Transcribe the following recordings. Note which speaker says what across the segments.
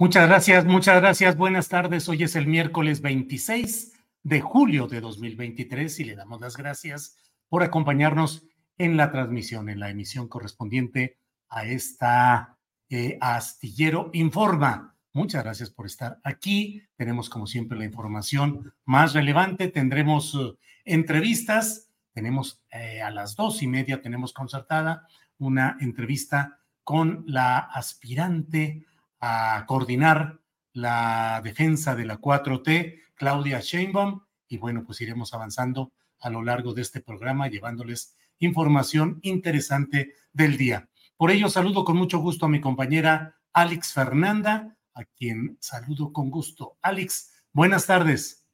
Speaker 1: Muchas gracias, muchas gracias. Buenas tardes. Hoy es el miércoles 26 de julio de 2023 y le damos las gracias por acompañarnos en la transmisión, en la emisión correspondiente a esta eh, Astillero Informa. Muchas gracias por estar aquí. Tenemos, como siempre, la información más relevante. Tendremos uh, entrevistas. Tenemos eh, a las dos y media, tenemos concertada una entrevista con la aspirante a coordinar la defensa de la 4T, Claudia Sheinbaum, y bueno, pues iremos avanzando a lo largo de este programa llevándoles información interesante del día. Por ello, saludo con mucho gusto a mi compañera Alex Fernanda, a quien saludo con gusto. Alex, buenas tardes.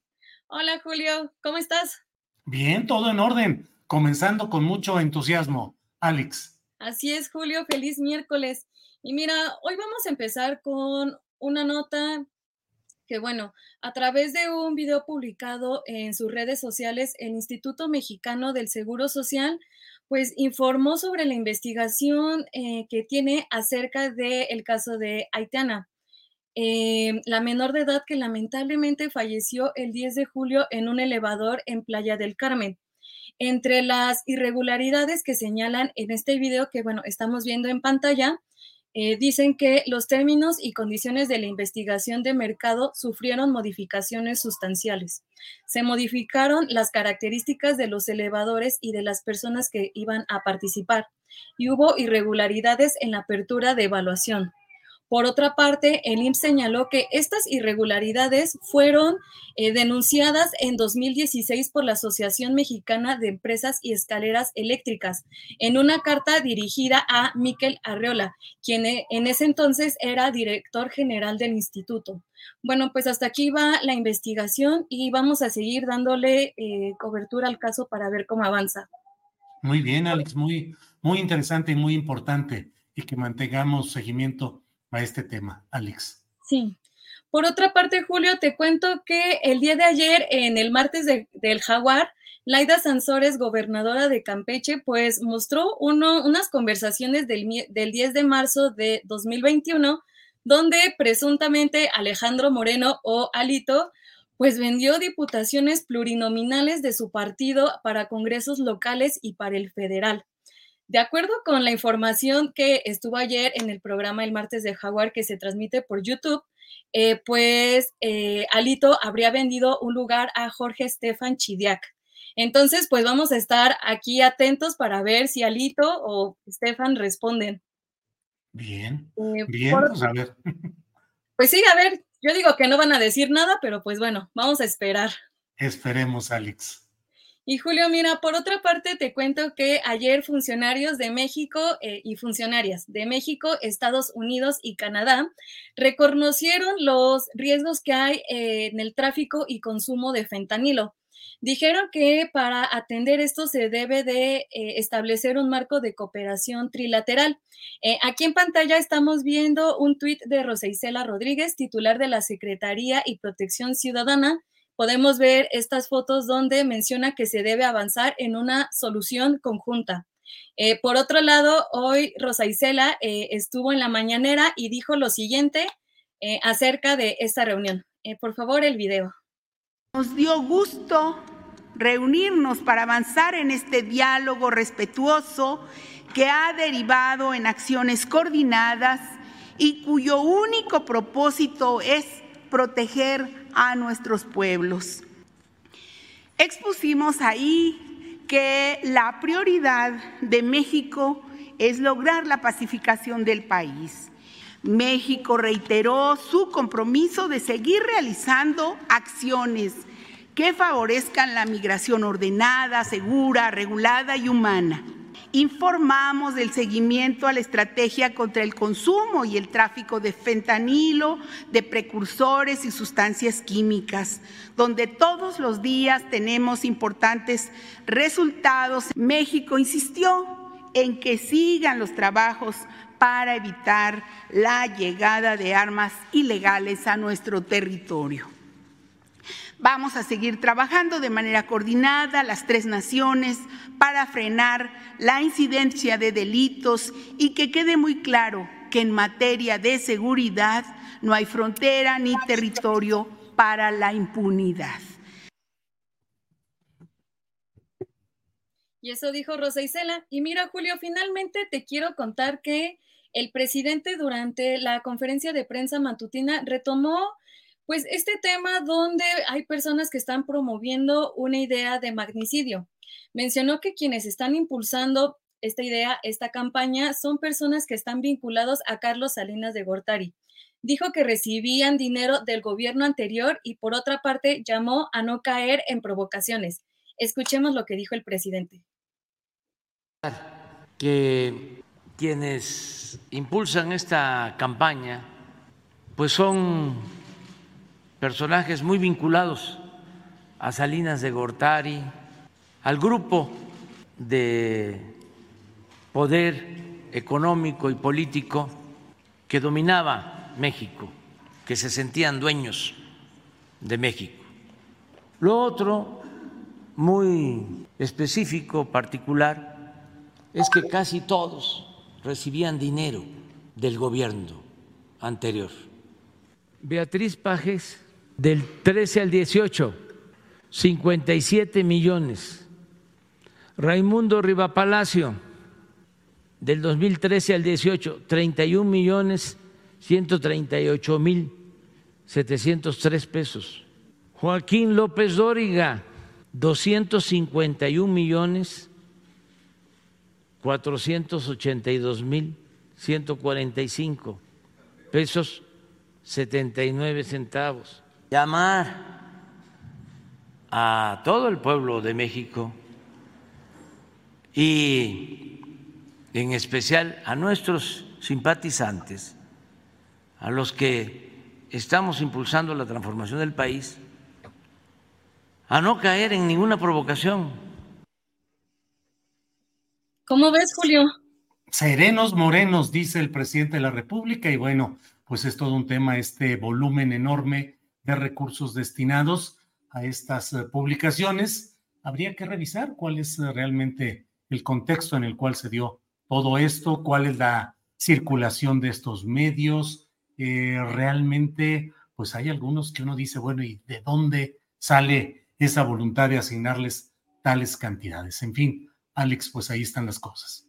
Speaker 2: Hola Julio, ¿cómo estás?
Speaker 1: Bien, todo en orden, comenzando con mucho entusiasmo. Alex.
Speaker 2: Así es, Julio, feliz miércoles. Y mira, hoy vamos a empezar con una nota que, bueno, a través de un video publicado en sus redes sociales, el Instituto Mexicano del Seguro Social, pues informó sobre la investigación eh, que tiene acerca del caso de Aitana, eh, la menor de edad que lamentablemente falleció el 10 de julio en un elevador en Playa del Carmen. Entre las irregularidades que señalan en este video que, bueno, estamos viendo en pantalla, eh, dicen que los términos y condiciones de la investigación de mercado sufrieron modificaciones sustanciales. Se modificaron las características de los elevadores y de las personas que iban a participar y hubo irregularidades en la apertura de evaluación. Por otra parte, el IMSS señaló que estas irregularidades fueron eh, denunciadas en 2016 por la Asociación Mexicana de Empresas y Escaleras Eléctricas en una carta dirigida a Miquel Arreola, quien eh, en ese entonces era director general del instituto. Bueno, pues hasta aquí va la investigación y vamos a seguir dándole eh, cobertura al caso para ver cómo avanza.
Speaker 1: Muy bien, Alex, muy, muy interesante y muy importante y que mantengamos seguimiento a este tema, Alex.
Speaker 2: Sí. Por otra parte, Julio, te cuento que el día de ayer, en el martes del Jaguar, Laida Sansores, gobernadora de Campeche, pues mostró uno, unas conversaciones del, del 10 de marzo de 2021, donde presuntamente Alejandro Moreno o Alito, pues vendió diputaciones plurinominales de su partido para congresos locales y para el federal. De acuerdo con la información que estuvo ayer en el programa El martes de Jaguar que se transmite por YouTube, eh, pues eh, Alito habría vendido un lugar a Jorge Estefan Chidiac. Entonces, pues vamos a estar aquí atentos para ver si Alito o Estefan responden.
Speaker 1: Bien, eh, bien, pues a ver.
Speaker 2: Pues sí, a ver, yo digo que no van a decir nada, pero pues bueno, vamos a esperar.
Speaker 1: Esperemos, Alex.
Speaker 2: Y Julio, mira, por otra parte te cuento que ayer funcionarios de México eh, y funcionarias de México, Estados Unidos y Canadá reconocieron los riesgos que hay eh, en el tráfico y consumo de fentanilo. Dijeron que para atender esto se debe de eh, establecer un marco de cooperación trilateral. aquí en pantalla estamos viendo un tuit de Rosa Isela Rodríguez, titular de la Secretaría y Protección Ciudadana, podemos ver estas fotos donde menciona que se debe avanzar en una solución conjunta. Eh, por otro lado, hoy Rosa Isela eh, estuvo en la mañanera y dijo lo siguiente eh, acerca de esta reunión. por favor, el video.
Speaker 3: Nos dio gusto reunirnos para avanzar en este diálogo respetuoso que ha derivado en acciones coordinadas y cuyo único propósito es proteger a nuestros pueblos. Expusimos ahí que la prioridad de México es lograr la pacificación del país. México reiteró su compromiso de seguir realizando acciones que favorezcan la migración ordenada, segura, regulada y humana informamos del seguimiento a la estrategia contra el consumo y el tráfico de fentanilo, de precursores y sustancias químicas, donde todos los días tenemos importantes resultados. México insistió en que sigan los trabajos para evitar la llegada de armas ilegales a nuestro territorio. Vamos a seguir trabajando de manera coordinada las tres naciones para frenar la incidencia de delitos y que quede muy claro que en materia de seguridad no hay frontera ni territorio para la impunidad.
Speaker 2: Y eso dijo Rosa Isela. Y mira, Julio, finalmente te quiero contar que el presidente durante la conferencia de prensa matutina retomó pues este tema donde hay personas que están promoviendo una idea de magnicidio. Mencionó que quienes están impulsando esta idea, esta campaña, son personas que están vinculados a Carlos Salinas de Gortari. Dijo que recibían dinero del gobierno anterior y por otra parte llamó a no caer en provocaciones. Escuchemos lo que dijo el presidente.
Speaker 4: Que quienes impulsan esta campaña, pues son personajes muy vinculados a Salinas de Gortari, al grupo de poder económico y político que dominaba México, que se sentían dueños de México. Lo otro, muy específico, particular, es que casi todos recibían dinero del gobierno anterior. Beatriz Pajes del 13 al 18, 57 millones. Raimundo Rivapalacio, del 2013 al 18, 31 millones 138 mil 703 pesos. Joaquín López Dóriga, 251 millones 482 mil 145 pesos 79 centavos llamar a todo el pueblo de México y en especial a nuestros simpatizantes, a los que estamos impulsando la transformación del país, a no caer en ninguna provocación.
Speaker 2: ¿Cómo ves, Julio?
Speaker 1: Serenos morenos, dice el presidente de la República, y bueno, pues es todo un tema este volumen enorme de recursos destinados a estas eh, publicaciones. Habría que revisar cuál es eh, realmente el contexto en el cual se dio todo esto, cuál es la circulación de estos medios. Eh, realmente, pues hay algunos que uno dice, bueno, ¿y de dónde sale esa voluntad de asignarles tales cantidades? En fin, Alex, pues ahí están las cosas.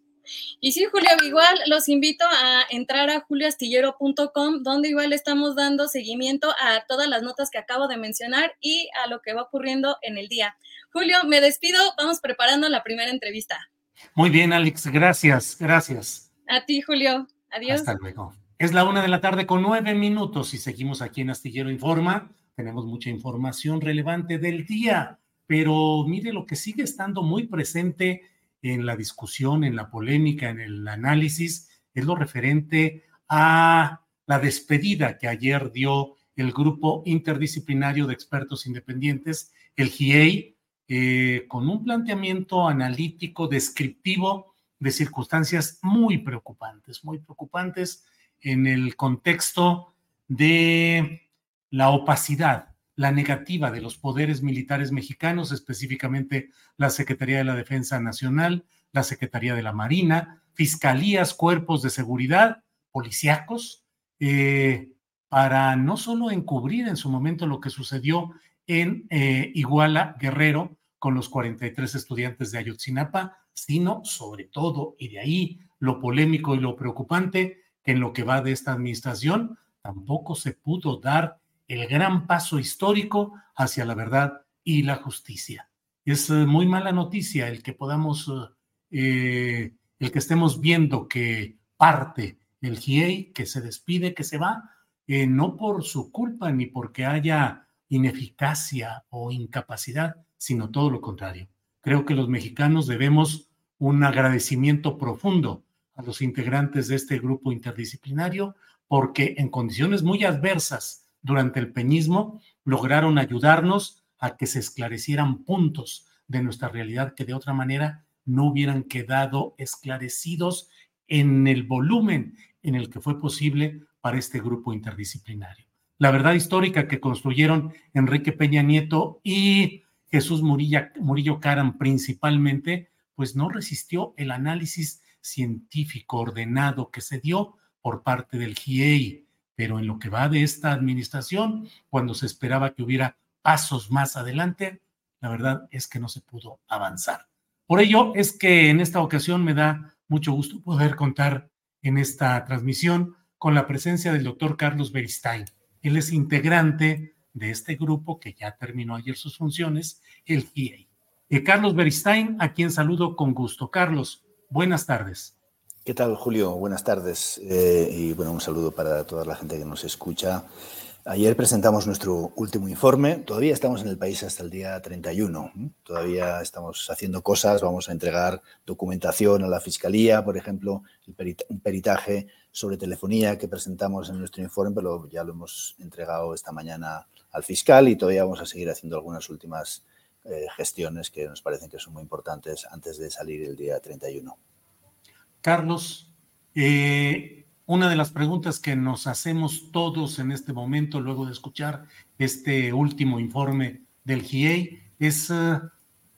Speaker 2: Y sí, Julio, igual los invito a entrar a julioastillero.com, donde igual estamos dando seguimiento a todas las notas que acabo de mencionar y a lo que va ocurriendo en el día. Julio, me despido, vamos preparando la primera entrevista.
Speaker 1: Muy bien, Alex, gracias, gracias.
Speaker 2: A ti, Julio. Adiós.
Speaker 1: Hasta luego. Es la una de la tarde con nueve minutos y seguimos aquí en Astillero Informa. Tenemos mucha información relevante del día. pero mire lo que sigue estando muy presente en la discusión, en la polémica, en el análisis, es lo referente a la despedida que ayer dio el grupo interdisciplinario de expertos independientes, el GIEI, eh, con un planteamiento analítico, descriptivo de circunstancias muy preocupantes, muy preocupantes en el contexto de la opacidad, la negativa de los poderes militares mexicanos, específicamente la Secretaría de la Defensa Nacional, la Secretaría de la Marina, fiscalías, cuerpos de seguridad, policíacos, eh, para no solo encubrir en su momento lo que sucedió en eh, Iguala Guerrero con los 43 estudiantes de Ayotzinapa, sino sobre todo, y de ahí lo polémico y lo preocupante, que en lo que va de esta administración tampoco se pudo dar el gran paso histórico hacia la verdad y la justicia. Es eh, muy mala noticia el que podamos, eh, el que estemos viendo que parte el GIEI, que se despide, que se va, eh, no por su culpa ni porque haya ineficacia o incapacidad, sino todo lo contrario. Creo que los mexicanos debemos un agradecimiento profundo a los integrantes de este grupo interdisciplinario porque en condiciones muy adversas durante el peñismo lograron ayudarnos a que se esclarecieran puntos de nuestra realidad que de otra manera no hubieran quedado esclarecidos en el volumen en el que fue posible para este grupo interdisciplinario. La verdad histórica que construyeron Enrique Peña Nieto y Jesús Murillo Caram principalmente, pues no resistió el análisis científico ordenado que se dio por parte del GIEI, pero en lo que va de esta administración, cuando se esperaba que hubiera pasos más adelante, la verdad es que no se pudo avanzar. Por ello es que en esta ocasión me da mucho gusto poder contar en esta transmisión con la presencia del doctor Carlos Beristain. Él es integrante de este grupo que ya terminó ayer sus funciones, el GIEI. Eh, Carlos Beristain, a quien saludo con gusto. Carlos, buenas tardes.
Speaker 5: ¿Qué tal, Julio? Buenas tardes. Eh, y bueno, un saludo para toda la gente que nos escucha. Ayer presentamos nuestro último informe. Todavía estamos en el país hasta el día 31. Todavía estamos haciendo cosas. Vamos a entregar documentación a la Fiscalía, por ejemplo, un peritaje sobre telefonía que presentamos en nuestro informe, pero ya lo hemos entregado esta mañana al fiscal y todavía vamos a seguir haciendo algunas últimas eh, gestiones que nos parecen que son muy importantes antes de salir el día 31.
Speaker 1: Carlos, eh, una de las preguntas que nos hacemos todos en este momento, luego de escuchar este último informe del GIEI, es eh,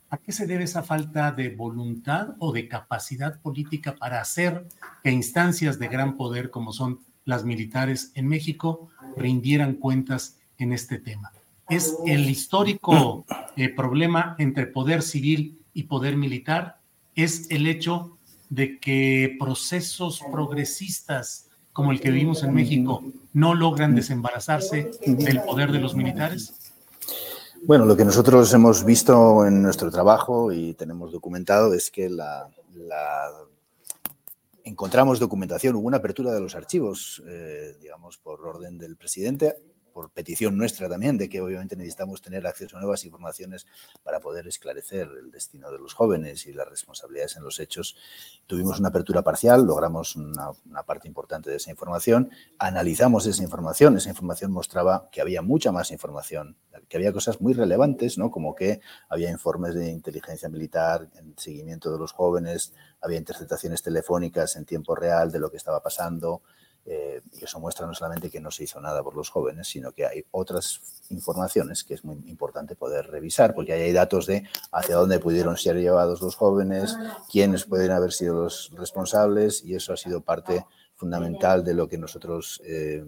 Speaker 1: ¿a qué se debe esa falta de voluntad o de capacidad política para hacer que instancias de gran poder como son las militares en México rindieran cuentas en este tema? ¿Es el histórico eh, problema entre poder civil y poder militar? ¿Es el hecho de que procesos progresistas como el que vivimos en México no logran desembarazarse del poder de los militares?
Speaker 5: Bueno, lo que nosotros hemos visto en nuestro trabajo y tenemos documentado es que la, encontramos documentación, hubo una apertura de los archivos, eh, digamos, por orden del presidente por petición nuestra también, de que obviamente necesitamos tener acceso a nuevas informaciones para poder esclarecer el destino de los jóvenes y las responsabilidades en los hechos. Tuvimos una apertura parcial, logramos una, parte importante de esa información, analizamos esa información, esa información mostraba que había mucha más información, que había cosas muy relevantes, ¿no? como que había informes de inteligencia militar en seguimiento de los jóvenes, había interceptaciones telefónicas en tiempo real de lo que estaba pasando, eh, y eso muestra no solamente que no se hizo nada por los jóvenes, sino que hay otras informaciones que es muy importante poder revisar, porque ahí hay datos de hacia dónde pudieron ser llevados los jóvenes, quiénes pueden haber sido los responsables, y eso ha sido parte fundamental de lo que nosotros eh,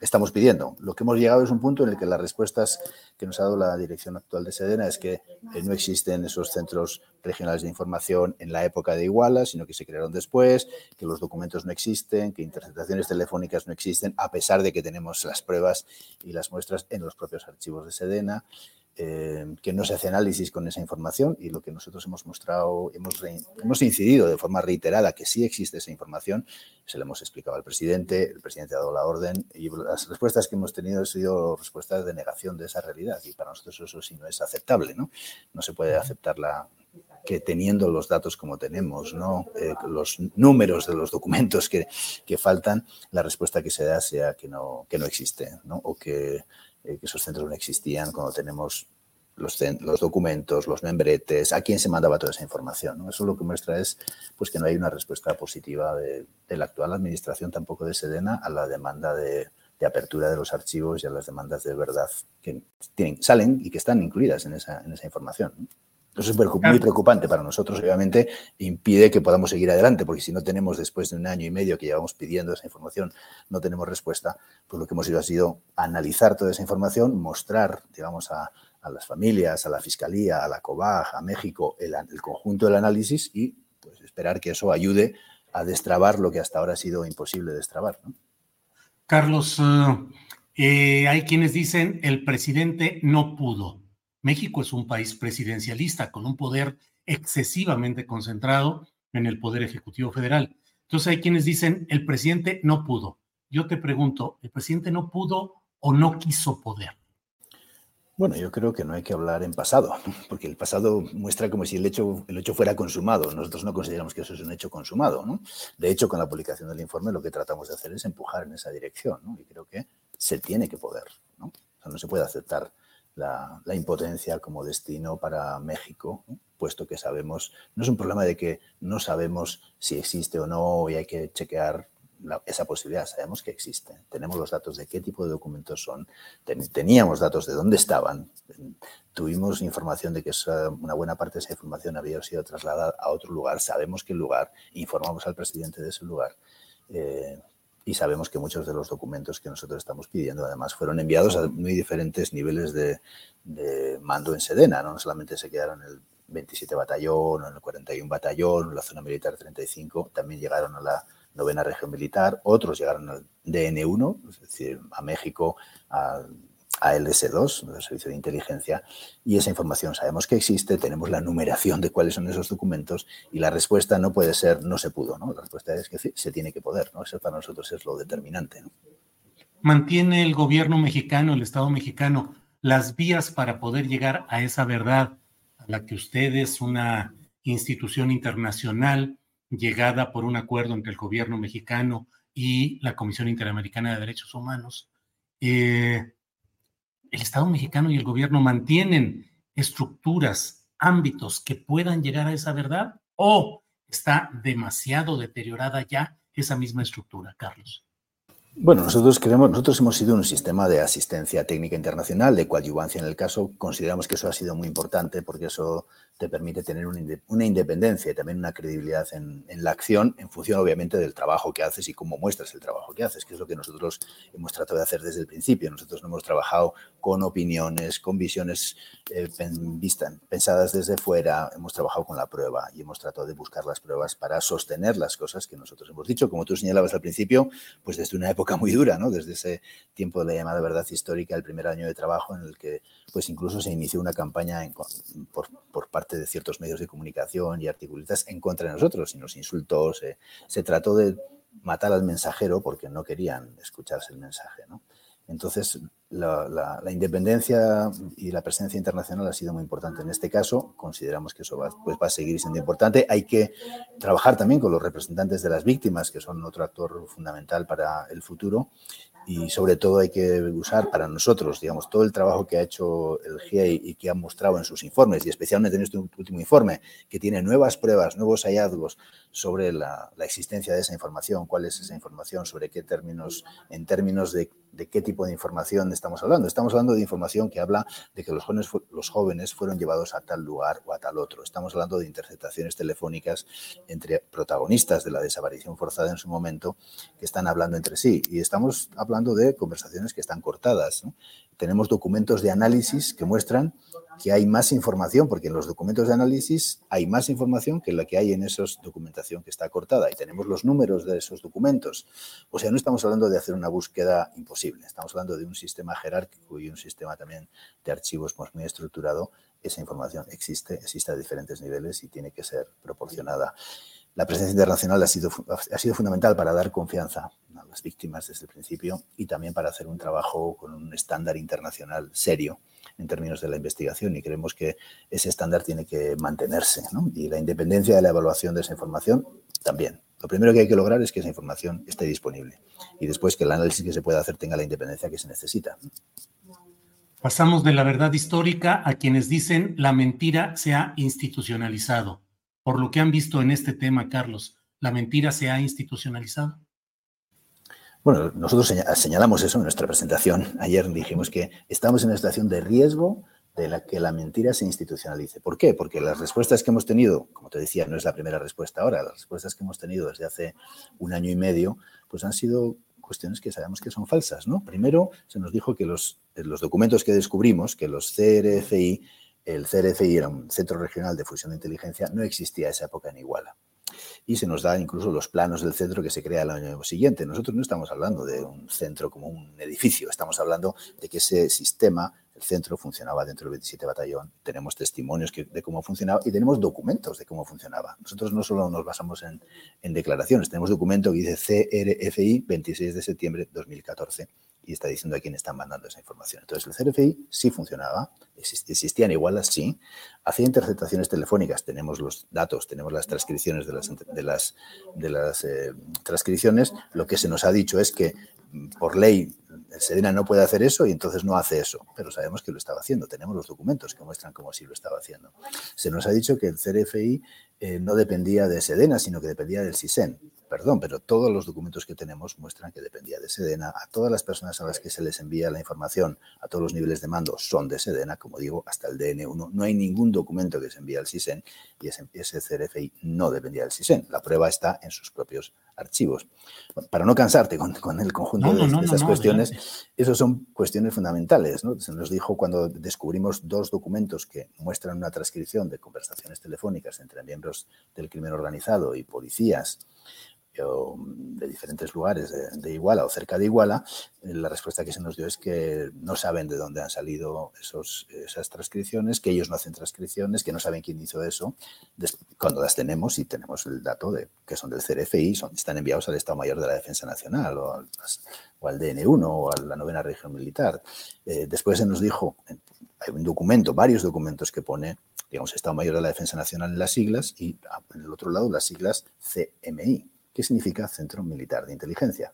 Speaker 5: estamos pidiendo. Lo que hemos llegado es un punto en el que las respuestas que nos ha dado la dirección actual de Sedena es que eh, no existen esos centros regionales de información en la época de Iguala, sino que se crearon después, que los documentos no existen, que interceptaciones telefónicas no existen, a pesar de que tenemos las pruebas y las muestras en los propios archivos de Sedena. Eh, que no se hace análisis con esa información y lo que nosotros hemos mostrado, hemos, incidido de forma reiterada que sí existe esa información, se lo hemos explicado al presidente, el presidente ha dado la orden y las respuestas que hemos tenido han sido respuestas de negación de esa realidad y para nosotros eso sí no es aceptable, ¿no? No se puede aceptar la, que teniendo los datos como tenemos, ¿no? Eh, los números de los documentos que, que, faltan, la respuesta que se da sea que no, que no existe, ¿no? o que eh, que esos centros no existían cuando tenemos los, los, documentos, los membretes, a quién se mandaba toda esa información. Eso lo que muestra es pues, que no hay una respuesta positiva de, la actual administración, tampoco de Sedena, a la demanda de, de, apertura de los archivos y a las demandas de verdad que salen y que están incluidas en esa, en esa información. Eso es muy preocupante para nosotros, obviamente, impide que podamos seguir adelante, porque si no tenemos, después de un año y medio que llevamos pidiendo esa información, no tenemos respuesta, pues lo que hemos ido ha sido analizar toda esa información, mostrar, digamos, a, las familias, a la Fiscalía, a la COBAG, a México, el, conjunto del análisis y pues, esperar que eso ayude a destrabar lo que hasta ahora ha sido imposible destrabar.
Speaker 1: Carlos, eh, eh, hay quienes dicen el presidente no pudo. México es un país presidencialista con un poder excesivamente concentrado en el Poder Ejecutivo Federal. Entonces hay quienes dicen, el presidente no pudo. Yo te pregunto, ¿el presidente no pudo o no quiso poder?
Speaker 5: Bueno, yo creo que no hay que hablar en pasado, porque el pasado muestra como si el hecho, el hecho fuera consumado. Nosotros no consideramos que eso es un hecho consumado. ¿no? De hecho, con la publicación del informe lo que tratamos de hacer es empujar en esa dirección. ¿no? Y creo que se tiene que poder. ¿no? O sea, no se puede aceptar la, impotencia como destino para México, puesto que sabemos, no es un problema de que no sabemos si existe o no y hay que chequear esa posibilidad, sabemos que existe. Tenemos los datos de qué tipo de documentos son, teníamos datos de dónde estaban, tuvimos información de que una buena parte de esa información había sido trasladada a otro lugar, sabemos qué lugar, informamos al presidente de ese lugar. Eh, y sabemos que muchos de los documentos que nosotros estamos pidiendo además fueron enviados a muy diferentes niveles de, mando en Sedena, ¿no? solamente se quedaron en el 27 batallón o en el 41 batallón, en la zona militar 35, también llegaron a la novena región militar, otros llegaron al DN1, es decir, a México, al ALS2, el Servicio de Inteligencia, y esa información sabemos que existe, tenemos la numeración de cuáles son esos documentos y la respuesta no puede ser no se pudo, ¿no? La respuesta es que se tiene que poder, ¿no? Eso para nosotros es lo determinante,
Speaker 1: ¿Mantiene el gobierno mexicano, el Estado mexicano, las vías para poder llegar a esa verdad a la que ustedes, una institución internacional llegada por un acuerdo entre el gobierno mexicano y la Comisión Interamericana de Derechos Humanos, eh, el Estado mexicano y el gobierno mantienen estructuras, ámbitos que puedan llegar a esa verdad o está demasiado deteriorada ya esa misma estructura, Carlos?
Speaker 5: Bueno, nosotros creemos, nosotros hemos sido un sistema de asistencia técnica internacional, de coadyuvancia en el caso. Consideramos que eso ha sido muy importante porque eso te permite tener una independencia y también una credibilidad en, la acción en función obviamente del trabajo que haces y cómo muestras el trabajo que haces, que es lo que nosotros hemos tratado de hacer desde el principio. Nosotros no hemos trabajado con opiniones, con visiones eh, pensadas desde fuera, hemos trabajado con la prueba y hemos tratado de buscar las pruebas para sostener las cosas que nosotros hemos dicho. Como tú señalabas al principio, pues desde una época muy dura, ¿no? desde ese tiempo de la llamada verdad histórica, el primer año de trabajo en el que pues incluso se inició una campaña por parte de ciertos medios de comunicación y articulistas en contra de nosotros y nos insultó. Se, trató de matar al mensajero porque no querían escucharse el mensaje. Entonces, la, independencia y la presencia internacional ha sido muy importante. En este caso, consideramos que eso va, pues va a seguir siendo importante. Hay que trabajar también con los representantes de las víctimas, que son otro actor fundamental para el futuro, y sobre todo hay que usar para nosotros, digamos, todo el trabajo que ha hecho el GIEI y que ha mostrado en sus informes, y especialmente en este último informe, que tiene nuevas pruebas, nuevos hallazgos sobre la, la existencia de esa información, cuál es esa información, sobre qué términos, en términos de de qué tipo de información estamos hablando. Estamos hablando de información que habla de que los jóvenes, los jóvenes fueron llevados a tal lugar o a tal otro. Estamos hablando de interceptaciones telefónicas entre protagonistas de la desaparición forzada en su momento que están hablando entre sí. Y estamos hablando de conversaciones que están cortadas. Tenemos documentos de análisis que muestran que hay más información, porque en los documentos de análisis hay más información que la que hay en esa documentación que está cortada y tenemos los números de esos documentos. O sea, no estamos hablando de hacer una búsqueda imposible, estamos hablando de un sistema jerárquico y un sistema también de archivos muy estructurado. Esa información existe, existe a diferentes niveles y tiene que ser proporcionada. La presencia internacional ha sido, ha sido fundamental para dar confianza a las víctimas desde el principio y también para hacer un trabajo con un estándar internacional serio en términos de la investigación y creemos que ese estándar tiene que mantenerse. Y la independencia de la evaluación de esa información también. Lo primero que hay que lograr es que esa información esté disponible y después que el análisis que se pueda hacer tenga la independencia que se necesita.
Speaker 1: Pasamos de la verdad histórica a quienes dicen la mentira se ha institucionalizado. Por lo que han visto en este tema, Carlos, ¿la mentira se ha institucionalizado?
Speaker 5: Bueno, nosotros señalamos eso en nuestra presentación. Ayer dijimos que estamos en una situación de riesgo de la que la mentira se institucionalice. ¿Por qué? Porque las respuestas que hemos tenido, como te decía, no es la primera respuesta ahora, las respuestas que hemos tenido desde hace un año y medio, pues han sido cuestiones que sabemos que son falsas. ¿no? Primero, se nos dijo que los, los documentos que descubrimos, que los CRFI, el CRFI era un centro regional de fusión de inteligencia, no existía a esa época en Iguala y se nos da incluso los planos del centro que se crea el año siguiente. Nosotros no estamos hablando de un centro como un edificio, estamos hablando de que ese sistema, el centro, funcionaba dentro del 27 Batallón. Tenemos testimonios de cómo funcionaba y tenemos documentos de cómo funcionaba. Nosotros no solo nos basamos en, declaraciones, tenemos documento que dice CRFI 26 de septiembre de 2014 y está diciendo a quién están mandando esa información. Entonces, el CRFI sí funcionaba, existían igualas, sí, hacía interceptaciones telefónicas, tenemos los datos, tenemos las transcripciones de las, de las, de las eh, transcripciones, lo que se nos ha dicho es que mm, por ley Sedena no puede hacer eso y entonces no hace eso, pero sabemos que lo estaba haciendo, tenemos los documentos que muestran cómo sí lo estaba haciendo. Se nos ha dicho que el CRFI eh, no dependía de Sedena, sino que dependía del CISEN perdón, pero todos los documentos que tenemos muestran que dependía de Sedena. A todas las personas a las que se les envía la información a todos los niveles de mando son de Sedena, como digo, hasta el DN1. No hay ningún documento que se envíe al CISEN y ese, CRFI no dependía del CISEN. La prueba está en sus propios archivos. para no cansarte con, el conjunto de, esas cuestiones, esas son cuestiones fundamentales. Se nos dijo cuando descubrimos dos documentos que muestran una transcripción de conversaciones telefónicas entre miembros del crimen organizado y policías de diferentes lugares de, Iguala o cerca de Iguala, eh, la respuesta que se nos dio es que no saben de dónde han salido esos, esas transcripciones, que ellos no hacen transcripciones, que no saben quién hizo eso, cuando las tenemos y tenemos el dato de que son del CRFI, son, están enviados al Estado Mayor de la Defensa Nacional o al, DN1 o a la novena región militar. Eh, después se nos dijo, hay un documento, varios documentos que pone digamos, Estado Mayor de la Defensa Nacional en las siglas y ah, en el otro lado las siglas CMI, ¿Qué significa Centro Militar de Inteligencia.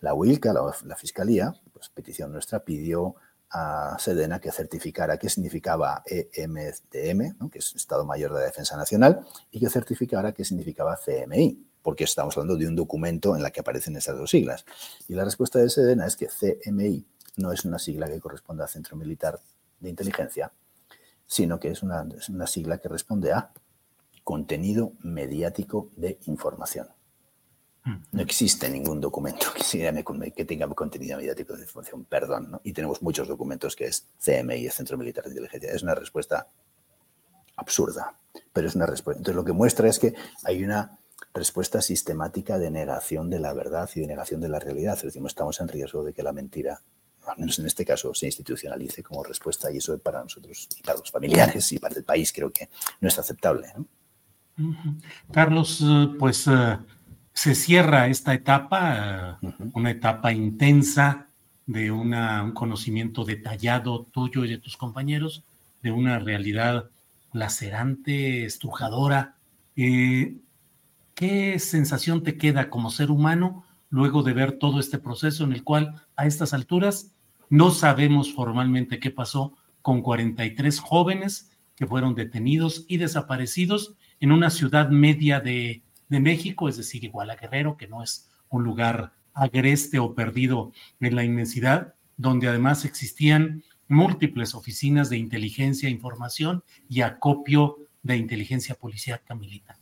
Speaker 5: La UILCA, la, Fiscalía, pues petición nuestra, pidió a Sedena que certificara qué significaba EMDM, que es Estado Mayor de la Defensa Nacional, y que certificara qué significaba CMI, porque estamos hablando de un documento en la que aparecen esas dos siglas. Y la respuesta de Sedena es que CMI no es una sigla que corresponde a Centro Militar de Inteligencia, sino que es una, es una sigla que responde a contenido mediático de información. No existe ningún documento que, que tenga contenido mediático de información, perdón, y tenemos muchos documentos que es CMI, el Centro Militar de Inteligencia. Es una respuesta absurda, pero es una respuesta. Entonces lo que muestra es que hay una respuesta sistemática de negación de la verdad y de negación de la realidad. Es decir, no estamos en riesgo de que la mentira, al menos en este caso, se institucionalice como respuesta y eso para nosotros y para los familiares y para el país creo que no es aceptable.
Speaker 1: Carlos, eh, pues... Eh, se cierra esta etapa, una etapa intensa de un conocimiento detallado tuyo y de tus compañeros, de una realidad lacerante, estrujadora. Eh, ¿Qué sensación te queda como ser humano luego de ver todo este proceso en el cual a estas alturas no sabemos formalmente qué pasó con 43 jóvenes que fueron detenidos y desaparecidos en una ciudad media de de México, es decir, igual a Guerrero, que no es un lugar agreste o perdido en la inmensidad, donde además existían múltiples oficinas de inteligencia, información y acopio de inteligencia policíaca militar.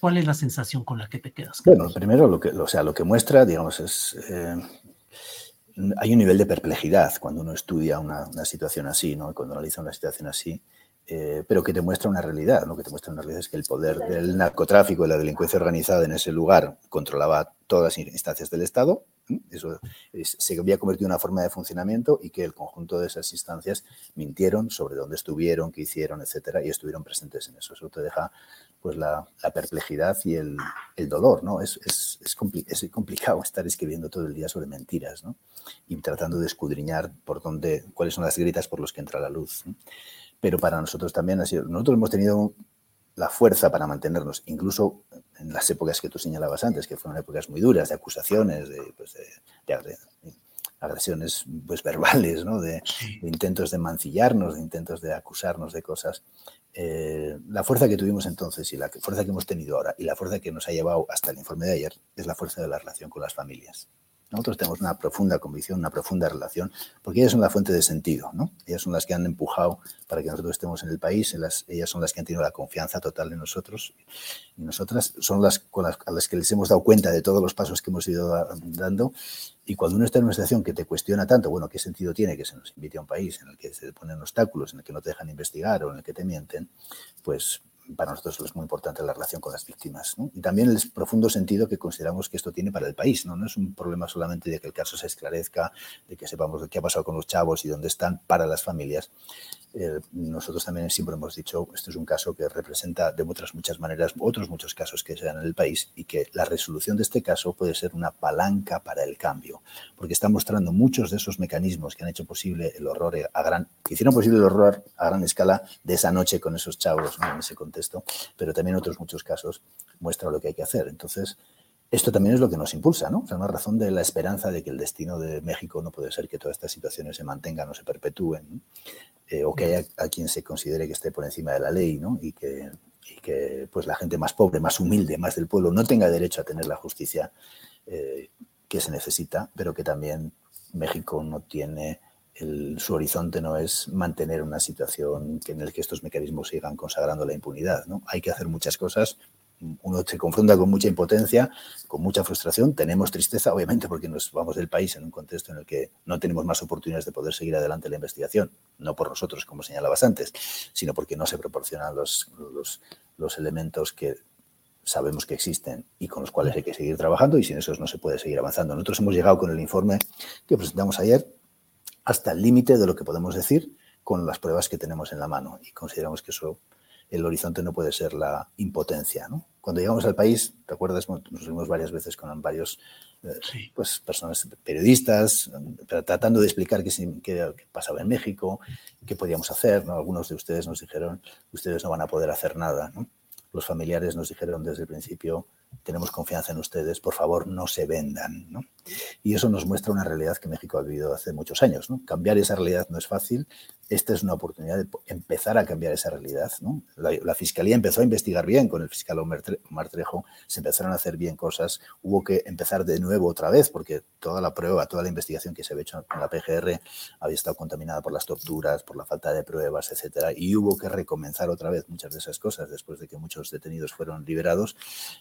Speaker 1: ¿Cuál es la sensación con la que te quedas?
Speaker 5: Bueno, primero lo que, o sea, lo que muestra, digamos, es eh, hay un nivel de perplejidad cuando uno estudia una, situación así, ¿no? cuando analiza una situación así, eh, pero que te muestra una realidad. Lo que te muestra una realidad es que el poder del narcotráfico y la delincuencia organizada en ese lugar controlaba todas las instancias del Estado. Eso se había convertido en una forma de funcionamiento y que el conjunto de esas instancias mintieron sobre dónde estuvieron, qué hicieron, etcétera, y estuvieron presentes en eso. Eso te deja pues la, perplejidad y el, dolor, ¿no? Es, es, es, complicado estar escribiendo todo el día sobre mentiras, ¿no? Y tratando de escudriñar por dónde, cuáles son las grietas por las que entra la luz. Pero para nosotros también ha sido, nosotros hemos tenido la fuerza para mantenernos, incluso en las épocas que tú señalabas antes, que fueron épocas muy duras de acusaciones, de, pues de, agresiones pues, verbales, ¿no? de, intentos de mancillarnos, de intentos de acusarnos de cosas. Eh, la fuerza que tuvimos entonces y la fuerza que hemos tenido ahora y la fuerza que nos ha llevado hasta el informe de ayer es la fuerza de la relación con las familias. Nosotros tenemos una profunda convicción, una profunda relación, porque ellas son la fuente de sentido, ¿no? Ellas son las que han empujado para que nosotros estemos en el país, ellas son las que han tenido la confianza total en nosotros y nosotras son las, a las que les hemos dado cuenta de todos los pasos que hemos ido dando y cuando uno está en una situación que te cuestiona tanto, bueno, ¿qué sentido tiene que se nos invite a un país en el que se ponen obstáculos, en el que no te dejan investigar o en el que te mienten? Pues para nosotros es muy importante la relación con las víctimas. Y también el profundo sentido que consideramos que esto tiene para el país. ¿no? no es un problema solamente de que el caso se esclarezca, de que sepamos qué ha pasado con los chavos y dónde están para las familias, eh, nosotros también siempre hemos dicho, este es un caso que representa de otras muchas maneras otros muchos casos que se dan en el país y que la resolución de este caso puede ser una palanca para el cambio, porque está mostrando muchos de esos mecanismos que han hecho posible el horror a gran, que hicieron posible el horror a gran escala de esa noche con esos chavos en ese contexto, pero también otros muchos casos muestra lo que hay que hacer. Entonces, esto también es lo que nos impulsa, ¿no? O sea, una razón de la esperanza de que el destino de México no puede ser que todas estas situaciones se mantengan o se perpetúen, eh, o que haya a quien se considere que esté por encima de la ley, ¿no? Y que, que pues la gente más pobre, más humilde, más del pueblo no tenga derecho a tener la justicia eh, que se necesita, pero que también México no tiene el, su horizonte no es mantener una situación en la que estos mecanismos sigan consagrando la impunidad. ¿no? Hay que hacer muchas cosas, uno se confronta con mucha impotencia, con mucha frustración, tenemos tristeza, obviamente, porque nos vamos del país en un contexto en el que no tenemos más oportunidades de poder seguir adelante la investigación, no por nosotros, como señalabas antes, sino porque no se proporcionan los, los, elementos que sabemos que existen y con los cuales hay que seguir trabajando y sin esos no se puede seguir avanzando. Nosotros hemos llegado con el informe que presentamos ayer hasta el límite de lo que podemos decir con las pruebas que tenemos en la mano y consideramos que eso el horizonte no puede ser la impotencia. ¿no? Cuando llegamos al país, ¿te acuerdas? Nos vimos varias veces con varios eh, pues, personas, periodistas, tratando de explicar qué, qué, pasaba en México, qué podíamos hacer. ¿no? Algunos de ustedes nos dijeron, ustedes no van a poder hacer nada. ¿no? Los familiares nos dijeron desde el principio, tenemos confianza en ustedes, por favor no se vendan. ¿no? Y eso nos muestra una realidad que México ha vivido hace muchos años. ¿no? Cambiar esa realidad no es fácil. Esta es una oportunidad de empezar a cambiar esa realidad. ¿no? La, Fiscalía empezó a investigar bien con el fiscal Omar Trejo, se empezaron a hacer bien cosas, hubo que empezar de nuevo otra vez porque toda la prueba, toda la investigación que se había hecho con la PGR había estado contaminada por las torturas, por la falta de pruebas, etcétera, y hubo que recomenzar otra vez muchas de esas cosas después de que muchos detenidos fueron liberados,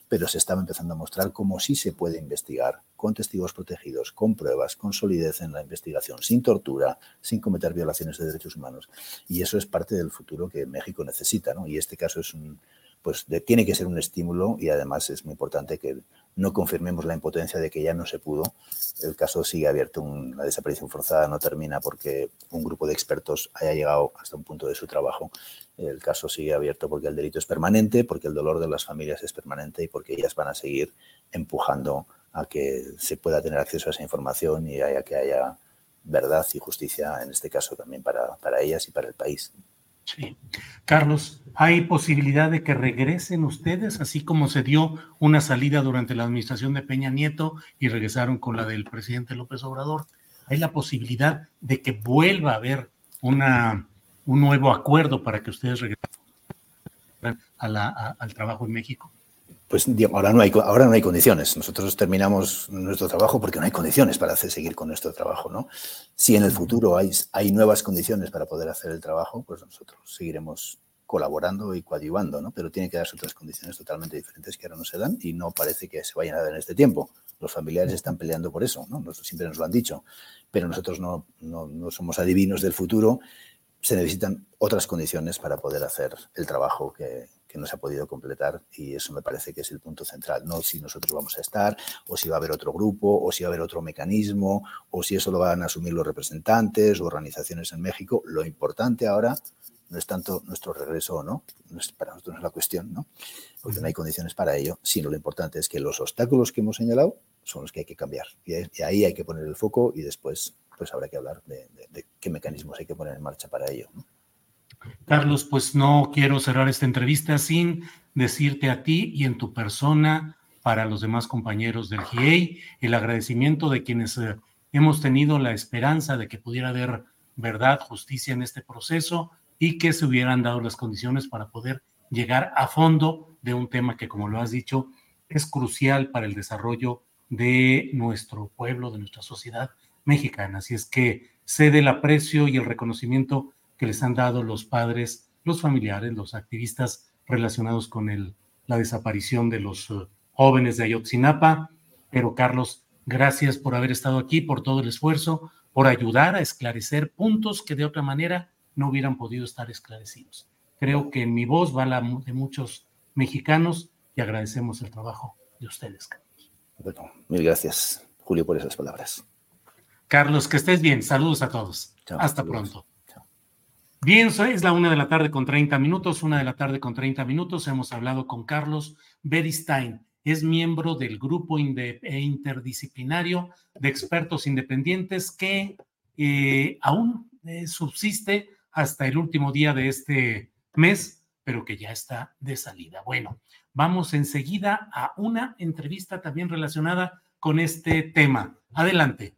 Speaker 5: pero se estaba empezando a mostrar cómo sí se puede investigar con testigos protegidos, con pruebas, con solidez en la investigación, sin tortura, sin cometer violaciones de derechos humanos. Y eso es parte del futuro que México necesita, ¿no? Y este caso es un, pues tiene que ser un estímulo y además es muy importante que no confirmemos la impotencia de que ya no se pudo. El caso sigue abierto, la desaparición forzada no termina porque un grupo de expertos haya llegado hasta un punto de su trabajo. El caso sigue abierto porque el delito es permanente, porque el dolor de las familias es permanente y porque ellas van a seguir empujando a que se pueda tener acceso a esa información y haya que haya verdad y justicia, en este caso también para, para ellas y para el país.
Speaker 1: Sí. Carlos, ¿hay posibilidad de que regresen ustedes, así como se dio una salida durante la administración de Peña Nieto y regresaron con la del presidente López Obrador? ¿Hay la posibilidad de que vuelva a haber una, un nuevo acuerdo para que ustedes regresen al trabajo en México?
Speaker 5: Pues ahora no, hay, ahora no hay condiciones. Nosotros terminamos nuestro trabajo porque no hay condiciones para hacer, seguir con nuestro trabajo. ¿no? Si en el futuro hay, hay nuevas condiciones para poder hacer el trabajo, pues nosotros seguiremos colaborando y coadyuvando, ¿no? pero tiene que darse otras condiciones totalmente diferentes que ahora no se dan y no parece que se vayan a dar en este tiempo. Los familiares están peleando por eso, ¿no? siempre nos lo han dicho, pero nosotros no, no, no somos adivinos del futuro, se necesitan otras condiciones para poder hacer el trabajo que, que no se ha podido completar y eso me parece que es el punto central, no si nosotros vamos a estar o si va a haber otro grupo o si va a haber otro mecanismo o si eso lo van a asumir los representantes o organizaciones en México. Lo importante ahora no es tanto nuestro regreso o no, no es, para nosotros no es la cuestión, ¿no? porque no hay condiciones para ello, sino lo importante es que los obstáculos que hemos señalado son los que hay que cambiar y ahí hay que poner el foco y después pues habrá que hablar de, qué mecanismos hay que poner en marcha para ello.
Speaker 1: Carlos, pues no quiero cerrar esta entrevista sin decirte a ti y en tu persona, para los demás compañeros del GIEI, el agradecimiento de quienes eh, hemos tenido la esperanza de que pudiera haber verdad, justicia en este proceso y que se hubieran dado las condiciones para poder llegar a fondo de un tema que, como lo has dicho, es crucial para el desarrollo de nuestro pueblo, de nuestra sociedad mexicana. Así es que cede el aprecio y el reconocimiento que les han dado los padres, los familiares, los activistas relacionados con el, la desaparición de los uh, jóvenes de Ayotzinapa. Pero Carlos, gracias por haber estado aquí, por todo el esfuerzo, por ayudar a esclarecer puntos que de otra manera no hubieran podido estar esclarecidos. Creo que en mi voz va la de muchos mexicanos y agradecemos el trabajo de ustedes, Carlos.
Speaker 5: Bueno, mil gracias, Julio, por esas palabras.
Speaker 1: Carlos, que estés bien. Saludos a todos. Chao, Hasta saludos. pronto. Bien, es la una de la tarde con 30 minutos, una de la tarde con 30 minutos. Hemos hablado con Carlos Beristain. Es miembro del grupo e interdisciplinario de expertos independientes que eh, aún eh, subsiste hasta el último día de este mes, pero que ya está de salida. Bueno, vamos enseguida a una entrevista también relacionada con este tema. Adelante.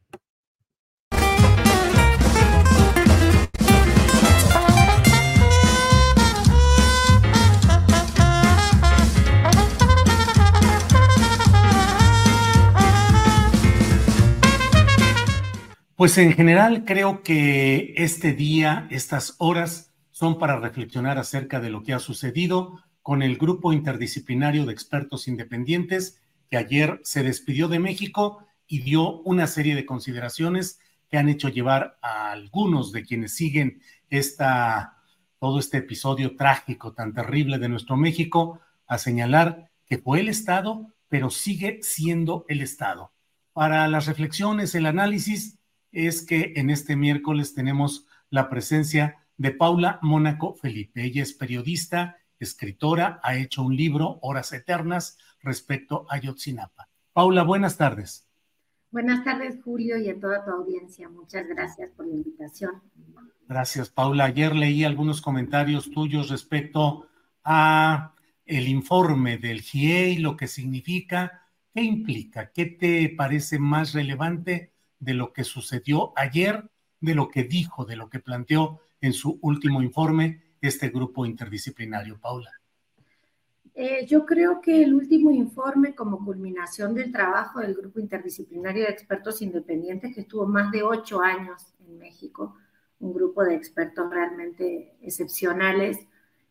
Speaker 1: Pues en general creo que este día, estas horas, son para reflexionar acerca de lo que ha sucedido con el grupo interdisciplinario de expertos independientes que ayer se despidió de México y dio una serie de consideraciones que han hecho llevar a algunos de quienes siguen esta, todo este episodio trágico tan terrible de nuestro México a señalar que fue el Estado, pero sigue siendo el Estado. Para las reflexiones, el análisis, es que en este miércoles tenemos la presencia de Paula Mónaco Felipe. Ella es periodista, escritora, ha hecho un libro, Horas Eternas, respecto a Yotzinapa. Paula, buenas tardes.
Speaker 6: Buenas tardes, Julio, y a toda tu audiencia. Muchas gracias por la invitación.
Speaker 1: Gracias, Paula. Ayer leí algunos comentarios tuyos respecto a el informe del GIEI, lo que significa, qué implica, qué te parece más relevante de lo que sucedió ayer, de lo que dijo, de lo que planteó en su último informe este grupo interdisciplinario. Paula.
Speaker 6: Eh, yo creo que el último informe como culminación del trabajo del grupo interdisciplinario de expertos independientes que estuvo más de ocho años en México, un grupo de expertos realmente excepcionales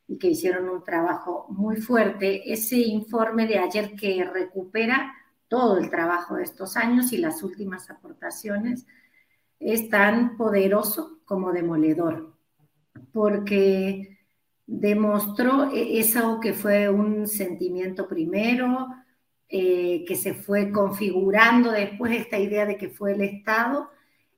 Speaker 6: y que hicieron un trabajo muy fuerte. Ese informe de ayer que recupera todo el trabajo de estos años y las últimas aportaciones, es tan poderoso como demoledor, porque demostró e-, eso que fue un sentimiento primero, eh, que se fue configurando después esta idea de que fue el Estado,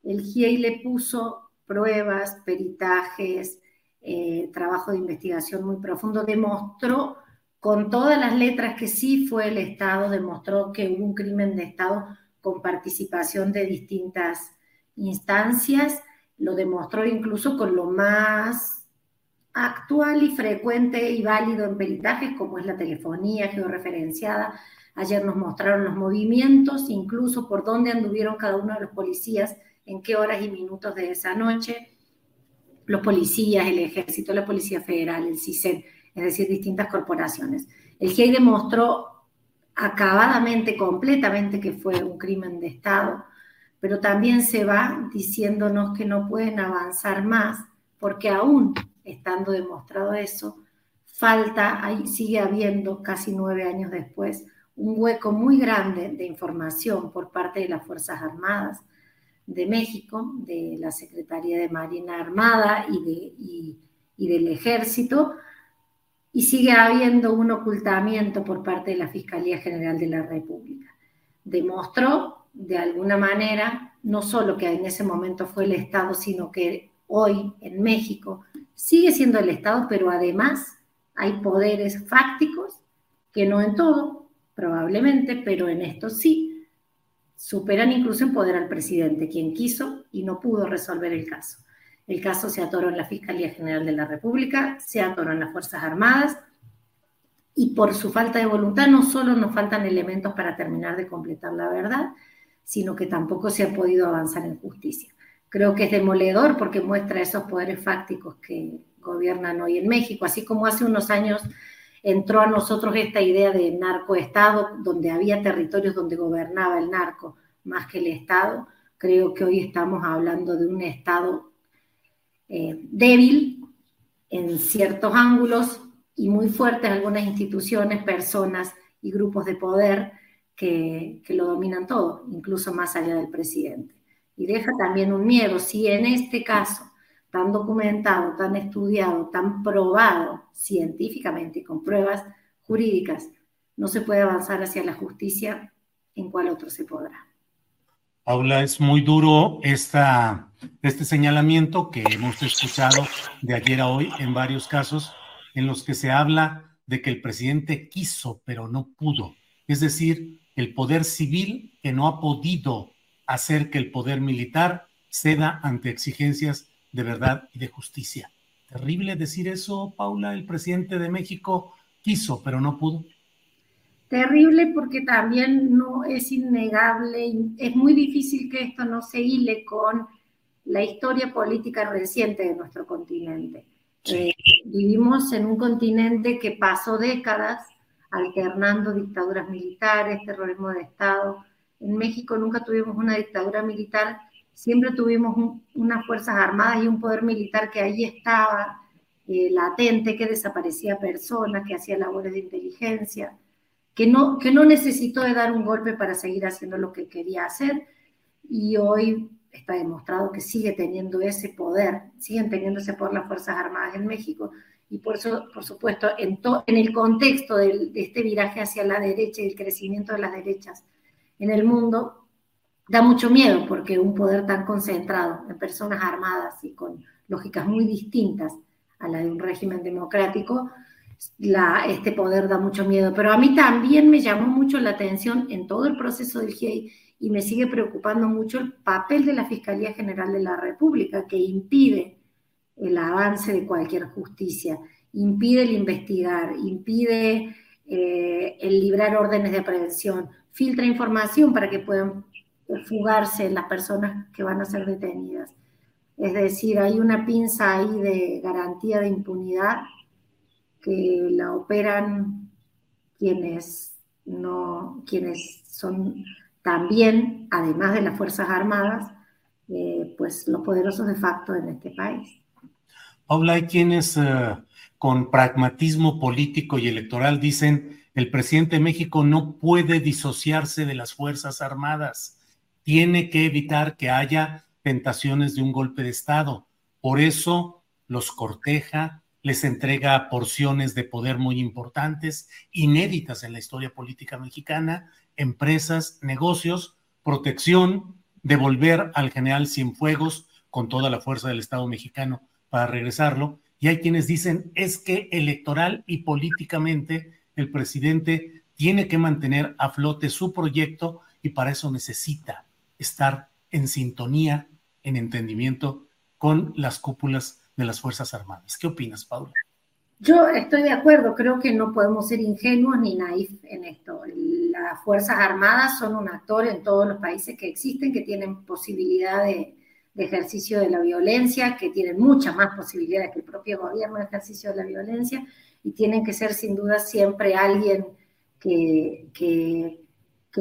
Speaker 6: el GIEI le puso pruebas, peritajes, eh, trabajo de investigación muy profundo, demostró con todas las letras que sí fue el Estado, demostró que hubo un crimen de Estado con participación de distintas instancias, lo demostró incluso con lo más actual y frecuente y válido en peritajes, como es la telefonía georreferenciada. Ayer nos mostraron los movimientos, incluso por dónde anduvieron cada uno de los policías, en qué horas y minutos de esa noche, los policías, el ejército, la Policía Federal, el CISEN es decir, distintas corporaciones. El GIEI demostró acabadamente, completamente que fue un crimen de Estado, pero también se va diciéndonos que no pueden avanzar más, porque aún estando demostrado eso, falta, ahí sigue habiendo casi nueve años después, un hueco muy grande de información por parte de las Fuerzas Armadas, de México, de la Secretaría de Marina Armada y, de, y del Ejército, y sigue habiendo un ocultamiento por parte de la Fiscalía General de la República. Demostró de alguna manera no solo que en ese momento fue el Estado, sino que hoy en México sigue siendo el Estado, pero además hay poderes fácticos que no en todo, probablemente, pero en esto sí, superan incluso en poder al presidente, quien quiso y no pudo resolver el caso. El caso se atoró en la Fiscalía General de la República, se atoró en las Fuerzas Armadas y por su falta de voluntad no solo nos faltan elementos para terminar de completar la verdad, sino que tampoco se ha podido avanzar en justicia. Creo que es demoledor porque muestra esos poderes fácticos que gobiernan hoy en México, así como hace unos años entró a nosotros esta idea de narcoestado, donde había territorios donde gobernaba el narco más que el Estado. Creo que hoy estamos hablando de un Estado eh, débil en ciertos ángulos y muy fuerte en algunas instituciones, personas y grupos de poder que, que lo dominan todo, incluso más allá del presidente. Y deja también un miedo, si en este caso tan documentado, tan estudiado, tan probado científicamente con pruebas jurídicas, no se puede avanzar hacia la justicia, ¿en cuál otro se podrá?
Speaker 1: Paula, es muy duro esta, este señalamiento que hemos escuchado de ayer a hoy en varios casos en los que se habla de que el presidente quiso pero no pudo. Es decir, el poder civil que no ha podido hacer que el poder militar ceda ante exigencias de verdad y de justicia. Terrible decir eso, Paula. El presidente de México quiso pero no pudo.
Speaker 6: Terrible porque también no es innegable, es muy difícil que esto no se hile con la historia política reciente de nuestro continente. Eh, vivimos en un continente que pasó décadas alternando dictaduras militares, terrorismo de Estado. En México nunca tuvimos una dictadura militar, siempre tuvimos unas fuerzas armadas y un poder militar que ahí estaba, eh, latente, que desaparecía personas, que hacía labores de inteligencia que no, que no necesitó de dar un golpe para seguir haciendo lo que quería hacer y hoy está demostrado que sigue teniendo ese poder, siguen teniendo ese poder las Fuerzas Armadas en México. Y por eso, por supuesto, en, en el contexto de, este viraje hacia la derecha y el crecimiento de las derechas en el mundo, da mucho miedo porque un poder tan concentrado en personas armadas y con lógicas muy distintas a la de un régimen democrático, este poder da mucho miedo, pero a mí también me llamó mucho la atención en todo el proceso del GIEI y me sigue preocupando mucho el papel de la Fiscalía General de la República, que impide el avance de cualquier justicia, impide el investigar, impide eh, el librar órdenes de prevención, filtra información para que puedan fugarse las personas que van a ser detenidas. Es decir, hay una pinza ahí de garantía de impunidad que la operan quienes no, quienes son también, además de las Fuerzas Armadas, eh, pues los poderosos de facto en este país.
Speaker 1: Paula, hay quienes eh, con pragmatismo político y electoral dicen el presidente de México no puede disociarse de las Fuerzas Armadas, tiene que evitar que haya tentaciones de un golpe de Estado. Por eso los corteja, les entrega porciones de poder muy importantes, inéditas en la historia política mexicana, empresas, negocios, protección, devolver al general Cienfuegos con toda la fuerza del Estado mexicano para regresarlo. Y hay quienes dicen es que electoral y políticamente el presidente tiene que mantener a flote su proyecto y para eso necesita estar en sintonía, en entendimiento con las cúpulas de las Fuerzas Armadas. ¿Qué opinas, Paula?
Speaker 6: Yo estoy de acuerdo, creo que no podemos ser ingenuos ni naif en esto. Las Fuerzas Armadas son un actor en todos los países que existen, que tienen posibilidad de, ejercicio de la violencia, que tienen muchas más posibilidades que el propio gobierno de ejercicio de la violencia, y tienen que ser sin duda siempre alguien que,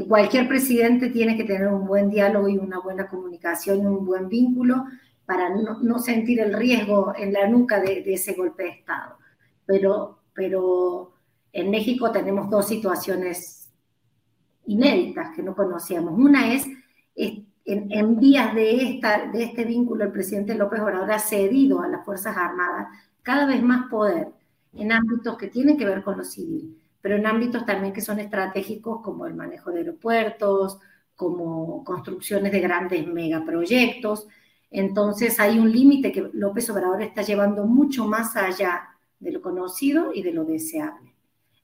Speaker 6: cualquier presidente tiene que tener un buen diálogo y una buena comunicación y un buen vínculo para no, sentir el riesgo en la nuca de, ese golpe de Estado. Pero, pero en México tenemos dos situaciones inéditas que no conocíamos. Una es en, vías de, esta, de este vínculo, el presidente López Obrador ha cedido a las Fuerzas Armadas cada vez más poder en ámbitos que tienen que ver con lo civil, pero en ámbitos también que son estratégicos como el manejo de aeropuertos, como construcciones de grandes megaproyectos. Entonces hay un límite que López Obrador está llevando mucho más allá de lo conocido y de lo deseable.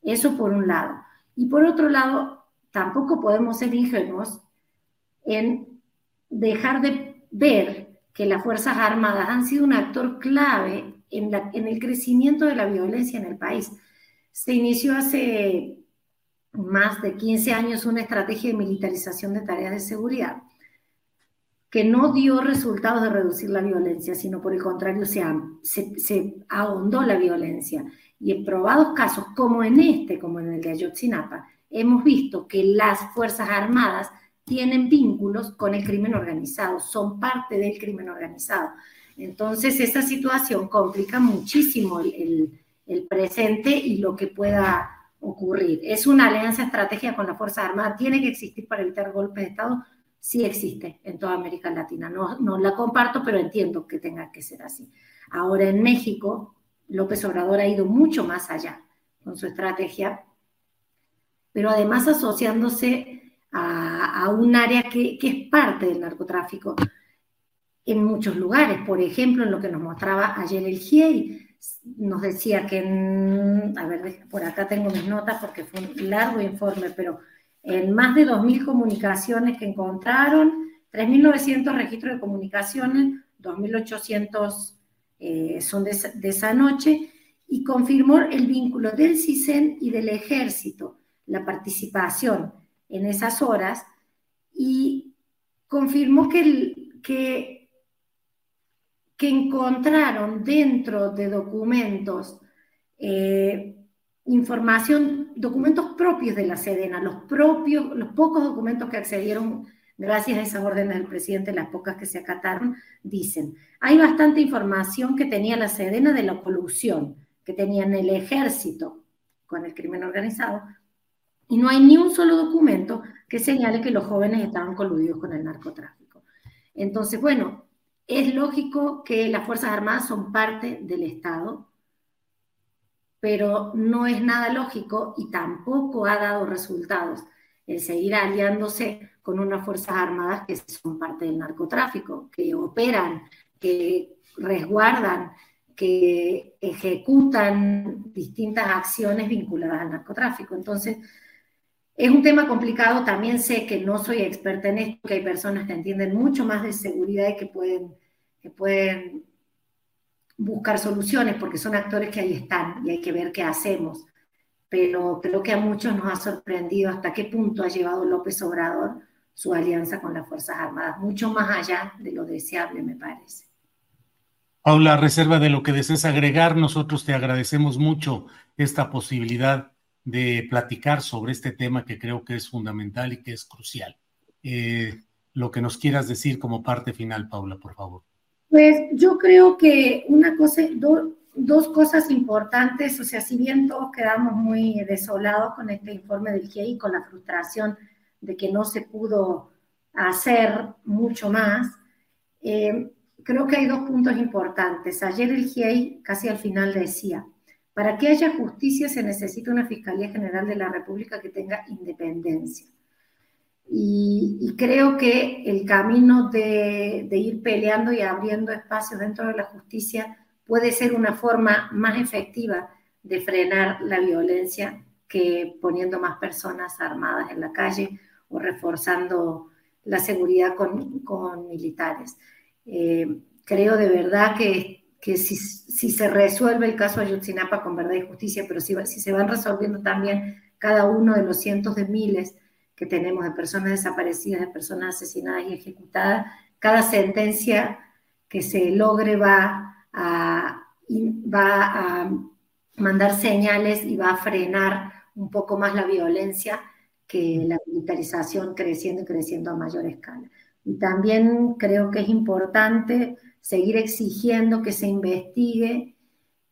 Speaker 6: Eso por un lado. Y por otro lado, tampoco podemos ser ingenuos en dejar de ver que las Fuerzas Armadas han sido un actor clave en, el crecimiento de la violencia en el país. Se inició hace más de 15 años una estrategia de militarización de tareas de seguridad que no dio resultados de reducir la violencia, sino por el contrario se, se, ahondó la violencia. Y en probados casos, como en este, como en el de Ayotzinapa, hemos visto que las Fuerzas Armadas tienen vínculos con el crimen organizado, son parte del crimen organizado. Entonces, esa situación complica muchísimo el, presente y lo que pueda ocurrir. ¿Es una alianza estratégica con la Fuerza Armada? ¿Tiene que existir para evitar golpes de Estado? Sí existe en toda América Latina. No, no la comparto, pero entiendo que tenga que ser así. Ahora en México, López Obrador ha ido mucho más allá con su estrategia, pero además asociándose a, un área que, que es parte del narcotráfico en muchos lugares. Por ejemplo, en lo que nos mostraba ayer el GIEI, nos decía que, a ver, por acá tengo mis notas porque fue un largo informe, pero en más de 2.000 comunicaciones que encontraron, 3.900 registros de comunicaciones, 2.800 eh, son de, esa noche, y confirmó el vínculo del CISEN y del ejército, la participación en esas horas, y confirmó que, que encontraron dentro de documentos eh, información, documentos propios de la Sedena, los propios, los pocos documentos que accedieron gracias a esas órdenes del presidente, las pocas que se acataron, dicen, hay bastante información que tenía la Sedena de la colusión, que tenían el ejército con el crimen organizado, y no hay ni un solo documento que señale que los jóvenes estaban coludidos con el narcotráfico. Entonces, bueno, es lógico que las Fuerzas Armadas son parte del Estado, pero no es nada lógico y tampoco ha dado resultados el seguir aliándose con unas Fuerzas Armadas que son parte del narcotráfico, que operan, que resguardan, que ejecutan distintas acciones vinculadas al narcotráfico. Entonces, es un tema complicado, también sé que no soy experta en esto, que hay personas que entienden mucho más de seguridad y que pueden, que pueden buscar soluciones porque son actores que ahí están y hay que ver qué hacemos. Pero creo que a muchos nos ha sorprendido hasta qué punto ha llevado López Obrador su alianza con las Fuerzas Armadas, mucho más allá de lo deseable, me parece.
Speaker 1: Paula, reserva de lo que desees agregar, nosotros te agradecemos mucho esta posibilidad de platicar sobre este tema que creo que es fundamental y que es crucial. Eh, lo que nos quieras decir como parte final, Paula, por favor.
Speaker 6: Pues yo creo que una cosa, dos cosas importantes, o sea, si bien todos quedamos muy desolados con este informe del GIEI, con la frustración de que no se pudo hacer mucho más, eh, creo que hay dos puntos importantes. Ayer el GIEI casi al final decía, para que haya justicia se necesita una Fiscalía General de la República que tenga independencia. Y, creo que el camino de, ir peleando y abriendo espacios dentro de la justicia puede ser una forma más efectiva de frenar la violencia que poniendo más personas armadas en la calle o reforzando la seguridad con, militares. Eh, creo de verdad que que si, se resuelve el caso Ayotzinapa con verdad y justicia, pero si, si se van resolviendo también cada uno de los cientos de miles que tenemos de personas desaparecidas, de personas asesinadas y ejecutadas, cada sentencia que se logre va a, va a mandar señales y va a frenar un poco más la violencia que la militarización creciendo y creciendo a mayor escala. Y también creo que es importante seguir exigiendo que se investigue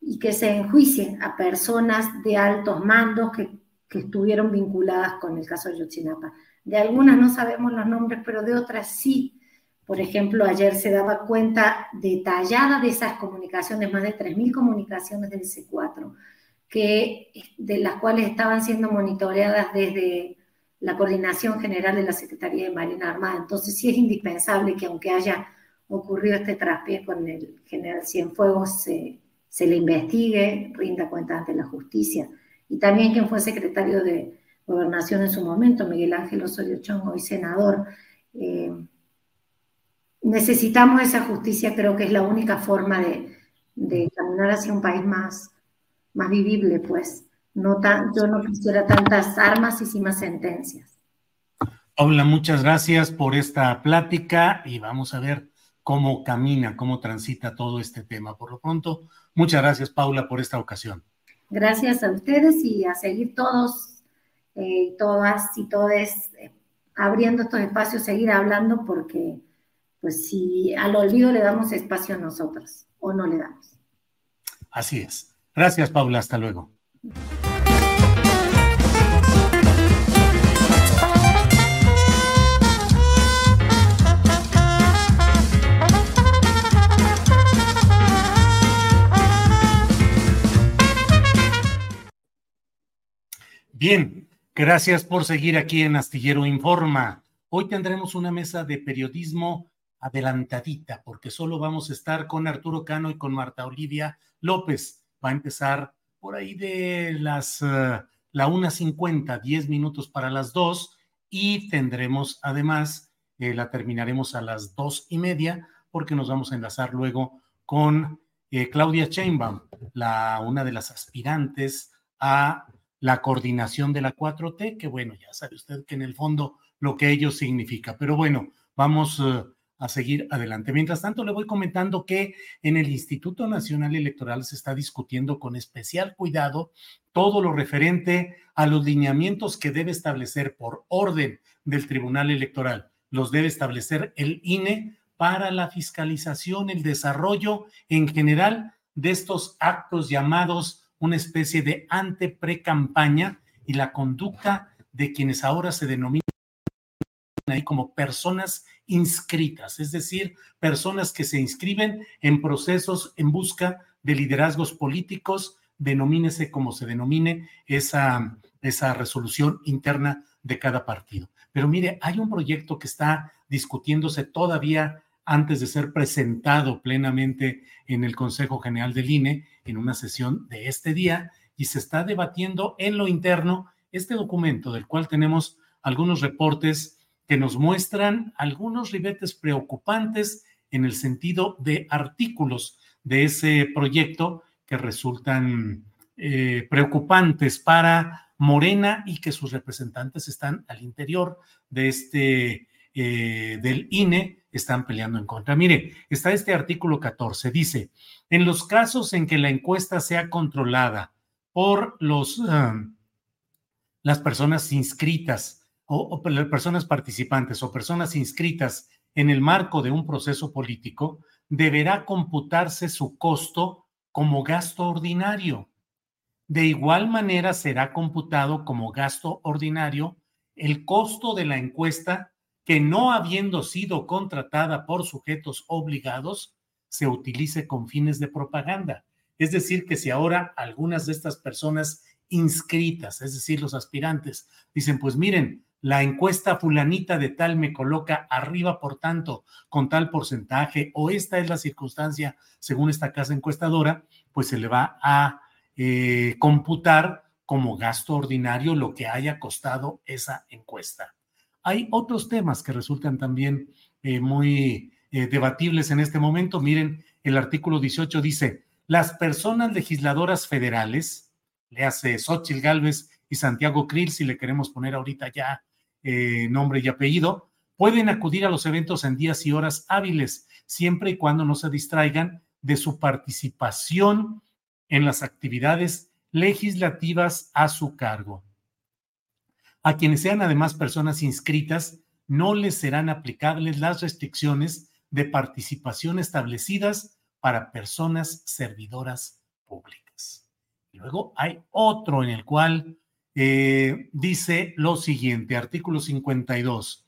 Speaker 6: y que se enjuicien a personas de altos mandos que, estuvieron vinculadas con el caso de Yotzinapa. De algunas no sabemos los nombres, pero de otras sí Por ejemplo, ayer se daba cuenta detallada de esas comunicaciones, más de 3.000 comunicaciones del C4, que, de las cuales estaban siendo monitoreadas desde la Coordinación General de la Secretaría de Marina Armada. Entonces sí es indispensable que aunque haya ocurrido este traspié con el general Cienfuegos, se, se le investigue, rinda cuenta ante la justicia. Y también quien fue secretario de Gobernación en su momento, Miguel Ángel Osorio Chong, hoy senador. Eh, necesitamos esa justicia, creo que es la única forma de, caminar hacia un país más, más vivible, pues. No tan, yo no quisiera tantas armas y sin más sentencias.
Speaker 1: Paula, muchas gracias por esta plática y vamos a ver cómo camina, cómo transita todo este tema. Por lo pronto, muchas gracias, Paula, por esta ocasión.
Speaker 6: Gracias a ustedes y a seguir todos, eh, todas y todos eh, abriendo estos espacios, seguir hablando porque pues si al olvido le damos espacio a nosotros o no le damos.
Speaker 1: Así es. Gracias, Paula. Hasta luego. Bien, gracias por seguir aquí en Astillero Informa. Hoy tendremos una mesa de periodismo adelantadita, porque solo vamos a estar con Arturo Cano y con Marta Olivia López. Va a empezar por ahí de las uh, la 1.50, 10 minutos para las 2, y tendremos además, eh, la terminaremos a las dos y media, porque nos vamos a enlazar luego con eh, Claudia Chainbaum, la, una de las aspirantes a la coordinación de la 4T, que bueno, ya sabe usted que en el fondo lo que ello significa. Pero bueno, vamos uh, a seguir adelante. Mientras tanto, le voy comentando que en el Instituto Nacional Electoral se está discutiendo con especial cuidado todo lo referente a los lineamientos que debe establecer por orden del Tribunal Electoral. Los debe establecer el INE para la fiscalización, el desarrollo en general de estos actos llamados una especie de ante-pre-campaña y la conducta de quienes ahora se denominan ahí como personas inscritas, es decir, personas que se inscriben en procesos en busca de liderazgos políticos, denomínese como se denomine esa, esa resolución interna de cada partido. Pero mire, hay un proyecto que está discutiéndose todavía antes de ser presentado plenamente en el Consejo General del INE en una sesión de este día y se está debatiendo en lo interno este documento del cual tenemos algunos reportes que nos muestran algunos ribetes preocupantes en el sentido de artículos de ese proyecto que resultan eh, preocupantes para Morena y que sus representantes están al interior de este eh, del INE están peleando en contra. Mire, está este artículo 14, dice, en los casos en que la encuesta sea controlada por los, ah, las personas inscritas o, personas participantes o personas inscritas en el marco de un proceso político, deberá computarse su costo como gasto ordinario. De igual manera será computado como gasto ordinario el costo de la encuesta que no habiendo sido contratada por sujetos obligados, se utilice con fines de propaganda. Es decir, que si ahora algunas de estas personas inscritas, es decir, los aspirantes, dicen, pues miren, la encuesta fulanita de tal me coloca arriba, por tanto, con tal porcentaje, o esta es la circunstancia según esta casa encuestadora, pues se le va a eh, computar como gasto ordinario lo que haya costado esa encuesta. Hay otros temas que resultan también eh, muy eh, debatibles en este momento. Miren, el artículo 18 dice, las personas legisladoras federales, le hace Xochitl Gálvez y Santiago Krill, si le queremos poner ahorita ya eh, nombre y apellido, pueden acudir a los eventos en días y horas hábiles, siempre y cuando no se distraigan de su participación en las actividades legislativas a su cargo. A quienes sean además personas inscritas, no les serán aplicables las restricciones de participación establecidas para personas servidoras públicas. luego hay otro en el cual eh, dice lo siguiente, artículo 52.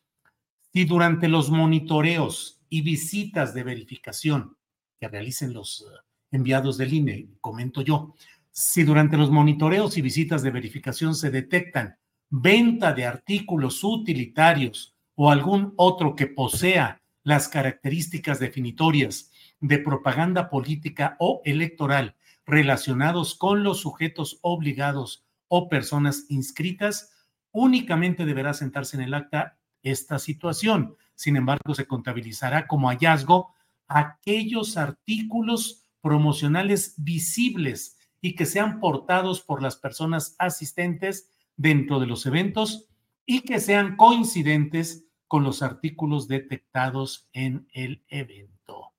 Speaker 1: Si durante los monitoreos y visitas de verificación que realicen los eh, enviados del INE, comento yo, si durante los monitoreos y visitas de verificación se detectan venta de artículos utilitarios o algún otro que posea las características definitorias de propaganda política o electoral relacionados con los sujetos obligados o personas inscritas, únicamente deberá sentarse en el acta esta situación. Sin embargo, se contabilizará como hallazgo aquellos artículos promocionales visibles y que sean portados por las personas asistentes dentro de los eventos y que sean coincidentes con los artículos detectados en el evento.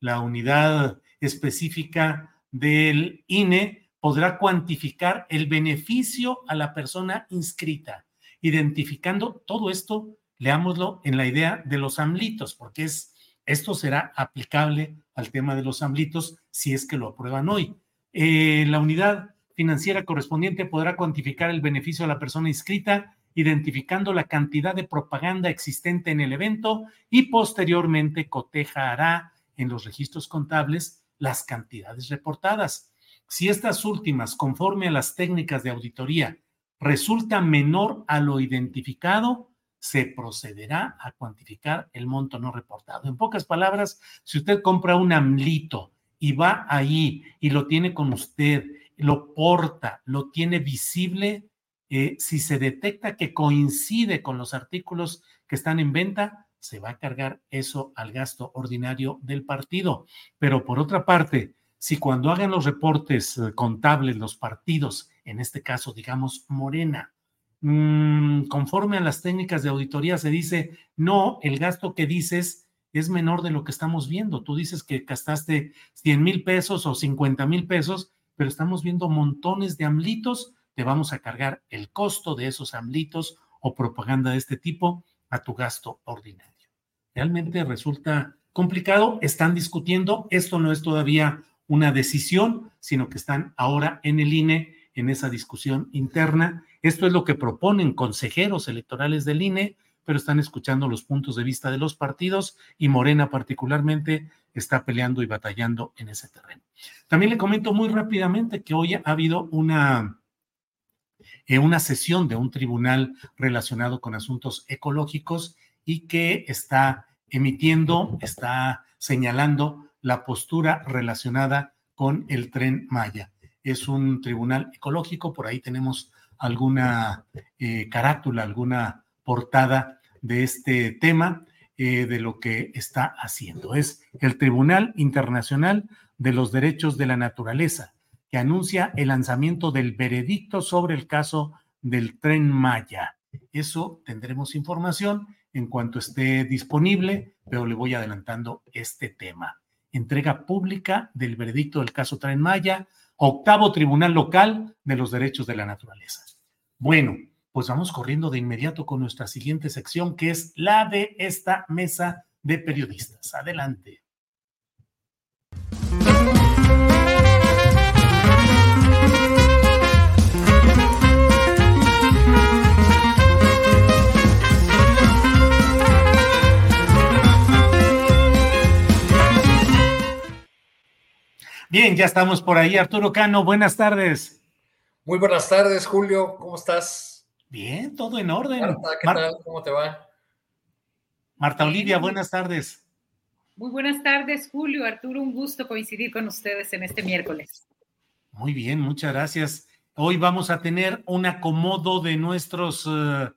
Speaker 1: La unidad específica del INE podrá cuantificar el beneficio a la persona inscrita, identificando todo esto, leámoslo en la idea de los AMLitos, porque es, esto será aplicable al tema de los AMLitos si es que lo aprueban hoy. Eh, la unidad financiera correspondiente podrá cuantificar el beneficio a la persona inscrita, identificando la cantidad de propaganda existente en el evento y posteriormente cotejará en los registros contables las cantidades reportadas. Si estas últimas, conforme a las técnicas de auditoría, resultan menor a lo identificado, se procederá a cuantificar el monto no reportado. En pocas palabras, si usted compra un amlito y va ahí y lo tiene con usted, lo porta, lo tiene visible, eh, si se detecta que coincide con los artículos que están en venta, se va a cargar eso al gasto ordinario del partido. Pero por otra parte, si cuando hagan los reportes eh, contables los partidos, en este caso, digamos, Morena, mm, conforme a las técnicas de auditoría se dice, no, el gasto que dices es menor de lo que estamos viendo. Tú dices que gastaste 100 mil pesos o 50 mil pesos, pero estamos viendo montones de amlitos, te vamos a cargar el costo de esos amlitos o propaganda de este tipo a tu gasto ordinario. Realmente resulta complicado, están discutiendo, esto no es todavía una decisión, sino que están ahora en el INE en esa discusión interna. Esto es lo que proponen consejeros electorales del INE, pero están escuchando los puntos de vista de los partidos y Morena particularmente está peleando y batallando en ese terreno. También le comento muy rápidamente que hoy ha habido una, eh, una sesión de un tribunal relacionado con asuntos ecológicos y que está emitiendo, está señalando la postura relacionada con el tren Maya. Es un tribunal ecológico, por ahí tenemos alguna eh, carátula, alguna portada de este tema, eh, de lo que está haciendo. Es el Tribunal Internacional de los Derechos de la Naturaleza, que anuncia el lanzamiento del veredicto sobre el caso del tren Maya. Eso tendremos información en cuanto esté disponible, pero le voy adelantando este tema. Entrega pública del veredicto del caso Tren Maya, octavo tribunal local de los derechos de la naturaleza. Bueno, pues vamos corriendo de inmediato con nuestra siguiente sección, que es la de esta mesa de periodistas. Adelante. Bien, ya estamos por ahí. Arturo Cano, buenas tardes.
Speaker 7: Muy buenas tardes, Julio. ¿Cómo estás?
Speaker 1: Bien, todo en orden.
Speaker 7: Marta, ¿qué tal? ¿Cómo te va?
Speaker 1: Marta Olivia, buenas tardes.
Speaker 8: Muy buenas tardes, Julio. Arturo, un gusto coincidir con ustedes en este miércoles.
Speaker 1: Muy bien, muchas gracias. Hoy vamos a tener un acomodo de nuestros, eh,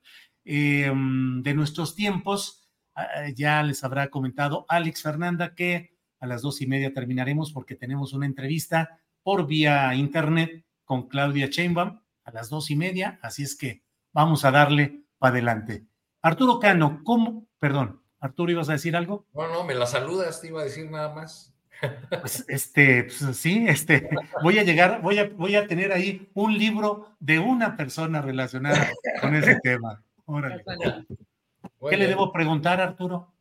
Speaker 1: em, de nuestros tiempos. Ah, ya les habrá comentado Alex Fernanda que a las dos y media terminaremos porque tenemos una entrevista por vía internet con Claudia Chainbaum a las dos y media, así es que vamos a darle para adelante. Arturo Cano, ¿cómo? Perdón, Arturo, ¿ibas a decir algo?
Speaker 7: No, no, me la saludas, te iba a decir nada más.
Speaker 1: Pues este, pues, sí, este, voy a llegar, voy a, voy a tener ahí un libro de una persona relacionada con ese tema. Órale. ¿Qué le debo preguntar, Arturo?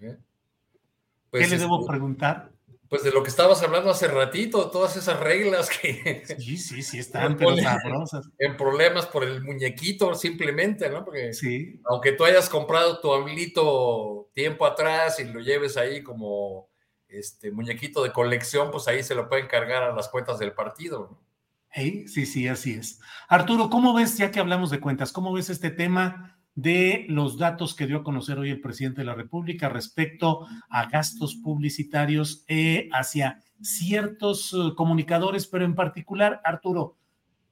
Speaker 1: ¿Qué le debo este, preguntar?
Speaker 7: Pues de lo que estabas hablando hace ratito, todas esas reglas que...
Speaker 1: Sí, sí, sí, están pero sabrosas.
Speaker 7: En problemas por el muñequito simplemente, ¿no? Porque sí. aunque tú hayas comprado tu amiguito tiempo atrás y lo lleves ahí como este muñequito de colección, pues ahí se lo pueden cargar a las cuentas del partido, ¿no?
Speaker 1: Sí, sí, así es. Arturo, ¿cómo ves, ya que hablamos de cuentas, cómo ves este tema de los datos que dio a conocer hoy el presidente de la República respecto a gastos publicitarios eh, hacia ciertos eh, comunicadores, pero en particular, Arturo,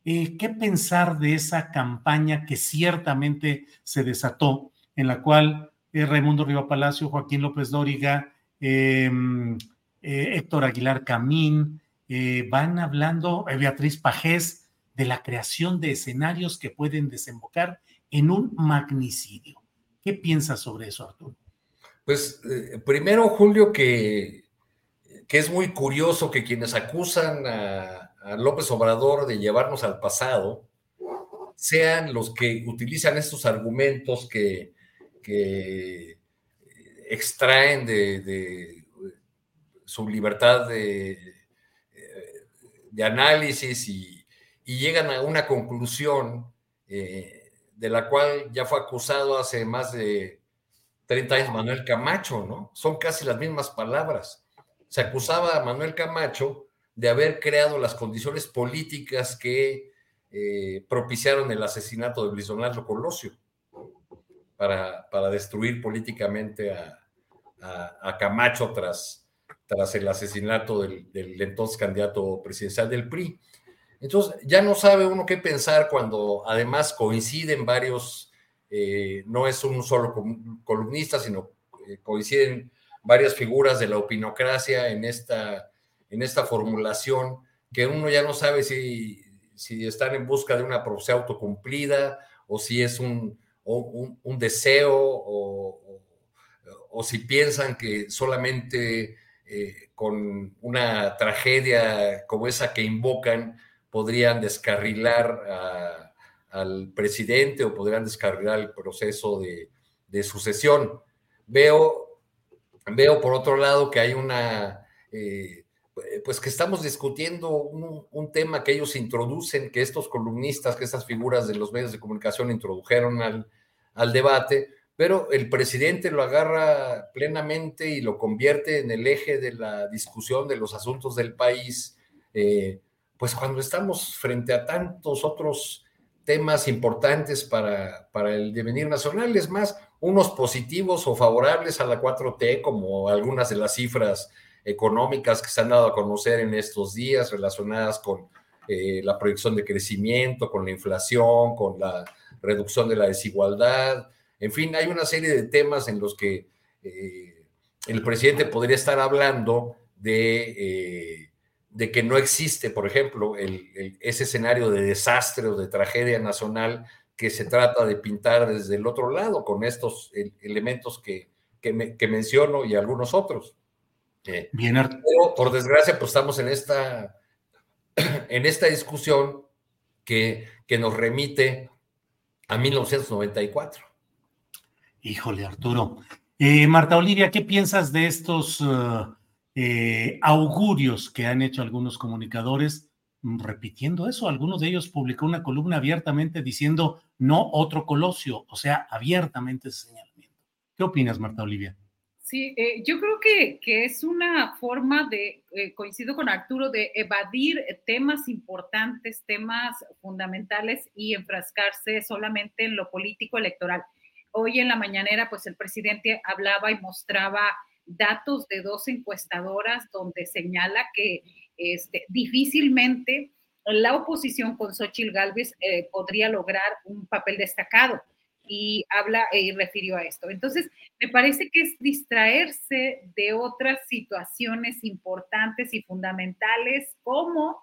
Speaker 1: eh, ¿qué pensar de esa campaña que ciertamente se desató, en la cual Raimundo Riva Palacio, Joaquín López Dóriga, em, Héctor Aguilar Camín, van hablando, Beatriz Pajés, de la creación de escenarios que pueden desembocar en un magnicidio. ¿Qué piensas sobre eso, Arturo?
Speaker 7: Pues eh, primero, Julio, que, que, es muy curioso que quienes acusan a, López Obrador de llevarnos al pasado sean los que utilizan estos argumentos que, extraen de, su libertad de, de análisis y, llegan a una conclusión eh, de la cual ya fue acusado hace más de 30 años Manuel Camacho, ¿no? Son casi las mismas palabras. Se acusaba a Manuel Camacho de haber creado las condiciones políticas que eh, propiciaron el asesinato de Luis Donaldo Colosio para, para destruir políticamente a, Camacho tras, tras el asesinato del, del entonces candidato presidencial del PRI. Entonces, ya no sabe uno qué pensar cuando además coinciden varios, eh, no es un solo columnista, sino eh, coinciden varias figuras de la opinocracia en esta, en esta formulación, que uno ya no sabe si, si están en busca de una profecía autocumplida o si es un, un, deseo o, o, si piensan que solamente eh, con una tragedia como esa que invocan, podrían descarrilar al presidente o podrían descarrilar el proceso de, sucesión. Veo, veo por otro lado que hay una, eh, pues que estamos discutiendo un, tema que ellos introducen, que estos columnistas, que estas figuras de los medios de comunicación introdujeron al, debate, pero el presidente lo agarra plenamente y lo convierte en el eje de la discusión de los asuntos del país. Eh, pues cuando estamos frente a tantos otros temas importantes para, para el devenir nacional, es más, unos positivos o favorables a la 4T, como algunas de las cifras económicas que se han dado a conocer en estos días relacionadas con eh, la proyección de crecimiento, con la inflación, con la reducción de la desigualdad. En fin, hay una serie de temas en los que eh, el presidente podría estar hablando de eh, de que no existe, por ejemplo, ese escenario de desastre o de tragedia nacional que se trata de pintar desde el otro lado con estos elementos que, que, menciono y algunos otros.
Speaker 1: Eh, Bien,
Speaker 7: pero por desgracia, pues estamos en esta, en esta discusión que, que nos remite a 1994.
Speaker 1: Híjole, Arturo. Eh, Marta Olivia, ¿qué piensas de estos... Uh, eh, augurios que han hecho algunos comunicadores mm, repitiendo eso. Algunos de ellos publicó una columna abiertamente diciendo no otro Colosio, o sea, abiertamente ese señalamiento. ¿Qué opinas, Marta Olivia?
Speaker 8: Sí, eh, yo creo que, que, es una forma de, eh, coincido con Arturo, de evadir temas importantes, temas fundamentales y enfrascarse solamente en lo político electoral. Hoy en la mañanera, pues el presidente hablaba y mostraba datos de dos encuestadoras donde señala que este, difícilmente la oposición con Xochitl Gálvez eh, podría lograr un papel destacado y habla y refirió a esto. Entonces, me parece que es distraerse de otras situaciones importantes y fundamentales, como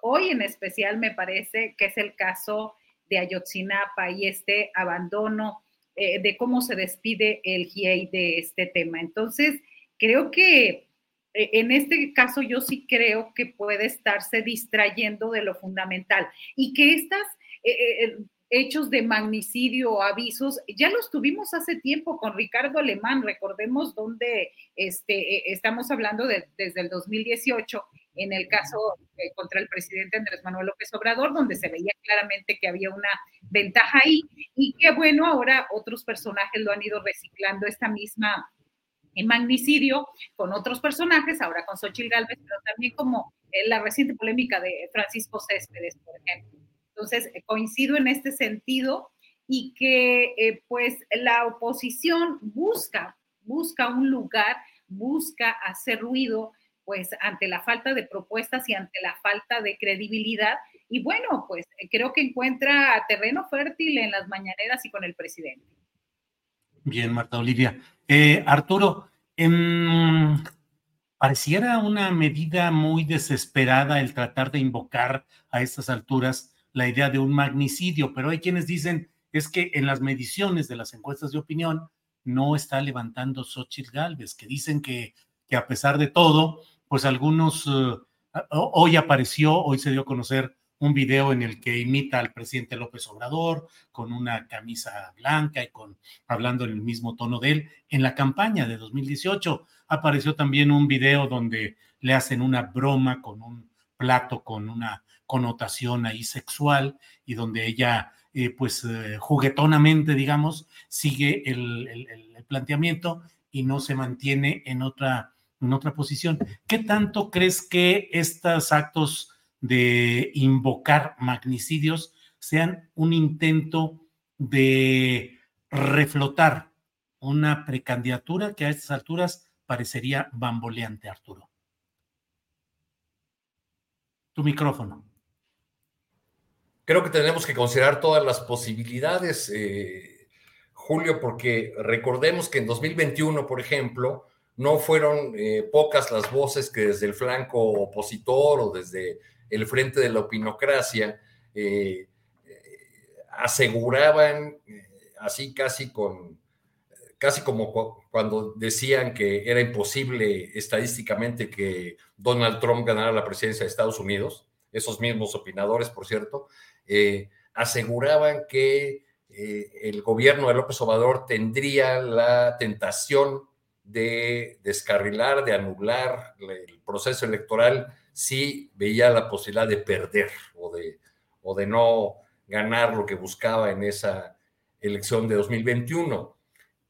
Speaker 8: hoy en especial me parece que es el caso de Ayotzinapa y este abandono eh, de cómo se despide el GIEI de este tema. Entonces, creo que eh, en este caso yo sí creo que puede estarse distrayendo de lo fundamental y que estas, eh, hechos de magnicidio o avisos, ya los tuvimos hace tiempo con Ricardo Alemán, recordemos dónde este, eh, estamos hablando de, desde el 2018, en el caso eh, contra el presidente Andrés Manuel López Obrador, donde se veía claramente que había una ventaja ahí y que bueno, ahora otros personajes lo han ido reciclando esta misma en magnicidio con otros personajes, ahora con Xochitl Galvez, pero también como la reciente polémica de Francisco Céspedes, por ejemplo. Entonces, eh, coincido en este sentido y que eh, pues la oposición busca, busca un lugar, busca hacer ruido, pues ante la falta de propuestas y ante la falta de credibilidad. Y bueno, pues creo que encuentra terreno fértil en las mañaneras y con el presidente.
Speaker 1: Bien, Marta Olivia. Eh, Arturo, em, pareciera una medida muy desesperada el tratar de invocar a estas alturas la idea de un magnicidio, pero hay quienes dicen es que en las mediciones de las encuestas de opinión no está levantando Xochitl Galvez, que dicen que, que a pesar de todo, pues algunos, eh, hoy apareció, hoy se dio a conocer un video en el que imita al presidente López Obrador con una camisa blanca y con hablando en el mismo tono de él. En la campaña de 2018 apareció también un video donde le hacen una broma con un plato con una connotación ahí sexual y donde ella, eh, pues eh, juguetonamente, digamos, sigue el, el, planteamiento y no se mantiene en otra, en otra posición. ¿Qué tanto crees que estos actos de invocar magnicidios sean un intento de reflotar una precandidatura que a estas alturas parecería bamboleante, Arturo. Tu micrófono.
Speaker 7: Creo que tenemos que considerar todas las posibilidades, eh, Julio, porque recordemos que en 2021, por ejemplo, no fueron eh, pocas las voces que desde el flanco opositor o desde el frente de la opinocracia, eh, aseguraban, eh, así casi con, casi como cuando decían que era imposible estadísticamente que Donald Trump ganara la presidencia de Estados Unidos, esos mismos opinadores, por cierto, aseguraban que el gobierno de López Obrador tendría la tentación de descarrilar, de anular el proceso electoral sí veía la posibilidad de perder o de, o de no ganar lo que buscaba en esa elección de 2021.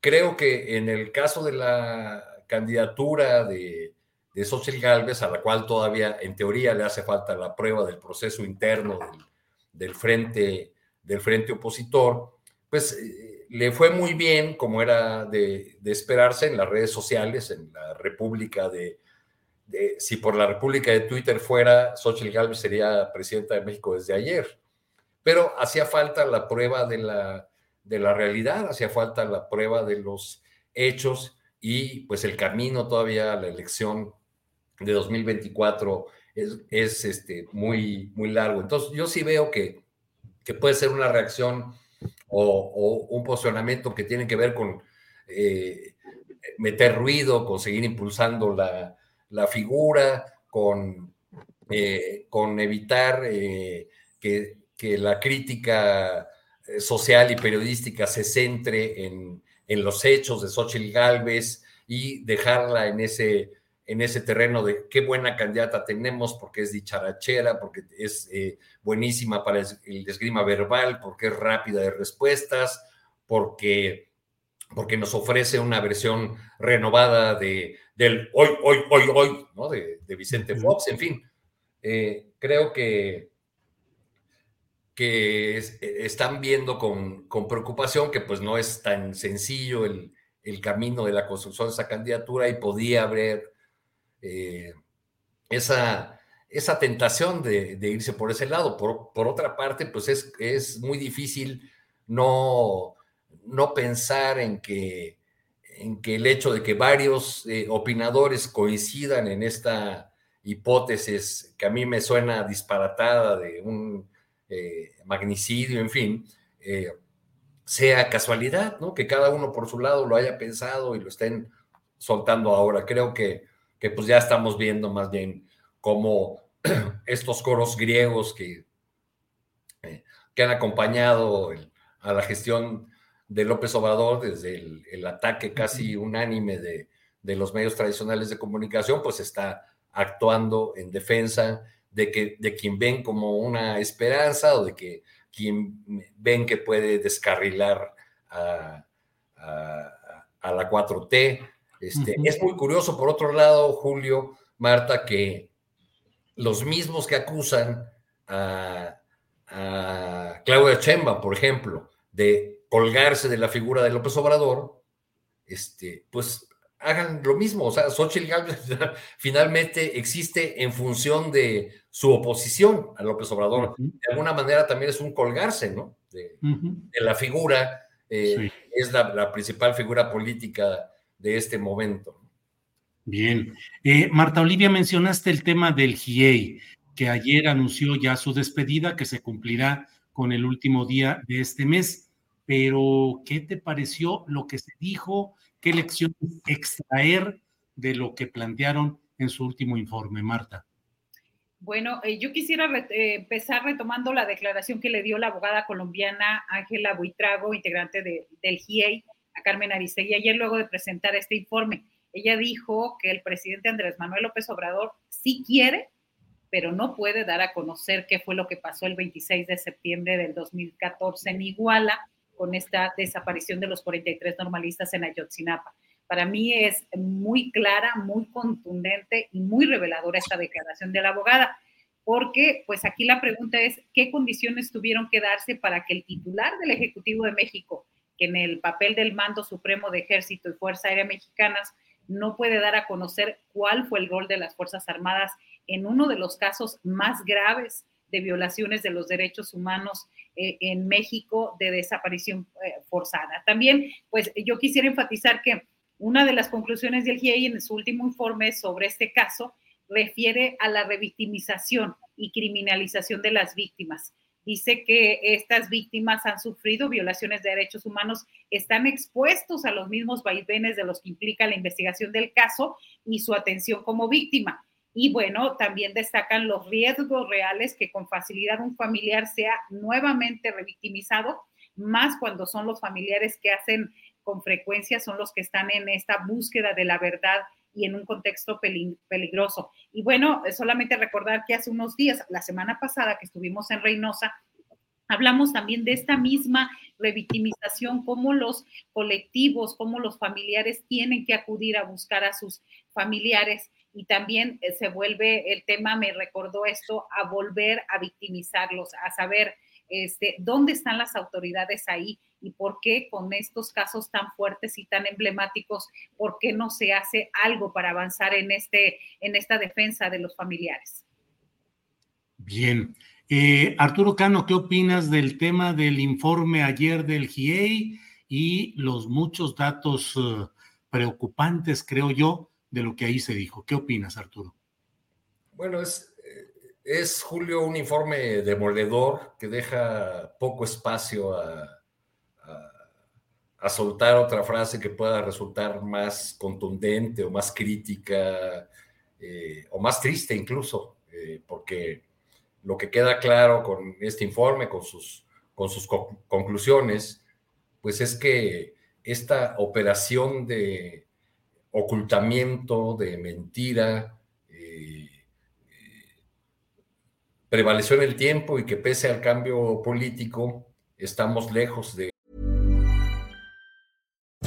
Speaker 7: Creo que en el caso de la candidatura de, de Xochitl Gálvez, a la cual todavía en teoría le hace falta la prueba del proceso interno del, frente, del frente opositor, pues eh, le fue muy bien, como era de, esperarse, en las redes sociales, en la República de, si por la República de Twitter fuera, Xochitl Gálvez sería presidenta de México desde ayer. Pero hacía falta la prueba de la, de la realidad, hacía falta la prueba de los hechos y pues el camino todavía a la elección de 2024 es, es este, muy, muy largo. Entonces yo sí veo que, que puede ser una reacción o, un posicionamiento que tiene que ver con eh, meter ruido, con seguir impulsando la, la figura, con, eh, con evitar eh, que, la crítica social y periodística se centre en, los hechos de Xochitl Galvez y dejarla en ese, en ese terreno de qué buena candidata tenemos, porque es dicharachera, porque es buenísima para el esgrima verbal, porque es rápida de respuestas, porque, porque nos ofrece una versión renovada de, del hoy, hoy, hoy, hoy, ¿no? De, Vicente Fox, en fin. Eh, creo que, que están viendo con, preocupación que pues no es tan sencillo el, camino de la construcción de esa candidatura y podía haber eh, esa, esa tentación de, irse por ese lado. Por, por otra parte, pues es, es muy difícil no, no pensar en que en que el hecho de que varios eh, opinadores coincidan en esta hipótesis que a mí me suena disparatada de un eh, magnicidio, en fin, sea casualidad, ¿no? Que cada uno por su lado lo haya pensado y lo estén soltando ahora. Creo que, que pues ya estamos viendo más bien cómo estos coros griegos que que han acompañado a la gestión de López Obrador desde el, ataque casi unánime de, de, los medios tradicionales de comunicación, pues está actuando en defensa de, que, de quien ven como una esperanza o de que quien ven que puede descarrilar a, a, la 4T. Este, Es muy curioso, por otro lado, Julio, Marta, que los mismos que acusan a, a Claudia Chemba, por ejemplo, de colgarse de la figura de López Obrador, este, pues hagan lo mismo. O sea, Xochitl Gálvez finalmente existe en función de su oposición a López Obrador. De alguna manera también es un colgarse, ¿no? De, la figura, eh, es la, principal figura política de este momento.
Speaker 1: Bien. Eh, Marta Olivia, mencionaste el tema del GIEI, que ayer anunció ya su despedida, que se cumplirá con el último día de este mes. Pero, ¿qué te pareció lo que se dijo? ¿Qué lecciones extraer de lo que plantearon en su último informe, Marta?
Speaker 8: Bueno, eh, yo quisiera eh, empezar retomando la declaración que le dio la abogada colombiana Ángela Buitrago, integrante del GIEI, a Carmen Aristegui ayer luego de presentar este informe. Ella dijo que el presidente Andrés Manuel López Obrador sí quiere, pero no puede dar a conocer qué fue lo que pasó el 26 de septiembre del 2014 en Iguala con esta desaparición de los 43 normalistas en Ayotzinapa. Para mí es muy clara, muy contundente y muy reveladora esta declaración de la abogada, porque pues aquí la pregunta es, ¿qué condiciones tuvieron que darse para que el titular del Ejecutivo de México, en el papel del Mando Supremo de Ejército y Fuerza Aérea Mexicanas, no puede dar a conocer cuál fue el rol de las Fuerzas Armadas en uno de los casos más graves de violaciones de los derechos humanos eh, en México de desaparición eh, forzada. También, pues yo quisiera enfatizar que una de las conclusiones del GIEI en su último informe sobre este caso refiere a la revictimización y criminalización de las víctimas. Dice que estas víctimas han sufrido violaciones de derechos humanos, están expuestos a los mismos vaivenes de los que implica la investigación del caso y su atención como víctima. Y bueno, también destacan los riesgos reales que con facilidad un familiar sea nuevamente revictimizado, más cuando son los familiares que hacen con frecuencia, son los que están en esta búsqueda de la verdad y en un contexto peligroso. Y bueno, solamente recordar que hace unos días, la semana pasada que estuvimos en Reynosa, hablamos también de esta misma revictimización, cómo los colectivos, cómo los familiares tienen que acudir a buscar a sus familiares y también eh, se vuelve el tema, me recordó esto, a volver a victimizarlos, a saber este, dónde están las autoridades ahí y por qué con estos casos tan fuertes y tan emblemáticos, por qué no se hace algo para avanzar en, este, en esta defensa de los familiares.
Speaker 1: Bien. Eh, Arturo Cano, ¿qué opinas del tema del informe ayer del GIEI y los muchos datos eh, preocupantes, creo yo, de lo que ahí se dijo. ¿Qué opinas, Arturo?
Speaker 7: Bueno, es, es Julio un informe demoledor que deja poco espacio a, a, soltar otra frase que pueda resultar más contundente o más crítica eh, o más triste incluso, eh, porque lo que queda claro con este informe, con sus, con sus conclusiones, pues es que esta operación de ocultamiento, de mentira, eh, eh, prevaleció en el tiempo y que pese al cambio político, estamos lejos de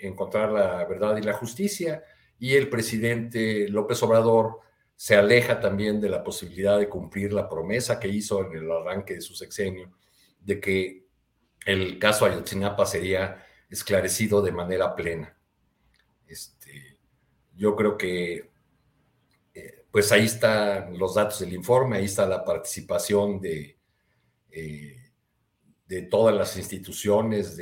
Speaker 7: Encontrar la verdad y la justicia. Y el presidente López Obrador se aleja también de la posibilidad de cumplir la promesa que hizo en el arranque de su sexenio de que el caso Ayotzinapa sería esclarecido de manera plena. Este, yo creo que eh, pues ahí están los datos del informe, ahí está la participación de, eh, de todas las instituciones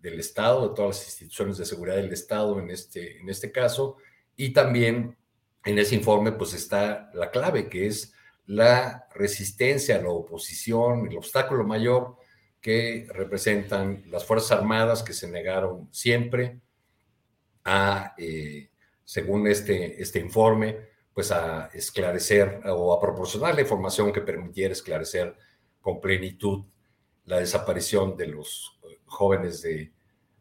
Speaker 7: del Estado, de todas las instituciones de seguridad del Estado en este, en este caso, y también en ese informe pues está la clave, que es la resistencia, la oposición, el obstáculo mayor que representan las Fuerzas Armadas que se negaron siempre a, eh, según este, este informe, pues a esclarecer o a proporcionar la información que permitiera esclarecer con plenitud la desaparición de los jóvenes de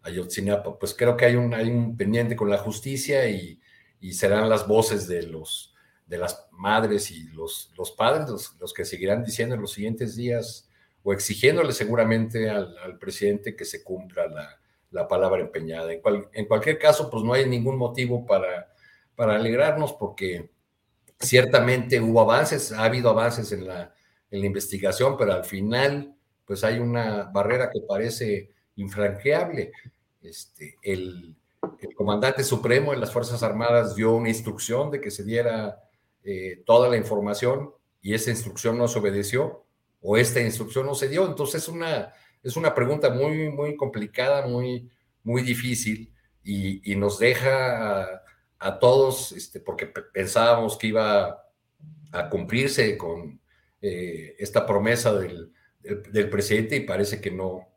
Speaker 7: Ayotzinapa. Pues creo que hay un, hay un pendiente con la justicia y, y serán las voces de los de las madres y los, los padres los, los que seguirán diciendo en los siguientes días o exigiéndole seguramente al, presidente que se cumpla la, palabra empeñada. En, en, cualquier caso, pues no hay ningún motivo para, para alegrarnos porque ciertamente hubo avances, ha habido avances en la, en la investigación, pero al final, pues hay una barrera que parece infranqueable. Este, el, comandante supremo de las Fuerzas Armadas dio una instrucción de que se diera eh, toda la información y esa instrucción no se obedeció o esta instrucción no se dio. Entonces es una, es una pregunta muy, muy complicada, muy, muy difícil y, nos deja a, todos, este, porque pensábamos que iba a cumplirse con eh, esta promesa del, del, presidente y parece que no,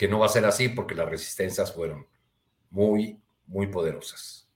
Speaker 7: que no va a ser así porque las resistencias fueron muy, muy poderosas.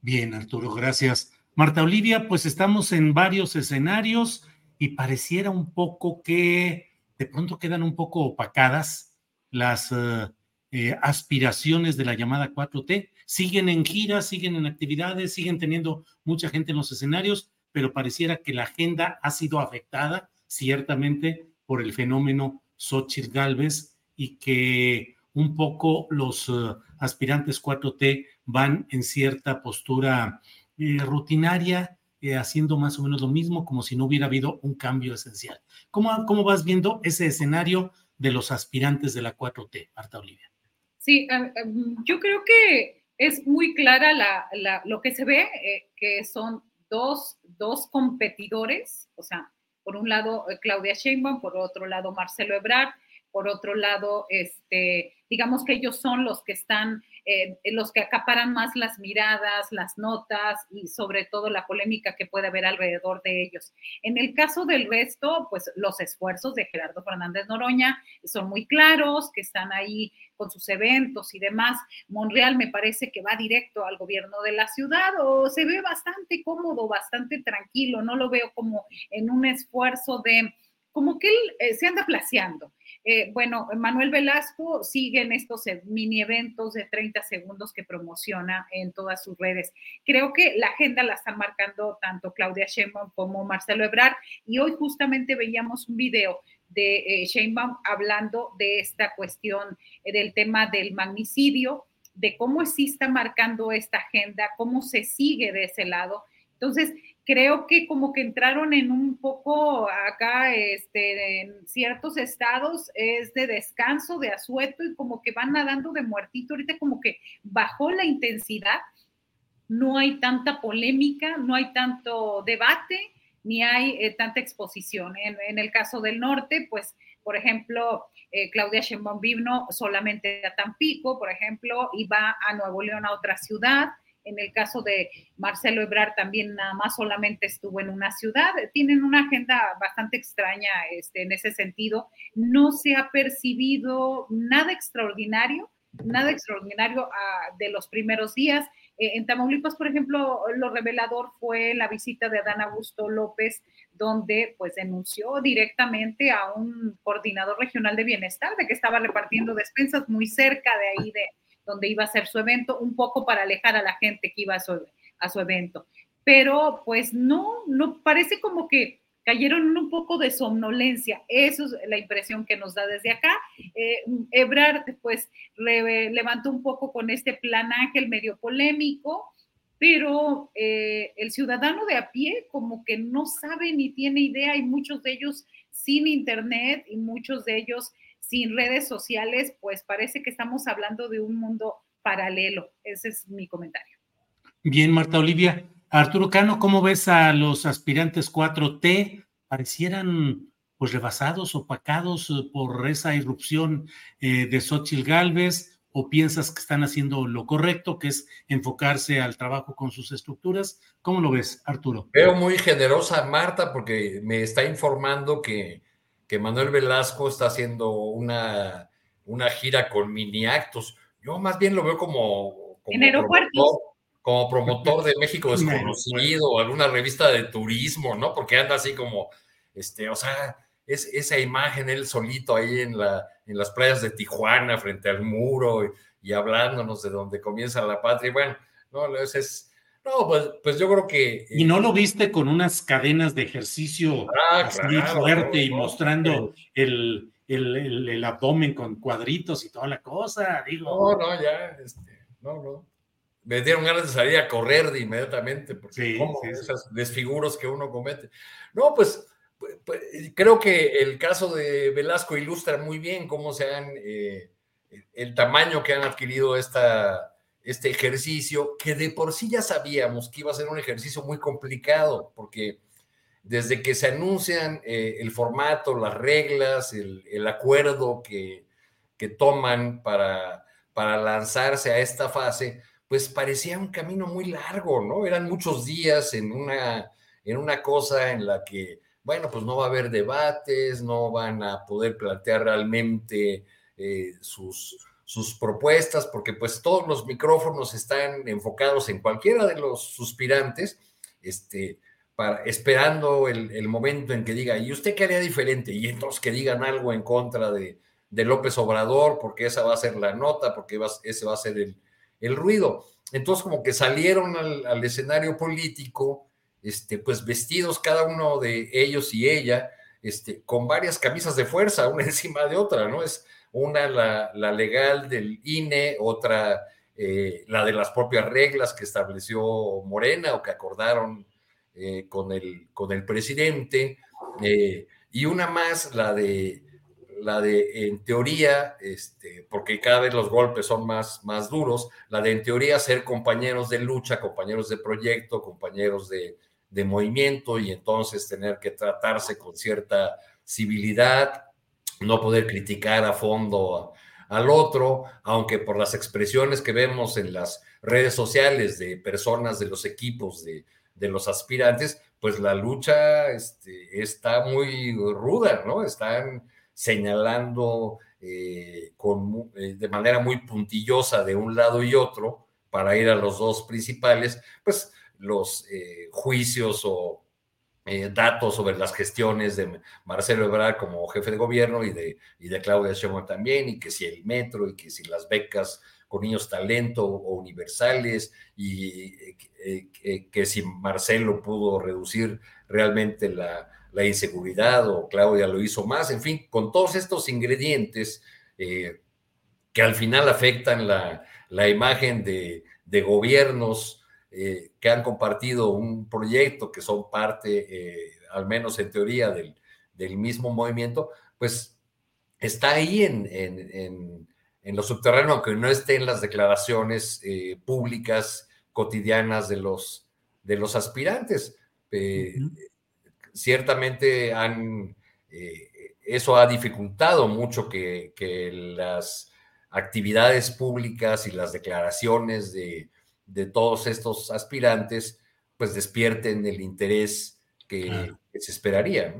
Speaker 1: Bien, Arturo, gracias. Marta Olivia, pues estamos en varios escenarios y pareciera un poco que de pronto quedan un poco opacadas las eh, eh, aspiraciones de la llamada 4T. Siguen en giras, siguen en actividades, siguen teniendo mucha gente en los escenarios, pero pareciera que la agenda ha sido afectada ciertamente por el fenómeno Xochitl Galvez y que un poco los eh, aspirantes 4T van en cierta postura rutinaria eh, haciendo más o menos lo mismo, como si no hubiera habido un cambio esencial. ¿Cómo, ¿Cómo vas viendo ese escenario de los aspirantes de la 4T, Marta Olivia?
Speaker 8: Sí, eh, eh, yo creo que es muy clara la, lo que se ve, que son dos, dos competidores, o sea, por un lado Claudia Sheinbaum, por otro lado Marcelo Ebrard, por otro lado, este, digamos que ellos son los que están eh, los que acaparan más las miradas, las notas y sobre todo la polémica que puede haber alrededor de ellos. En el caso del resto, pues los esfuerzos de Gerardo Fernández Noroña son muy claros, que están ahí con sus eventos y demás. Monreal me parece que va directo al gobierno de la ciudad o se ve bastante cómodo, bastante tranquilo, no lo veo como en un esfuerzo de, como que él eh, se anda placeando. Eh, bueno, Manuel Velasco sigue en estos eh, mini eventos de 30 segundos que promociona en todas sus redes. Creo que la agenda la están marcando tanto Claudia Sheinbaum como Marcelo Ebrard y hoy justamente veíamos un video de eh, Sheinbaum hablando de esta cuestión del tema del magnicidio, de cómo sí está marcando esta agenda, cómo se sigue de ese lado. Entonces, creo que como que entraron en un poco acá, este, en ciertos estados es de descanso, de asueto y como que van nadando de muertito. Ahorita como que bajó la intensidad, no hay tanta polémica, no hay tanto debate, ni hay eh, tanta exposición. En, el caso del norte, pues, por ejemplo, eh, Claudia Sheinbaum vino solamente a Tampico, por ejemplo, y va a Nuevo León, a otra ciudad en el caso de Marcelo Ebrard también nada más solamente estuvo en una ciudad. Tienen una agenda bastante extraña este, en ese sentido. No se ha percibido nada extraordinario, nada extraordinario ah, de los primeros días. Eh, en Tamaulipas, por ejemplo, lo revelador fue la visita de Adán Augusto López, donde pues denunció directamente a un coordinador regional de bienestar de que estaba repartiendo despensas muy cerca de ahí de, donde iba a ser su evento, un poco para alejar a la gente que iba a su, a su evento. pero pues no, no parece como que cayeron un poco de somnolencia. Eso es la impresión que nos da desde acá. Eh, Ebrard, pues, levantó un poco con este plan Ángel medio polémico, pero eh, el ciudadano de a pie como que no sabe ni tiene idea y muchos de ellos sin internet y muchos de ellos sin redes sociales, pues parece que estamos hablando de un mundo paralelo. Ese es mi comentario.
Speaker 1: Bien, Marta Olivia. Arturo Cano, ¿cómo ves a los aspirantes 4T? Parecieran pues rebasados, opacados eh, por esa irrupción eh, de Xochitl Galvez o piensas que están haciendo lo correcto, que es enfocarse al trabajo con sus estructuras? ¿Cómo lo ves, Arturo?
Speaker 7: Veo muy generosa Marta porque me está informando que, que Manuel Velasco está haciendo una, una gira con mini actos. Yo más bien lo veo como, como, promotor, como promotor de México desconocido o alguna revista de turismo, ¿no? Porque anda así como, este, o sea, es esa imagen él solito ahí en, la, en las playas de Tijuana frente al muro y, hablándonos de dónde comienza la patria. Y bueno, no, es, no, pues, pues, yo creo que...
Speaker 1: ¿Y no lo viste con unas cadenas de ejercicio ah, así fuerte y mostrando el, el, abdomen con cuadritos y toda la cosa?
Speaker 7: Digo. No, no, ya, este, no, no. Me dieron ganas de salir a correr de inmediatamente, porque sí, esos desfiguros que uno comete. No, pues pues, pues, creo que el caso de Velasco ilustra muy bien cómo se han, eh, el tamaño que han adquirido esta, este ejercicio, que de por sí ya sabíamos que iba a ser un ejercicio muy complicado, porque desde que se anuncian eh, el formato, las reglas, el, acuerdo que, que toman para, para lanzarse a esta fase, pues parecía un camino muy largo, ¿no? Eran muchos días en una, en una cosa en la que bueno, pues no va a haber debates, no van a poder plantear realmente eh, sus, sus propuestas, porque pues todos los micrófonos están enfocados en cualquiera de los suspirantes, este, para, esperando el, momento en que diga, ¿y usted qué haría diferente? Y entonces que digan algo en contra de, López Obrador, porque esa va a ser la nota, porque ese va a ser el, ruido. Entonces como que salieron al, al escenario político este, pues vestidos cada uno de ellos y ella, este, con varias camisas de fuerza, una encima de otra, ¿no? Es una la, legal del INE, otra eh, la de las propias reglas que estableció Morena o que acordaron eh, con, el, con el presidente, eh, y una más, la de, la de en teoría, este, porque cada vez los golpes son más, más duros, la de en teoría ser compañeros de lucha, compañeros de proyecto, compañeros de, de movimiento y entonces tener que tratarse con cierta civilidad, no poder criticar a fondo al otro, aunque por las expresiones que vemos en las redes sociales de personas de los equipos de, los aspirantes, pues la lucha este, está muy ruda, ¿no? Están señalando eh, con, eh, de manera muy puntillosa de un lado y otro para ir a los dos principales, pues los eh, juicios o eh, datos sobre las gestiones de Marcelo Ebrard como jefe de gobierno y de, y de Claudia Sheinbaum también, y que si el metro y que si las becas con niños talento o universales y eh, que si Marcelo pudo reducir realmente la, inseguridad o Claudia lo hizo más, en fin, con todos estos ingredientes que al final afectan la, imagen de, de gobiernos eh, que han compartido un proyecto, que son parte, eh, al menos en teoría, del, mismo movimiento, pues está ahí en, en, en, lo subterráneo, aunque no esté en las declaraciones eh, públicas cotidianas de los, de los aspirantes. Ciertamente han, eso ha dificultado mucho que, que las actividades públicas y las declaraciones de, de todos estos aspirantes, pues despierten el interés que, se esperaría.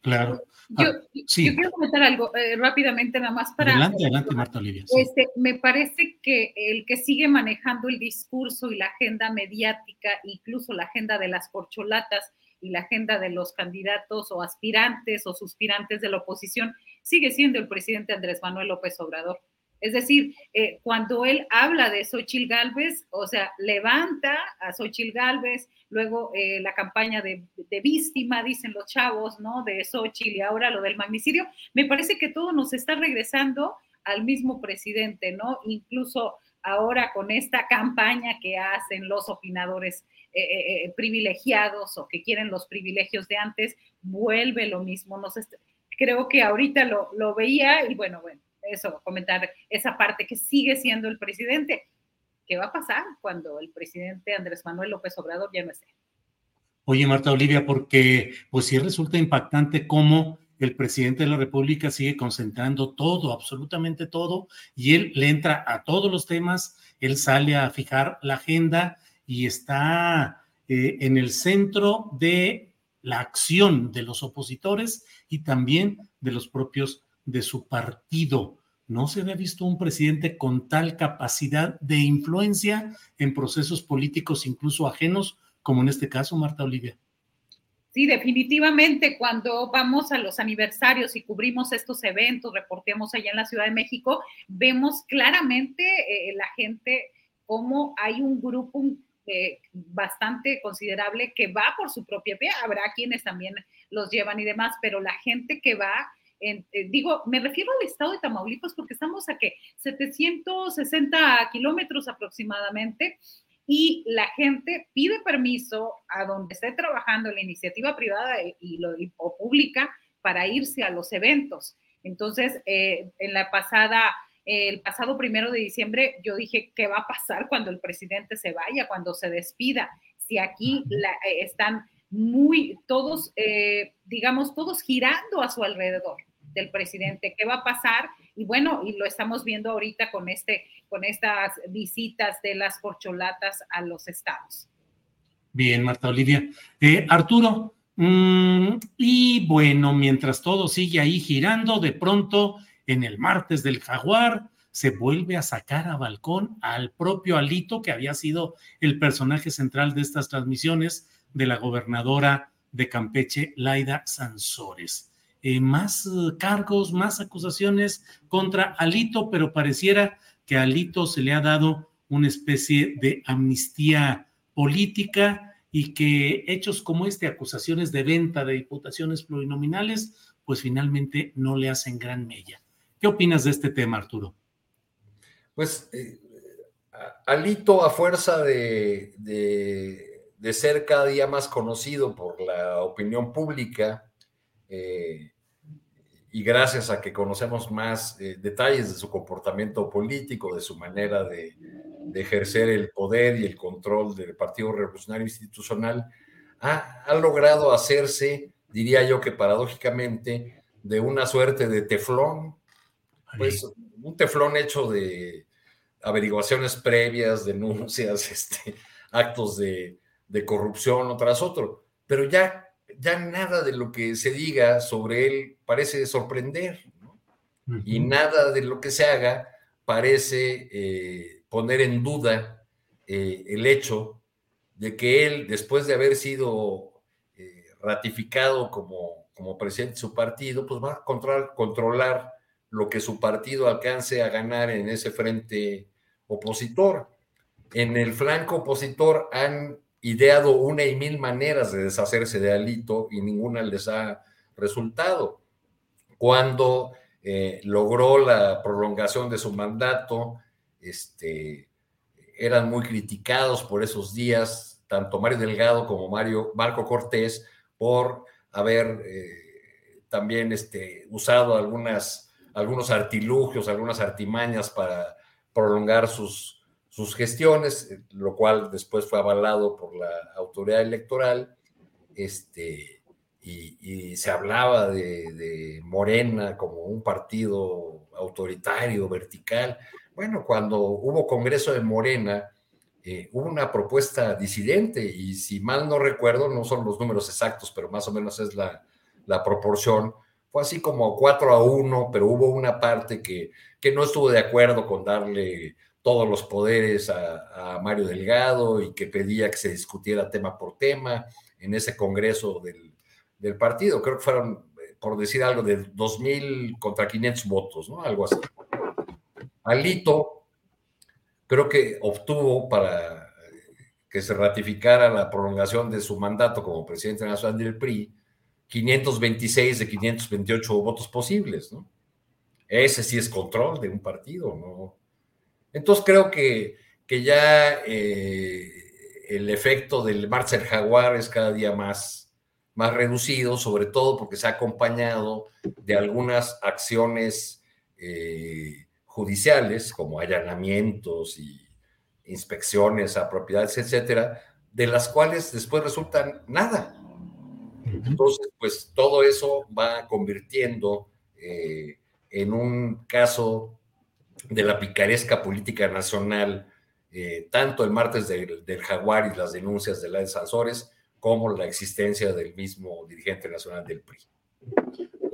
Speaker 1: Claro.
Speaker 8: Yo, ah, quiero comentar algo eh, rápidamente, nada más para.
Speaker 1: Adelante, adelante, Marta Olivia.
Speaker 8: Este, me parece que el que sigue manejando el discurso y la agenda mediática, incluso la agenda de las corcholatas y la agenda de los candidatos o aspirantes o suspirantes de la oposición, sigue siendo el presidente Andrés Manuel López Obrador. Es decir, eh, cuando él habla de Xochil Gálvez, o sea, levanta a Xochil Gálvez, luego eh, la campaña de, víctima, dicen los chavos, ¿no? De Xochil y ahora lo del magnicidio, me parece que todo nos está regresando al mismo presidente, ¿no? Incluso ahora con esta campaña que hacen los opinadores eh, privilegiados o que quieren los privilegios de antes, vuelve lo mismo. Nos creo que ahorita lo, lo veía y bueno, bueno eso, comentar esa parte que sigue siendo el presidente. ¿Qué va a pasar cuando el presidente Andrés Manuel López Obrador ya no esté?
Speaker 1: Oye, Marta Olivia, porque pues sí resulta impactante cómo el presidente de la República sigue concentrando todo, absolutamente todo, y él le entra a todos los temas, él sale a fijar la agenda y está eh, en el centro de la acción de los opositores y también de los propios de su partido. No se había visto un presidente con tal capacidad de influencia en procesos políticos, incluso ajenos, como en este caso, Marta Olivia.
Speaker 8: Sí, definitivamente cuando vamos a los aniversarios y cubrimos estos eventos, reportemos allá en la Ciudad de México, vemos claramente eh, la gente como hay un grupo eh, bastante considerable que va por su propia vía. Habrá quienes también los llevan y demás, pero la gente que va eh, digo, me refiero al estado de Tamaulipas porque estamos a que 760 kilómetros aproximadamente y la gente pide permiso a donde esté trabajando la iniciativa privada y, lo, o pública para irse a los eventos. Entonces, eh, en la pasada, el pasado primero de diciembre, yo dije, ¿qué va a pasar cuando el presidente se vaya, cuando se despida? Si aquí eh, están muy, todos, digamos, todos girando a su alrededor del presidente, qué va a pasar. Y bueno, y lo estamos viendo ahorita con, este, con estas visitas de las corcholatas a los estados.
Speaker 1: Bien, Marta Olivia. Eh, Arturo, mm, y bueno, mientras todo sigue ahí girando, de pronto en el martes del jaguar se vuelve a sacar a balcón al propio Alito, que había sido el personaje central de estas transmisiones de la gobernadora de Campeche, Laida Sansores. Eh, más eh, cargos, más acusaciones contra Alito, pero pareciera que a Alito se le ha dado una especie de amnistía política y que hechos como este, acusaciones de venta de diputaciones plurinominales, pues finalmente no le hacen gran mella. ¿Qué opinas de este tema, Arturo?
Speaker 7: Pues eh, Alito, a fuerza de, de, ser cada día más conocido por la opinión pública, y gracias a que conocemos más eh, detalles de su comportamiento político, de su manera de, ejercer el poder y el control del Partido Revolucionario Institucional, ha, logrado hacerse, diría yo que paradójicamente, de una suerte de teflón, pues un teflón hecho de averiguaciones previas, denuncias, este, actos de, de corrupción, uno tras otro, pero ya ya nada de lo que se diga sobre él parece sorprender, y nada de lo que se haga parece eh, poner en duda eh, el hecho de que él, después de haber sido eh, ratificado como, como presidente de su partido, pues va a controlar, controlar lo que su partido alcance a ganar en ese frente opositor. En el flanco opositor han ideado una y mil maneras de deshacerse de Alito y ninguna les ha resultado. Cuando eh, logró la prolongación de su mandato, este, eran muy criticados por esos días, tanto Mario Delgado como Mario Marco Cortés, por haber eh, también este, usado algunas, algunos artilugios, algunas artimañas para prolongar sus, sus gestiones, eh, lo cual después fue avalado por la autoridad electoral, este, y, se hablaba de, Morena como un partido autoritario, vertical. Bueno, cuando hubo Congreso de Morena, eh, hubo una propuesta disidente y si mal no recuerdo, no son los números exactos, pero más o menos es la, la proporción, fue así como 4 a 1, pero hubo una parte que, que no estuvo de acuerdo con darle todos los poderes a, Mario Delgado y que pedía que se discutiera tema por tema en ese congreso del, del partido. Creo que fueron, eh, por decir algo, de 2.000 contra 500 votos, ¿no? Algo así. Alito creo que obtuvo para que se ratificara la prolongación de su mandato como presidente nacional del PRI 526 de 528 votos posibles, ¿no? Ese sí es control de un partido, ¿no? Entonces creo que, que ya eh, el efecto del Marcel Jaguar es cada día más, más reducido, sobre todo porque se ha acompañado de algunas acciones eh, judiciales, como allanamientos y inspecciones a propiedades, etcétera, de las cuales después resultan nada. Entonces, pues todo eso va convirtiendo eh, en un caso de la picaresca política nacional, eh, tanto el martes del, Jaguar y las denuncias de la de Sansores, como la existencia del mismo dirigente nacional del PRI.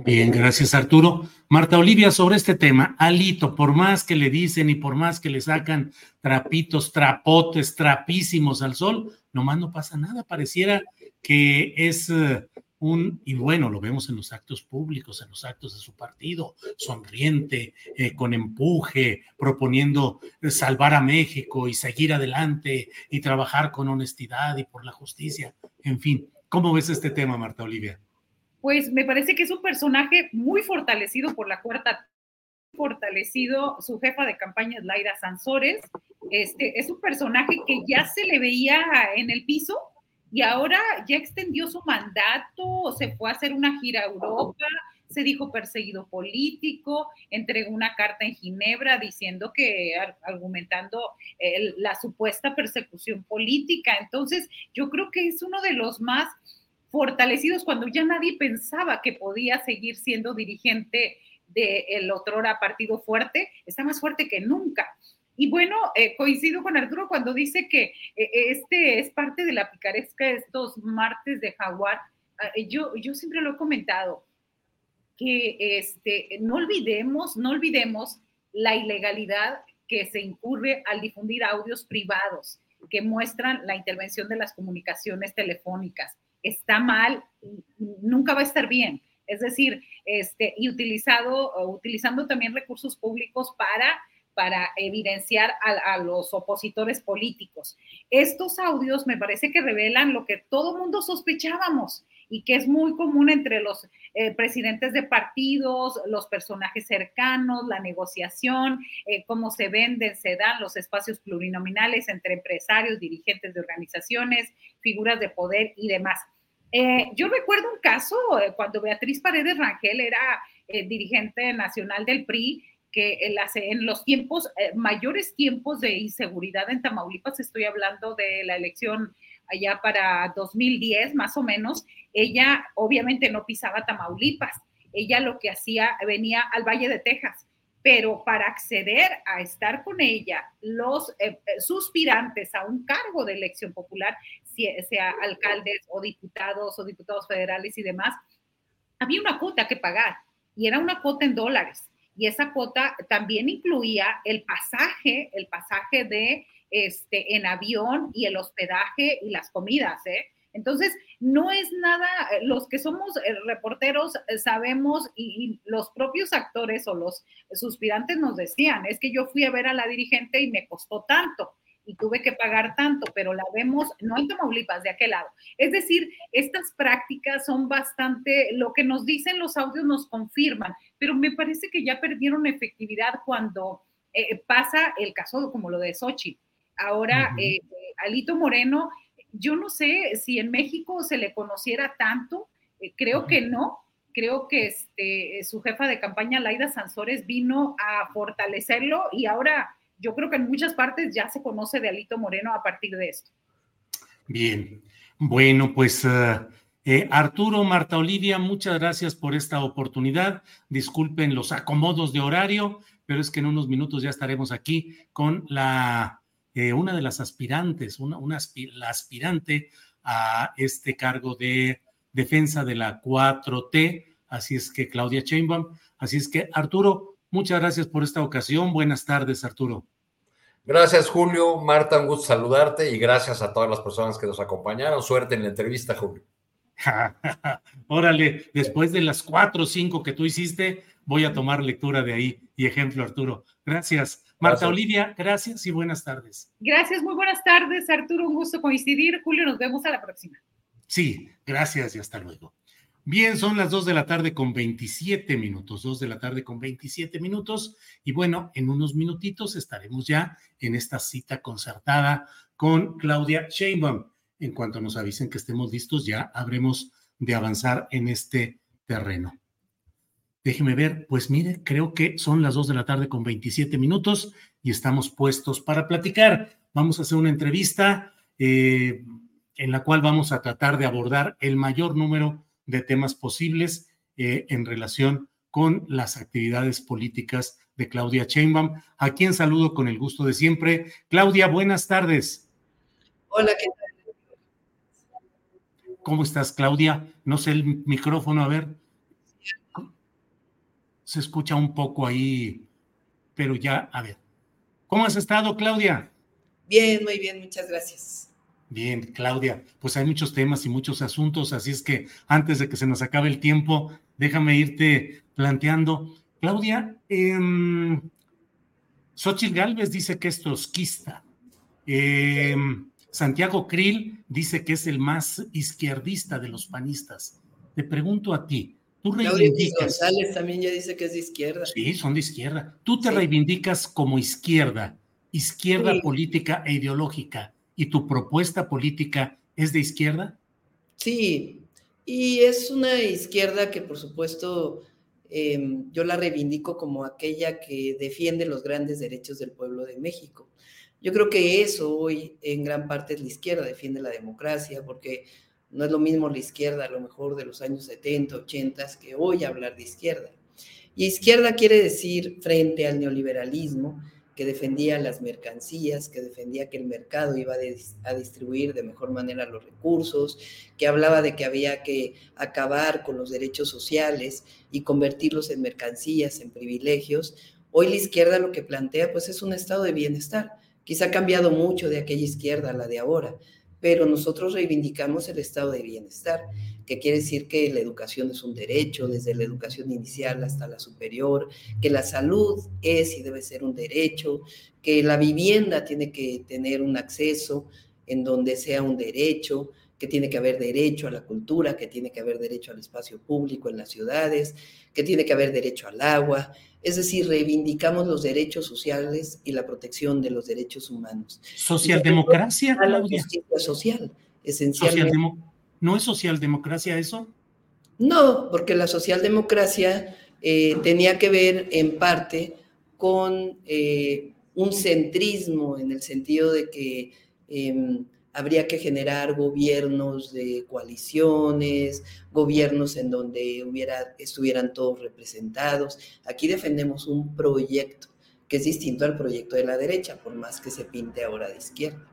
Speaker 1: Bien, gracias Arturo. Marta Olivia, sobre este tema, Alito, por más que le dicen y por más que le sacan trapitos, trapotes, trapísimos al sol, nomás no pasa nada. Pareciera que es eh, y bueno, lo vemos en los actos públicos, en los actos de su partido, sonriente, eh, con empuje, proponiendo salvar a México y seguir adelante y trabajar con honestidad y por la justicia. En fin, ¿cómo ves este tema, Marta Olivia?
Speaker 8: Pues me parece que es un personaje muy fortalecido por la cuarta fortalecido su jefa de campaña, Laida Sansores. Este, es un personaje que ya se le veía en el piso, y ahora ya extendió su mandato, se fue a hacer una gira a Europa, se dijo perseguido político, entregó una carta en Ginebra diciendo que, argumentando la supuesta persecución política. Entonces, yo creo que es uno de los más fortalecidos cuando ya nadie pensaba que podía seguir siendo dirigente del otrora partido fuerte, está más fuerte que nunca. Y bueno, eh, coincido con Arturo cuando dice que eh, este es parte de la picaresca de estos martes de jaguar. Ah, eh, yo, yo siempre lo he comentado, que este, no olvidemos, no olvidemos la ilegalidad que se incurre al difundir audios privados que muestran la intervención de las comunicaciones telefónicas. Está mal, nunca va a estar bien. Es decir, este, y utilizado, utilizando también recursos públicos para para evidenciar a, los opositores políticos. Estos audios me parece que revelan lo que todo mundo sospechábamos y que es muy común entre los eh, presidentes de partidos, los personajes cercanos, la negociación, eh, cómo se venden, se dan los espacios plurinominales entre empresarios, dirigentes de organizaciones, figuras de poder y demás. Eh, yo recuerdo un caso cuando Beatriz Paredes Rangel era dirigente nacional del PRI, que en los tiempos, eh, mayores tiempos de inseguridad en Tamaulipas, estoy hablando de la elección allá para 2010 más o menos, ella obviamente no pisaba Tamaulipas, ella lo que hacía, venía al Valle de Texas, pero para acceder a estar con ella, los eh, eh, suspirantes a un cargo de elección popular, sea alcaldes o diputados o diputados federales y demás, había una cuota que pagar y era una cuota en dólares y esa cuota también incluía el pasaje, el pasaje de este en avión y el hospedaje y las comidas, ¿eh? Entonces, no es nada, los que somos eh, reporteros eh, sabemos y, los propios actores o los suspirantes nos decían, es que yo fui a ver a la dirigente y me costó tanto y tuve que pagar tanto, pero la vemos no en Tamaulipas, de aquel lado. Es decir, estas prácticas son bastante, lo que nos dicen los audios nos confirman, pero me parece que ya perdieron efectividad cuando eh, pasa el caso como lo de Sochi. Ahora, eh, Alito Moreno, yo no sé si en México se le conociera tanto, eh, creo que no, creo que este, su jefa de campaña, Laida Sansores, vino a fortalecerlo y ahora yo creo que en muchas partes ya se conoce de Alito Moreno a partir de esto.
Speaker 1: Bien, bueno, pues eh, eh, Arturo, Marta Olivia, muchas gracias por esta oportunidad. Disculpen los acomodos de horario, pero es que en unos minutos ya estaremos aquí con la eh, una de las aspirantes, una, la aspirante a este cargo de defensa de la 4T. Así es que Claudia Chainbaum. Así es que Arturo, Muchas gracias por esta ocasión. Buenas tardes, Arturo.
Speaker 7: Gracias, Julio. Marta, un gusto saludarte y gracias a todas las personas que nos acompañaron. Suerte en la entrevista, Julio.
Speaker 1: Órale, después de las cuatro o cinco que tú hiciste, voy a tomar lectura de ahí y ejemplo, Arturo. Gracias. Marta Olivia, gracias y buenas tardes.
Speaker 8: Gracias, muy buenas tardes, Arturo. Un gusto coincidir. Julio, nos vemos a la próxima.
Speaker 1: Sí, gracias y hasta luego. Bien, son las dos de la tarde con 27 minutos, dos de la tarde con 27 minutos. Y bueno, en unos minutitos estaremos ya en esta cita concertada con Claudia Sheinbaum. En cuanto nos avisen que estemos listos, ya habremos de avanzar en este terreno. Déjeme ver, pues mire, creo que son las 2 de la tarde con 27 minutos y estamos puestos para platicar. Vamos a hacer una entrevista eh, en la cual vamos a tratar de abordar el mayor número de temas posibles eh, en relación con las actividades políticas de Claudia Sheinbaum, a quien saludo con el gusto de siempre. Claudia, buenas tardes.
Speaker 9: Hola, ¿qué tal?
Speaker 1: ¿Cómo estás, Claudia? No sé el micrófono, a ver se escucha un poco ahí, pero ya, a ver. ¿Cómo has estado, Claudia?
Speaker 9: Bien, muy bien, muchas gracias.
Speaker 1: Bien, Claudia, pues hay muchos temas y muchos asuntos, así es que antes de que se nos acabe el tiempo, déjame irte planteando. Claudia, eh, Xochitl Galvez dice que es trotskista. Em, Santiago Krill dice que es el más izquierdista de los panistas. Te pregunto a ti, Tú reivindicas.
Speaker 9: González también ya dice que es de izquierda.
Speaker 1: Sí, son de izquierda. Tú te reivindicas como izquierda, izquierda política e ideológica, y tu propuesta política es de izquierda.
Speaker 9: Sí, y es una izquierda que por supuesto em, yo la reivindico como aquella que defiende los grandes derechos del pueblo de México. Yo creo que eso hoy en gran parte es la izquierda, defiende la democracia, porque no es lo mismo la izquierda a lo mejor de los años 70, 80 que hoy hablar de izquierda. Y izquierda quiere decir frente al neoliberalismo que defendía las mercancías, que defendía que el mercado iba a distribuir de mejor manera los recursos, que hablaba de que había que acabar con los derechos sociales y convertirlos en mercancías, en privilegios. Hoy la izquierda lo que plantea pues es un estado de bienestar. Quizá ha cambiado mucho de aquella izquierda a la de ahora, pero nosotros reivindicamos el estado de bienestar, que quiere decir que la educación es un derecho, desde la educación inicial hasta la superior, que la salud es y debe ser un derecho, que la vivienda tiene que tener un acceso en donde sea un derecho, que tiene que haber derecho a la cultura, que tiene que haber derecho al espacio público en las ciudades, que tiene que haber derecho al agua, es decir, reivindicamos los derechos sociales y la protección de los derechos humanos.
Speaker 1: ¿Socialdemocracia,
Speaker 9: La justicia social, esencialmente.
Speaker 1: ¿No es socialdemocracia eso?
Speaker 9: No, porque la socialdemocracia eh, tenía que ver en parte con eh, un centrismo en el sentido de que em, habría que generar gobiernos de coaliciones, gobiernos en donde hubiera, estuvieran todos representados. Aquí defendemos un proyecto que es distinto al proyecto de la derecha, por más que se pinte ahora de izquierda.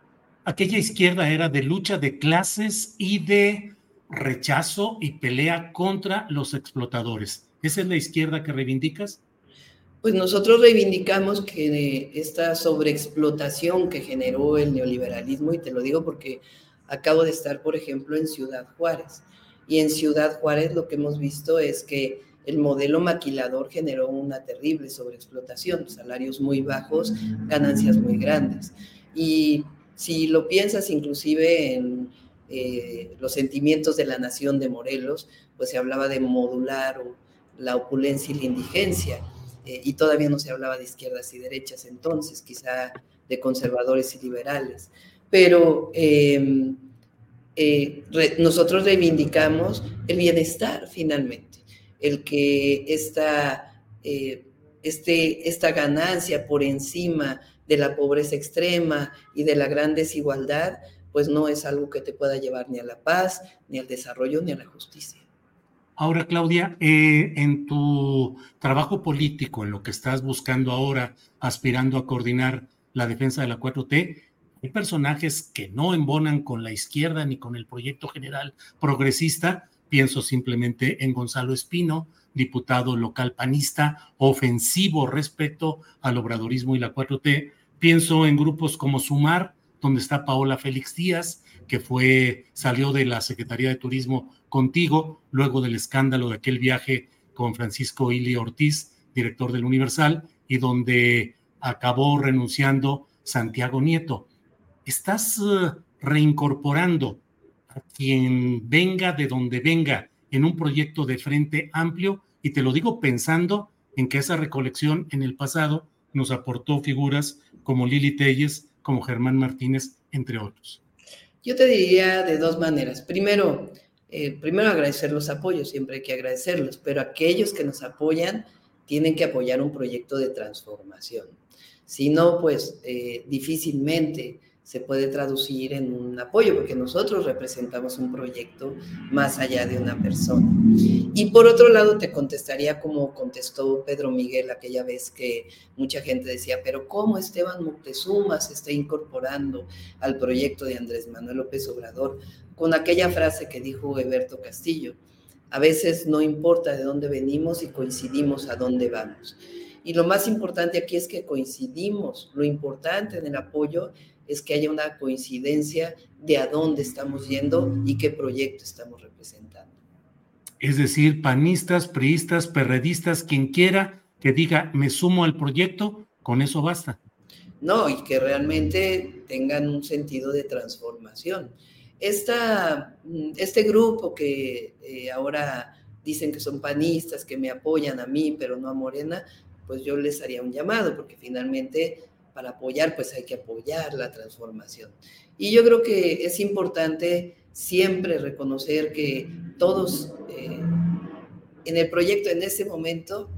Speaker 1: Aquella izquierda era de lucha de clases y de rechazo y pelea contra los explotadores. ¿Esa es la izquierda que reivindicas?
Speaker 9: Pues nosotros reivindicamos que esta sobreexplotación que generó el neoliberalismo, y te lo digo porque acabo de estar, por ejemplo, en Ciudad Juárez, y en Ciudad Juárez lo que hemos visto es que el modelo maquilador generó una terrible sobreexplotación, salarios muy bajos, ganancias muy grandes. Y si lo piensas inclusive en eh, los sentimientos de la nación de Morelos, pues se hablaba de modular la opulencia y la indigencia eh, y todavía no se hablaba de izquierdas y derechas entonces, quizá de conservadores y liberales. Pero em, eh, nosotros reivindicamos el bienestar finalmente, el que esta, eh, este, esta ganancia por encima de la pobreza extrema y de la gran desigualdad, pues no es algo que te pueda llevar ni a la paz, ni al desarrollo, ni a la justicia.
Speaker 1: Ahora, Claudia, eh, en tu trabajo político, en lo que estás buscando ahora, aspirando a coordinar la defensa de la 4T, hay personajes que no embonan con la izquierda ni con el proyecto general progresista. Pienso simplemente en Gonzalo Espino, diputado local panista, ofensivo respecto al obradorismo y la 4T. Pienso en grupos como Sumar, donde está Paola Félix Díaz, que fue, salió de la Secretaría de Turismo contigo, luego del escándalo de aquel viaje con Francisco Ili Ortiz, director del Universal, y donde acabó renunciando Santiago Nieto. Estás eh, reincorporando a quien venga de donde venga en un proyecto de frente amplio, y te lo digo pensando en que esa recolección en el pasado nos aportó figuras como Lili Telles, como Germán Martínez, entre otros.
Speaker 9: Yo te diría de dos maneras. Primero, eh, primero agradecer los apoyos, siempre hay que agradecerlos, pero aquellos que nos apoyan tienen que apoyar un proyecto de transformación. Si no, pues eh, difícilmente se puede traducir en un apoyo, porque nosotros representamos un proyecto más allá de una persona. Y por otro lado, te contestaría como contestó Pedro Miguel aquella vez que mucha gente decía, pero ¿cómo Esteban Moctezuma se está incorporando al proyecto de Andrés Manuel López Obrador? Con aquella frase que dijo Eberto Castillo, a veces no importa de dónde venimos y coincidimos a dónde vamos. Y lo más importante aquí es que coincidimos. Lo importante en el apoyo es que haya una coincidencia de a dónde estamos yendo y qué proyecto estamos representando.
Speaker 1: Es decir, panistas, priistas, perredistas, quien quiera que diga me sumo al proyecto, con eso basta.
Speaker 9: No, y que realmente tengan un sentido de transformación. Esta, este grupo que eh, ahora dicen que son panistas, que me apoyan a mí, pero no a Morena, pues yo les haría un llamado, porque finalmente para apoyar, pues hay que apoyar la transformación. Y yo creo que es importante siempre reconocer que todos eh, en el proyecto en ese momento,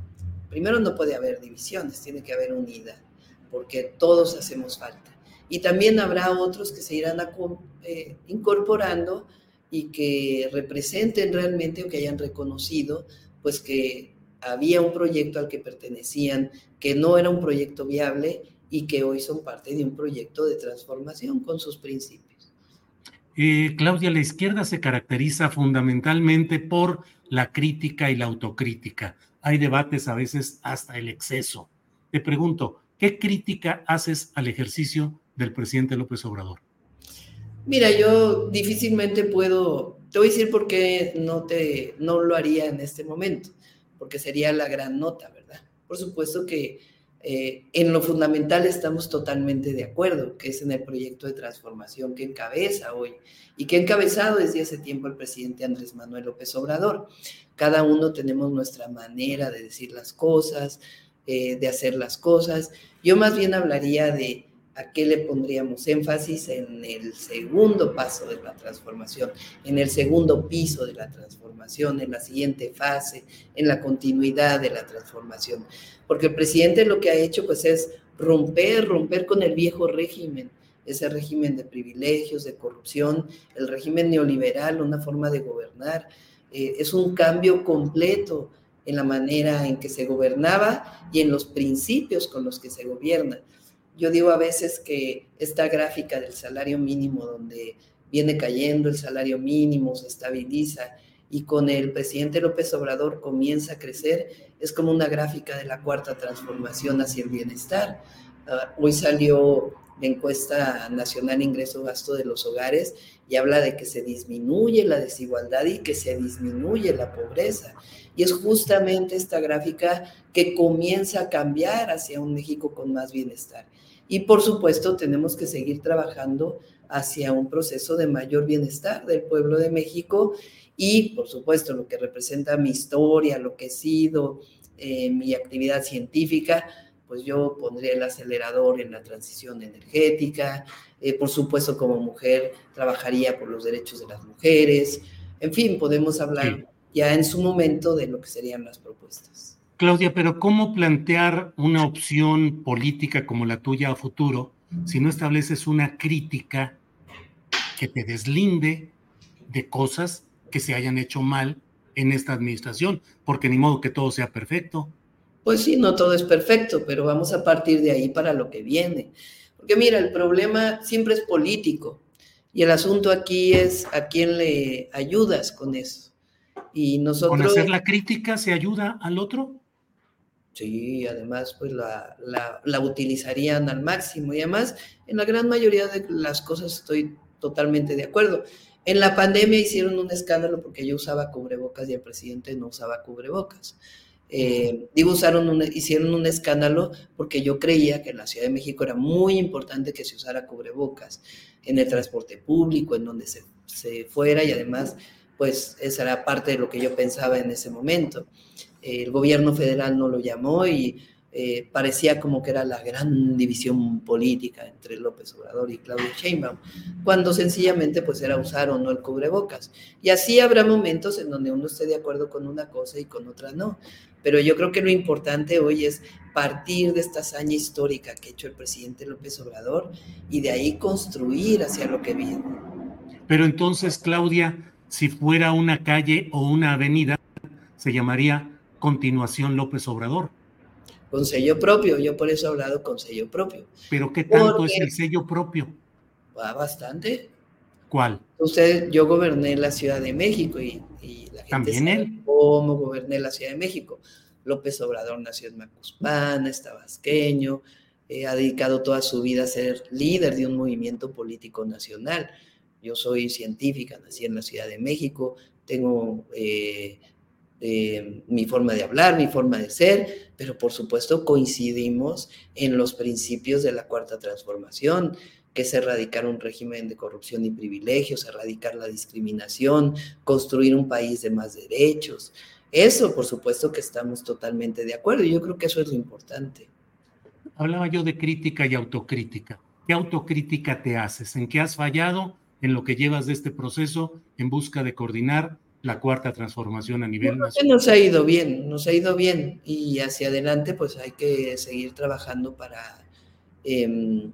Speaker 9: primero no puede haber divisiones, tiene que haber unidad, porque todos hacemos falta. Y también habrá otros que se irán eh, incorporando y que representen realmente o que hayan reconocido, pues que había un proyecto al que pertenecían, que no era un proyecto viable y que hoy son parte de un proyecto de transformación con sus principios.
Speaker 1: Eh, Claudia, la izquierda se caracteriza fundamentalmente por la crítica y la autocrítica. Hay debates a veces hasta el exceso. Te pregunto, ¿qué crítica haces al ejercicio del presidente López Obrador?
Speaker 9: Mira, yo difícilmente puedo, te voy a decir por qué no, te, no lo haría en este momento, porque sería la gran nota, ¿verdad? Por supuesto que eh, en lo fundamental estamos totalmente de acuerdo, que es en el proyecto de transformación que encabeza hoy y que ha encabezado desde hace tiempo el presidente Andrés Manuel López Obrador. Cada uno tenemos nuestra manera de decir las cosas, eh, de hacer las cosas. Yo más bien hablaría de a qué le pondríamos énfasis en el segundo paso de la transformación, en el segundo piso de la transformación, en la siguiente fase, en la continuidad de la transformación. Porque el presidente lo que ha hecho pues es romper, romper con el viejo régimen, ese régimen de privilegios, de corrupción, el régimen neoliberal, una forma de gobernar. Eh, es un cambio completo en la manera en que se gobernaba y en los principios con los que se gobierna. Yo digo a veces que esta gráfica del salario mínimo, donde viene cayendo el salario mínimo, se estabiliza y con el presidente López Obrador comienza a crecer, es como una gráfica de la cuarta transformación hacia el bienestar. Ah, hoy salió la encuesta nacional ingreso-gasto de los hogares y habla de que se disminuye la desigualdad y que se disminuye la pobreza. Y es justamente esta gráfica que comienza a cambiar hacia un México con más bienestar. Y por supuesto tenemos que seguir trabajando hacia un proceso de mayor bienestar del pueblo de México. Y por supuesto lo que representa mi historia, lo que he sido, eh, mi actividad científica, pues yo pondría el acelerador en la transición energética, eh, por supuesto como mujer trabajaría por los derechos de las mujeres, en fin, podemos hablar ya en su momento de lo que serían las propuestas.
Speaker 1: Claudia, pero ¿cómo plantear una opción política como la tuya a futuro si no estableces una crítica que te deslinde de cosas que se hayan hecho mal en esta administración? Porque ni modo que todo sea perfecto.
Speaker 9: Pues sí, no todo es perfecto, pero vamos a partir de ahí para lo que viene. Porque mira, el problema siempre es político y el asunto aquí es a quién le ayudas con eso. Y nosotros...
Speaker 1: ¿Con hacer la crítica se ayuda al otro?
Speaker 9: Sí, además pues la, utilizarían al máximo y además en la gran mayoría de las cosas estoy totalmente de acuerdo. En la pandemia hicieron un escándalo porque yo usaba cubrebocas y el presidente no usaba cubrebocas. Eh, digo, usaron hicieron un escándalo porque yo creía que en la Ciudad de México era muy importante que se usara cubrebocas en el transporte público, en donde se, se fuera y además, pues esa era parte de lo que yo pensaba en ese momento. El gobierno federal no lo llamó y eh, parecía como que era la gran división política entre López Obrador y Claudia Sheinbaum, cuando sencillamente pues era usar o no el cubrebocas. Y así habrá momentos en donde uno esté de acuerdo con una cosa y con otra no. Pero yo creo que lo importante hoy es partir de esta hazaña histórica que ha hecho el presidente López Obrador y de ahí construir hacia lo que viene.
Speaker 1: Pero entonces, Claudia, si fuera una calle o una avenida, se llamaría Continuación López Obrador
Speaker 9: con sello propio. Yo por eso he hablado con sello propio.
Speaker 1: ¿Pero qué tanto es el sello propio?
Speaker 9: Va bastante.
Speaker 1: ¿Cuál?
Speaker 9: Usted, yo goberné la Ciudad de México y, la gente
Speaker 1: ¿También
Speaker 9: sabe
Speaker 1: él?
Speaker 9: cómo goberné la Ciudad de México. López Obrador nació en Macuspana, es tabasqueño, eh, ha dedicado toda su vida a ser líder de un movimiento político nacional. Yo soy científica, nací en la Ciudad de México, tengo eh, eh, mi forma de hablar, mi forma de ser, pero por supuesto coincidimos en los principios de la cuarta transformación, que es erradicar un régimen de corrupción y privilegios, erradicar la discriminación, construir un país de más derechos. Eso, por supuesto que estamos totalmente de acuerdo yo creo que eso es lo importante.
Speaker 1: Hablaba yo de crítica y autocrítica. ¿Qué autocrítica te haces? ¿En qué has fallado en lo que llevas de este proceso en busca de coordinar la cuarta transformación a nivel
Speaker 9: nacional. Nos ha ido bien, nos ha ido bien y hacia adelante pues hay que seguir trabajando para, em,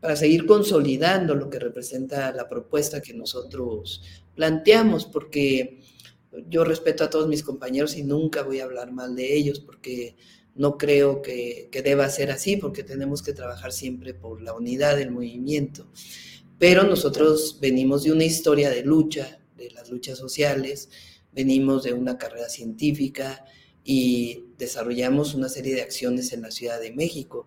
Speaker 9: para seguir consolidando lo que representa la propuesta que nosotros planteamos, porque yo respeto a todos mis compañeros y nunca voy a hablar mal de ellos porque no creo que, que deba ser así, porque tenemos que trabajar siempre por la unidad del movimiento. Pero nosotros venimos de una historia de lucha, de las luchas sociales, venimos de una carrera científica y desarrollamos una serie de acciones en la Ciudad de México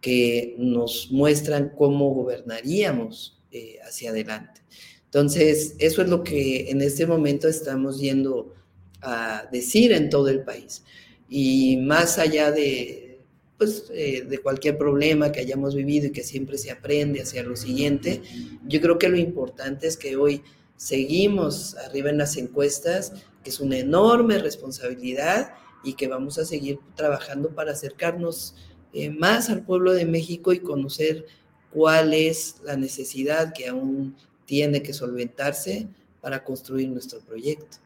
Speaker 9: que nos muestran cómo gobernaríamos eh, hacia adelante. Entonces, eso es lo que en este momento estamos yendo a decir en todo el país. Y más allá de, pues, eh, de cualquier problema que hayamos vivido y que siempre se aprende hacia lo siguiente, yo creo que lo importante es que hoy seguimos arriba en las encuestas, que es una enorme responsabilidad y que vamos a seguir trabajando para acercarnos eh, más al pueblo de México y conocer cuál es la necesidad que aún tiene que solventarse para construir nuestro proyecto.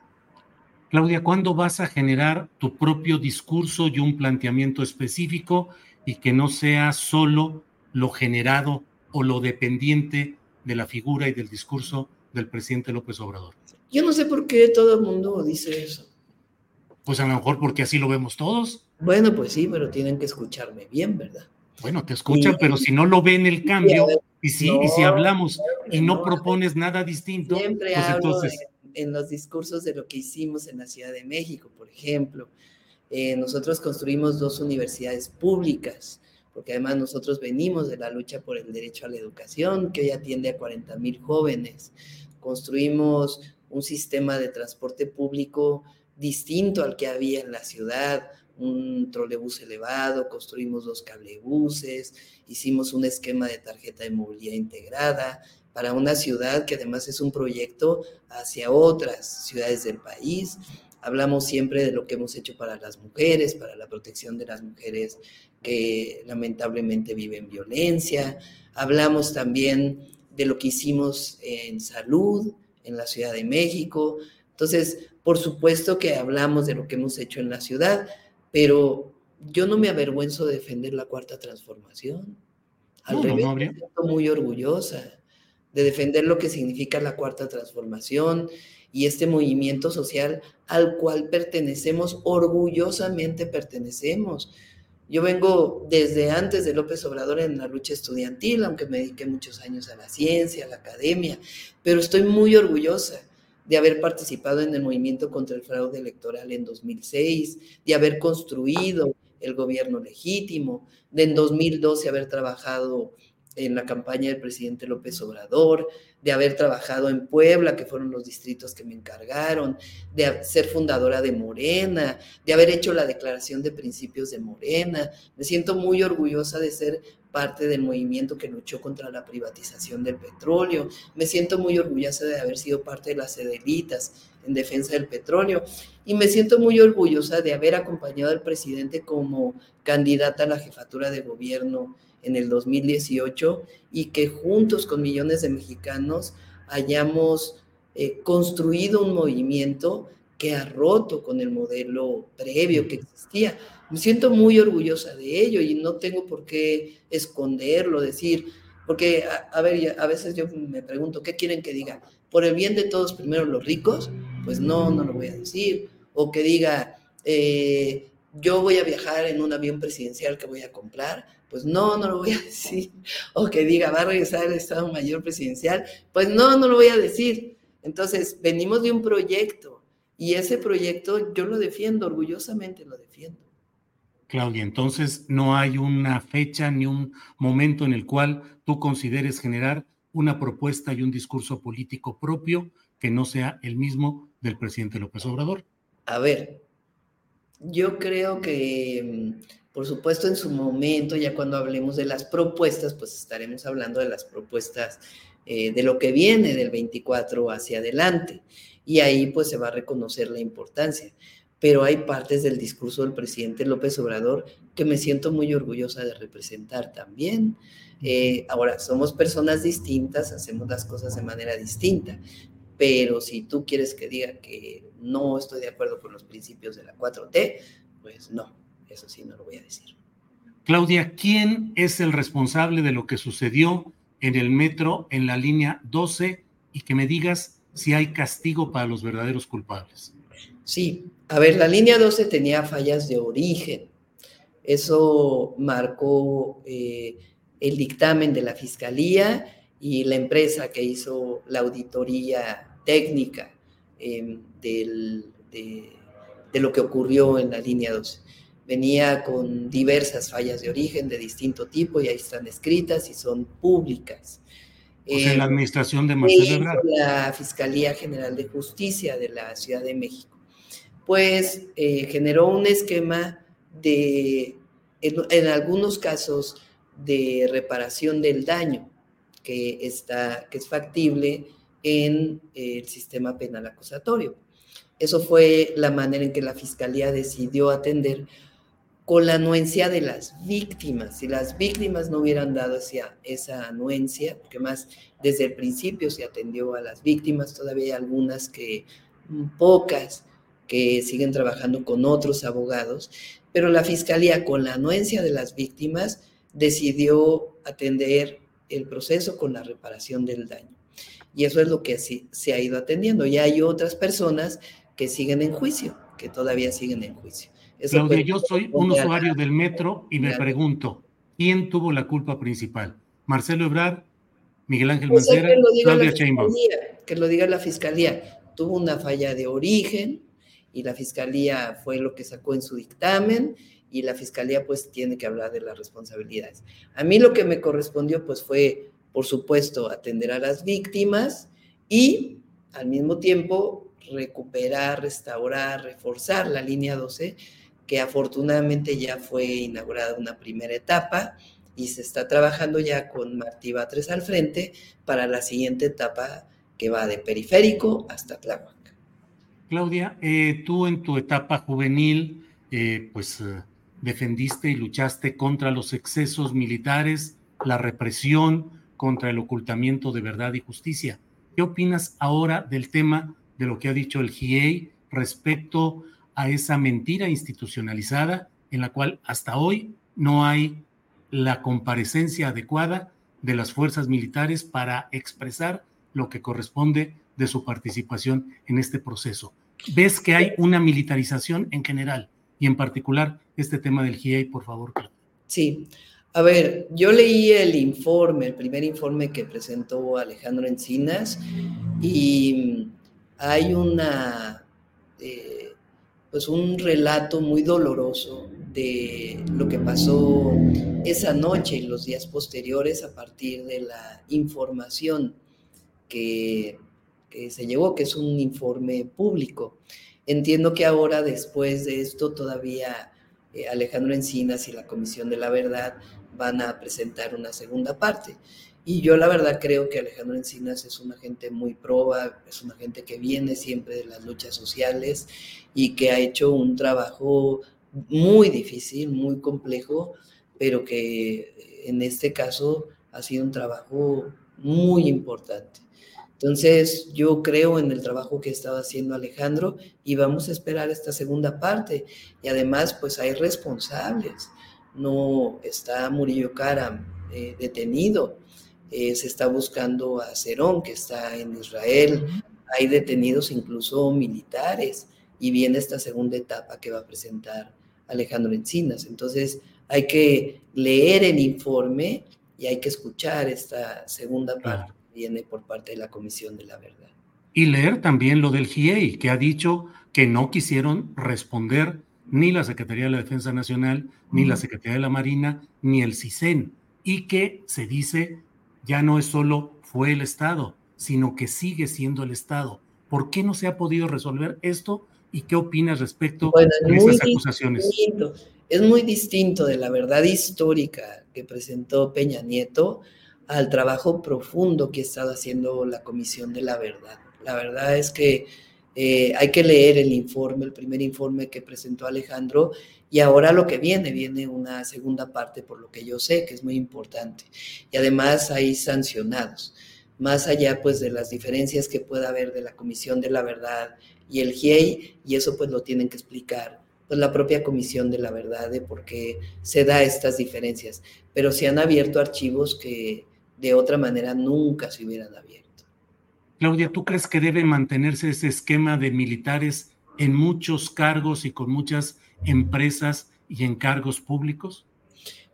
Speaker 1: Claudia, ¿cuándo vas a generar tu propio discurso y un planteamiento específico y que no sea solo lo generado o lo dependiente de la figura y del discurso del presidente López Obrador.
Speaker 9: Yo no sé por qué todo el mundo dice eso.
Speaker 1: Pues a lo mejor porque así lo vemos todos.
Speaker 9: Bueno, pues sí, pero tienen que escucharme bien, ¿verdad?
Speaker 1: Bueno, te escuchan, pero si no lo ven el cambio, y si, y si hablamos y no, propones nada distinto,
Speaker 9: siempre pues entonces... En, los discursos de lo que hicimos en la Ciudad de México, por ejemplo. Eh, nosotros construimos dos universidades públicas, porque además nosotros venimos de la lucha por el derecho a la educación, que hoy atiende a 40 mil jóvenes construimos un sistema de transporte público distinto al que había en la ciudad, un trolebús elevado, construimos dos cablebuses, hicimos un esquema de tarjeta de movilidad integrada para una ciudad que además es un proyecto hacia otras ciudades del país. Hablamos siempre de lo que hemos hecho para las mujeres, para la protección de las mujeres que lamentablemente viven violencia. Hablamos también de lo que hicimos en salud en la Ciudad de México. Entonces, por supuesto que hablamos de lo que hemos hecho en la ciudad, pero yo no me avergüenzo de defender la cuarta transformación. Al revés, me siento muy orgullosa de defender lo que significa la cuarta transformación y este movimiento social al cual pertenecemos, orgullosamente pertenecemos. Yo vengo desde antes de López Obrador en la lucha estudiantil, aunque me dediqué muchos años a la ciencia, a la academia, pero estoy muy orgullosa de haber participado en el movimiento contra el fraude electoral en 2006, de haber construido el gobierno legítimo, de en 2012 haber trabajado en la campaña del presidente López Obrador, de haber trabajado en Puebla, que fueron los distritos que me encargaron, de ser fundadora de Morena, de haber hecho la declaración de principios de Morena. Me siento muy orgullosa de ser parte del movimiento que luchó contra la privatización del petróleo. Me siento muy orgullosa de haber sido parte de las Edelitas en defensa del petróleo. Y me siento muy orgullosa de haber acompañado al presidente como candidata a la jefatura de gobierno en el 2018 y que juntos con millones de mexicanos hayamos eh, construido un movimiento que ha roto con el modelo previo que existía. Me siento muy orgullosa de ello y no tengo por qué esconderlo, decir, porque, a, ver, a veces yo me pregunto, ¿qué quieren que diga? ¿Por el bien de todos primero los ricos? Pues no, no lo voy a decir. O que diga, eh, yo voy a viajar en un avión presidencial que voy a comprar, pues no, no lo voy a decir. O que diga, va a regresar el Estado Mayor Presidencial, pues no, no lo voy a decir. Entonces, venimos de un proyecto y ese proyecto yo lo defiendo, orgullosamente lo defiendo.
Speaker 1: Claudia, entonces no hay una fecha ni un momento en el cual tú consideres generar una propuesta y un discurso político propio que no sea el mismo del presidente López Obrador.
Speaker 9: A ver, yo creo que, mm, por supuesto, en su momento, ya cuando hablemos de las propuestas, pues estaremos hablando de las propuestas eh, de lo que viene del 24 hacia adelante. Y ahí pues se va a reconocer la importancia. Pero hay partes del discurso del presidente López Obrador que me siento muy orgullosa de representar también. Eh, ahora, somos personas distintas, hacemos las cosas de manera distinta, pero si tú quieres que diga que no estoy de acuerdo con los principios de la 4T, pues no, eso sí no lo voy a decir.
Speaker 1: Claudia, ¿quién es el responsable de lo que sucedió en el metro en la línea 12 y que me digas si hay castigo para los verdaderos culpables?
Speaker 9: Sí, a ver, la línea 12 tenía fallas de origen. Eso marcó eh, el dictamen de la Fiscalía y la empresa que hizo la auditoría técnica em, de, lo que ocurrió en la línea 12. Venía con diversas fallas de origen de distinto tipo y ahí están escritas y son públicas.
Speaker 1: en la em, administración de Marcelo
Speaker 9: La Fiscalía General de Justicia de la Ciudad de México. Pues eh, generó un esquema de, en algunos casos, de reparación del daño que, está, que es factible en el sistema penal acusatorio. Eso fue la manera en que la Fiscalía decidió atender con la anuencia de las víctimas. Si las víctimas no hubieran dado esa, anuencia, porque más desde el principio se atendió a las víctimas, todavía hay algunas que, mm, pocas, que siguen trabajando con otros abogados, pero la Fiscalía con la anuencia de las víctimas decidió atender el proceso con la reparación del daño. Y eso es lo que se ha ido atendiendo. Y hay otras personas que siguen en juicio, que todavía siguen en juicio.
Speaker 1: Claudia, yo soy un usuario del metro y me pregunto, ¿quién tuvo la culpa principal? ¿Marcelo Ebrard, Miguel Ángel pues Mancera, Claudia Sheinbaum?
Speaker 9: Que lo diga la fiscalía. Tuvo una falla de origen y la fiscalía fue lo que sacó en su dictamen y la fiscalía pues tiene que hablar de las responsabilidades. A mí lo que me correspondió pues fue, por supuesto, atender a las víctimas y al mismo tiempo recuperar, restaurar, reforzar la línea 12, que afortunadamente ya fue inaugurada una primera etapa y se está trabajando ya con Martí Batres al frente para la siguiente etapa que va de periférico hasta Tláhuac.
Speaker 1: Claudia, eh, tú en tu etapa juvenil, eh, pues eh, defendiste y luchaste contra los excesos militares, la represión, contra el ocultamiento de verdad y justicia. ¿Qué opinas ahora del tema de lo que ha dicho el GIEI respecto a esa mentira institucionalizada en la cual hasta hoy no hay la comparecencia adecuada de las fuerzas militares para expresar lo que corresponde de su participación en este proceso? ¿Ves que hay una militarización en general? y en particular este tema del GIEI, por favor.
Speaker 9: Sí, a ver, yo leí el informe, el primer informe que presentó Alejandro Encinas y hay una, eh, pues un relato muy doloroso de lo que pasó esa noche y los días posteriores a partir de la información que, que se llevó, que es un informe público. Entiendo que ahora, después de esto, todavía eh, Alejandro Encinas y la Comisión de la Verdad van a presentar una segunda parte. Y yo la verdad creo que Alejandro Encinas es una gente muy proba, es una gente que viene siempre de las luchas sociales y que ha hecho un trabajo muy difícil, muy complejo, pero que en este caso ha sido un trabajo muy importante. Entonces, yo creo en el trabajo que estaba haciendo Alejandro y vamos a esperar esta segunda parte. Y además, pues hay responsables. No está Murillo Karam eh, detenido. Eh, se está buscando a Cerón, que está en Israel. Hay detenidos incluso militares. Y viene esta segunda etapa que va a presentar Alejandro Encinas. Entonces, hay que leer el informe y hay que escuchar esta segunda parte viene por parte de la Comisión de la Verdad.
Speaker 1: Y leer también lo del GIEI, que ha dicho que no quisieron responder ni la Secretaría de la Defensa Nacional, ni la Secretaría de la Marina, ni el CISEN, y que se dice ya no es solo fue el Estado, sino que sigue siendo el Estado. ¿Por qué no se ha podido resolver esto y qué opinas respecto a esas acusaciones?
Speaker 9: Es muy distinto de la verdad histórica que presentó Peña Nieto al trabajo profundo que ha estado haciendo la Comisión de la Verdad. La verdad es que eh, hay que leer el informe, el primer informe que presentó Alejandro, y ahora lo que viene, viene una segunda parte, por lo que yo sé, que es muy importante. Y además hay sancionados, más allá pues de las diferencias que pueda haber de la Comisión de la Verdad y el GIEI, y eso pues lo tienen que explicar pues la propia Comisión de la Verdad de por qué se da estas diferencias. Pero se han abierto archivos que de otra manera nunca se hubieran abierto.
Speaker 1: Claudia, ¿tú crees que debe mantenerse ese esquema de militares en muchos cargos y con muchas empresas y en cargos públicos?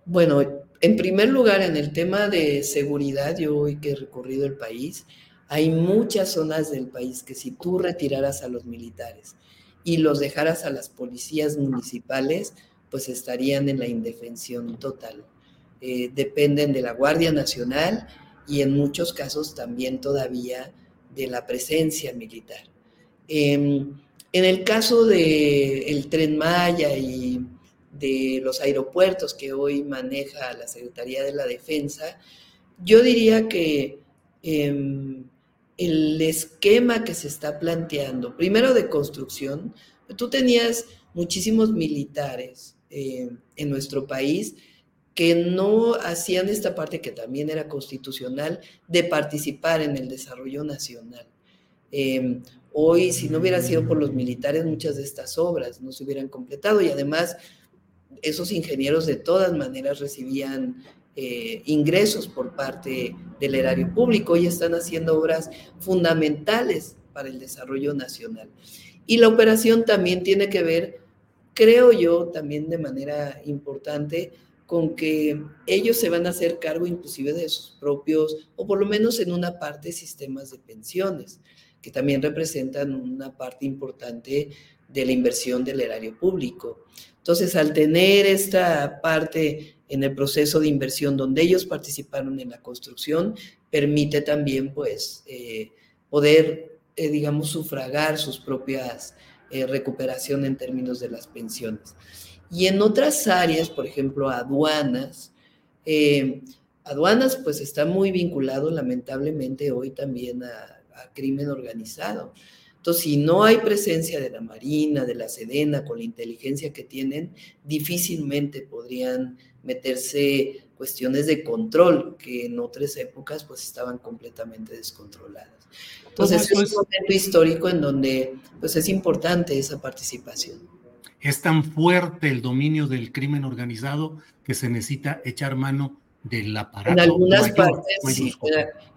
Speaker 9: Bueno, en primer lugar, en el tema de seguridad, yo hoy que he recorrido el país, hay muchas zonas del país que si tú retiraras a los militares y los dejaras a las policías municipales, pues estarían en la indefensión total. Eh, dependen de la Guardia Nacional y en muchos casos también todavía de la presencia militar. Em, en el caso del el tren Maya y de los aeropuertos que hoy maneja la Secretaría de la Defensa, yo diría que em, el esquema que se está planteando, primero de construcción, tú tenías muchísimos militares eh, en nuestro país que no hacían esta parte que también era constitucional de participar en el desarrollo nacional. Em, hoy, si no hubiera sido por los militares, muchas de estas obras no se hubieran completado y además esos ingenieros de todas maneras recibían eh, ingresos por parte del erario público y están haciendo obras fundamentales para el desarrollo nacional. Y la operación también tiene que ver, creo yo, también de manera importante, con que ellos se van a hacer cargo inclusive de sus propios, o por lo menos en una parte, sistemas de pensiones, que también representan una parte importante de la inversión del erario público. Entonces, al tener esta parte en el proceso de inversión donde ellos participaron en la construcción, permite también, pues, eh, poder, eh, digamos, sufragar sus propias eh, recuperación en términos de las pensiones. Y en otras áreas, por ejemplo, aduanas, eh, aduanas pues está muy vinculado lamentablemente hoy también a, crimen organizado. Entonces, si no hay presencia de la Marina, de la Sedena, con la inteligencia que tienen, difícilmente podrían meterse cuestiones de control que en otras épocas pues estaban completamente descontroladas. Entonces, es un momento histórico en donde pues es importante esa participación.
Speaker 1: Es tan fuerte el dominio del crimen organizado que se necesita echar mano del aparato.
Speaker 9: En algunas partes, sí,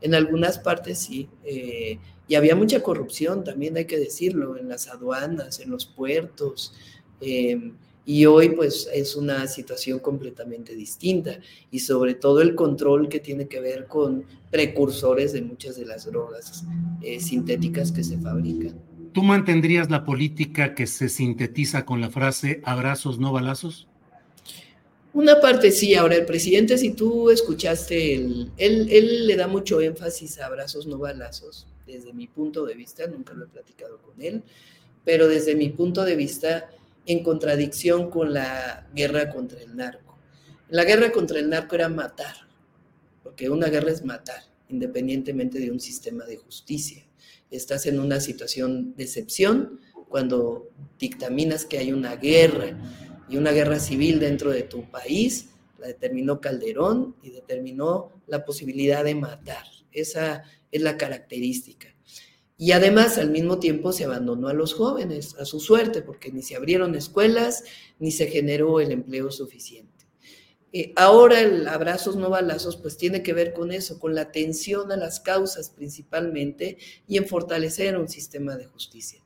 Speaker 9: en, algunas partes sí. Eh, y había mucha corrupción, también hay que decirlo, en las aduanas, en los puertos. Em, y hoy pues es una situación completamente distinta y sobre todo el control que tiene que ver con precursores de muchas de las drogas eh, sintéticas que se fabrican.
Speaker 1: ¿Tú mantendrías la política que se sintetiza con la frase abrazos, no balazos?
Speaker 9: Una parte sí, ahora el presidente, si tú escuchaste, él, él le da mucho énfasis a abrazos, no balazos, desde mi punto de vista, nunca lo he platicado con él, pero desde mi punto de vista, en contradicción con la guerra contra el narco. La guerra contra el narco era matar, porque una guerra es matar, independientemente de un sistema de justicia. Estás en una situación de excepción cuando dictaminas que hay una guerra y una guerra civil dentro de tu país, la determinó Calderón y determinó la posibilidad de matar. Esa es la característica. Y además, al mismo tiempo, se abandonó a los jóvenes, a su suerte, porque ni se abrieron escuelas, ni se generó el empleo suficiente. Eh, ahora el abrazos no balazos, pues tiene que ver con eso, con la atención a las causas principalmente y en fortalecer un sistema de justicia.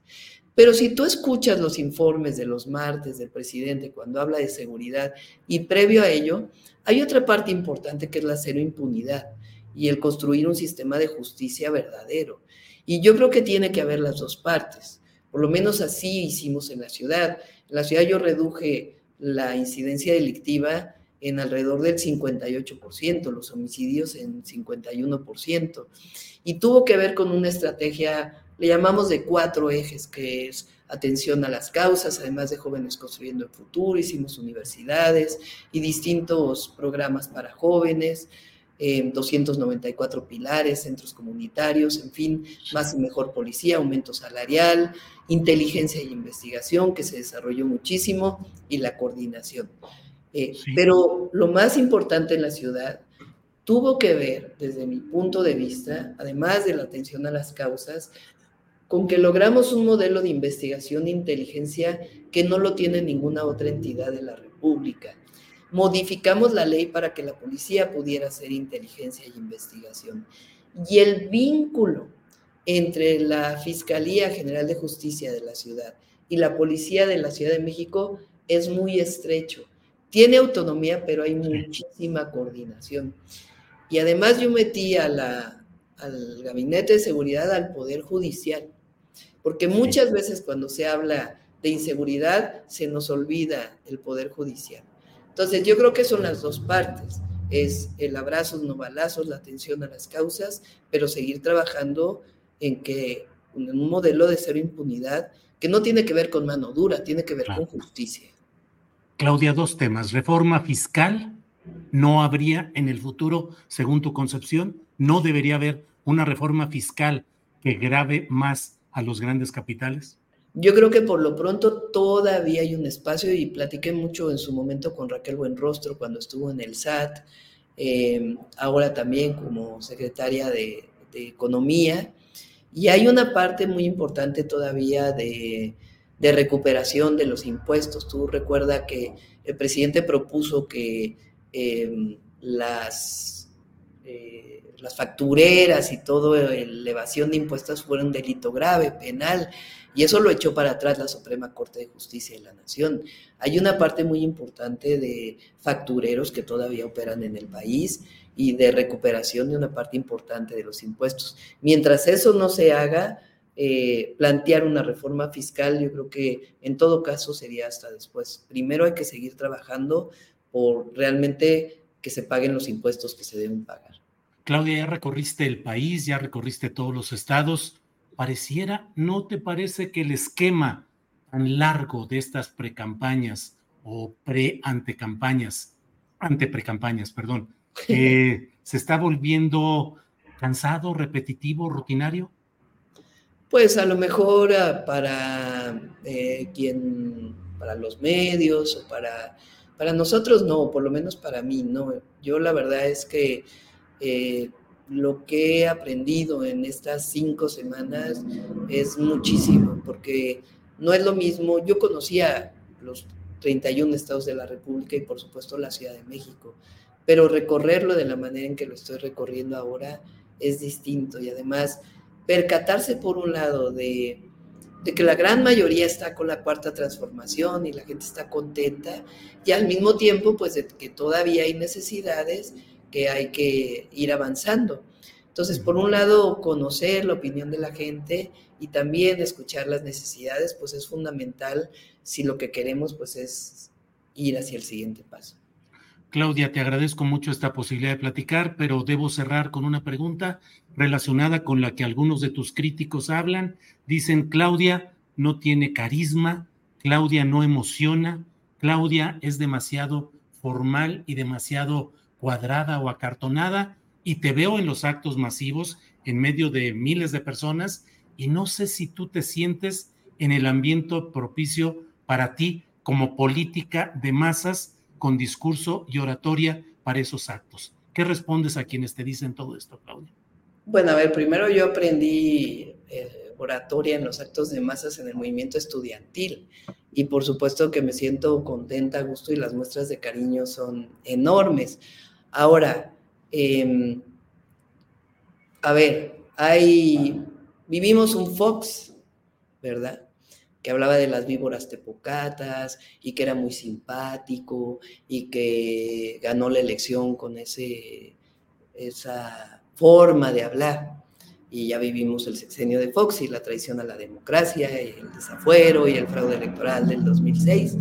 Speaker 9: Pero si tú escuchas los informes de los martes del presidente cuando habla de seguridad y previo a ello, hay otra parte importante que es la cero impunidad y el construir un sistema de justicia verdadero. Y yo creo que tiene que haber las dos partes. Por lo menos así hicimos en la ciudad. En la ciudad yo reduje la incidencia delictiva en alrededor del 58%, los homicidios en 51%. Y tuvo que ver con una estrategia le llamamos de cuatro ejes, que es atención a las causas, además de jóvenes construyendo el futuro, hicimos universidades y distintos programas para jóvenes, 294 pilares, centros comunitarios, en fin, más y mejor policía, aumento salarial, inteligencia y investigación, que se desarrolló muchísimo, y la coordinación. Eh, pero lo más importante en la ciudad tuvo que ver, desde mi punto de vista, además de la atención a las causas, con que logramos un modelo de investigación e inteligencia que no lo tiene ninguna otra entidad de la República. Modificamos la ley para que la policía pudiera hacer inteligencia y investigación. Y el vínculo entre la Fiscalía General de Justicia de la ciudad y la Policía de la Ciudad de México es muy estrecho. Tiene autonomía, pero hay muchísima coordinación. Y además yo metí a la, al Gabinete de Seguridad al Poder Judicial porque muchas veces cuando se habla de inseguridad se nos olvida el Poder Judicial. Entonces yo creo que son las dos partes, es el abrazo, no balazos, la atención a las causas, pero seguir trabajando en que en un modelo de cero impunidad que no tiene que ver con mano dura, tiene que ver con justicia.
Speaker 1: Claudia, dos temas. Reforma fiscal, no habría en el futuro, según tu concepción, no debería haber una reforma fiscal que grave más a los grandes capitales?
Speaker 9: Yo creo que por lo pronto todavía hay un espacio y platiqué mucho en su momento con Raquel Buenrostro cuando estuvo en el SAT, eh, ahora también como secretaria de, Economía, y hay una parte muy importante todavía de, recuperación de los impuestos. Tú recuerda que el presidente propuso que eh, las... Eh, las factureras y todo, la elevación de impuestos fuera un delito grave, penal, y eso lo echó para atrás la Suprema Corte de Justicia de la Nación. Hay una parte muy importante de factureros que todavía operan en el país y de recuperación de una parte importante de los impuestos. Mientras eso no se haga, eh, plantear una reforma fiscal, yo creo que en todo caso sería hasta después. Primero hay que seguir trabajando por realmente que se paguen los impuestos que se deben pagar.
Speaker 1: Claudia, ya recorriste el país, ya recorriste todos los estados. Pareciera, ¿no te parece que el esquema tan largo de estas precampañas o pre-antecampañas, ante-precampañas, perdón, se está volviendo cansado, repetitivo, rutinario?
Speaker 9: Pues a lo mejor ah, para eh, quien, para los medios o para, para nosotros no, por lo menos para mí no. Yo la verdad es que eh, lo que he aprendido en estas cinco semanas es muchísimo, porque no es lo mismo, yo conocía los 31 estados de la República y por supuesto la Ciudad de México, pero recorrerlo de la manera en que lo estoy recorriendo ahora es distinto y además percatarse por un lado de, que la gran mayoría está con la cuarta transformación y la gente está contenta y al mismo tiempo pues de que todavía hay necesidades que hay que ir avanzando. Entonces, por un lado, conocer la opinión de la gente y también escuchar las necesidades, pues es fundamental si lo que queremos pues es ir hacia el siguiente paso.
Speaker 1: Claudia, te agradezco mucho esta posibilidad de platicar, pero debo cerrar con una pregunta relacionada con la que algunos de tus críticos hablan. Dicen, Claudia no tiene carisma, Claudia no emociona, Claudia es demasiado formal y demasiado cuadrada o acartonada y te veo en los actos masivos en medio de miles de personas y no sé si tú te sientes en el ambiente propicio para ti como política de masas con discurso y oratoria para esos actos. ¿Qué respondes a quienes te dicen todo esto, Claudia?
Speaker 9: Bueno, a ver, primero yo aprendí eh, oratoria en los actos de masas en el movimiento estudiantil y por supuesto que me siento contenta, gusto y las muestras de cariño son enormes. Ahora, em, a ver, hay, vivimos un Fox, ¿verdad? que hablaba de las víboras tepocatas y que era muy simpático y que ganó la elección con ese, esa forma de hablar. Y ya vivimos el sexenio de Fox y la traición a la democracia, y el desafuero y el fraude electoral del 2006.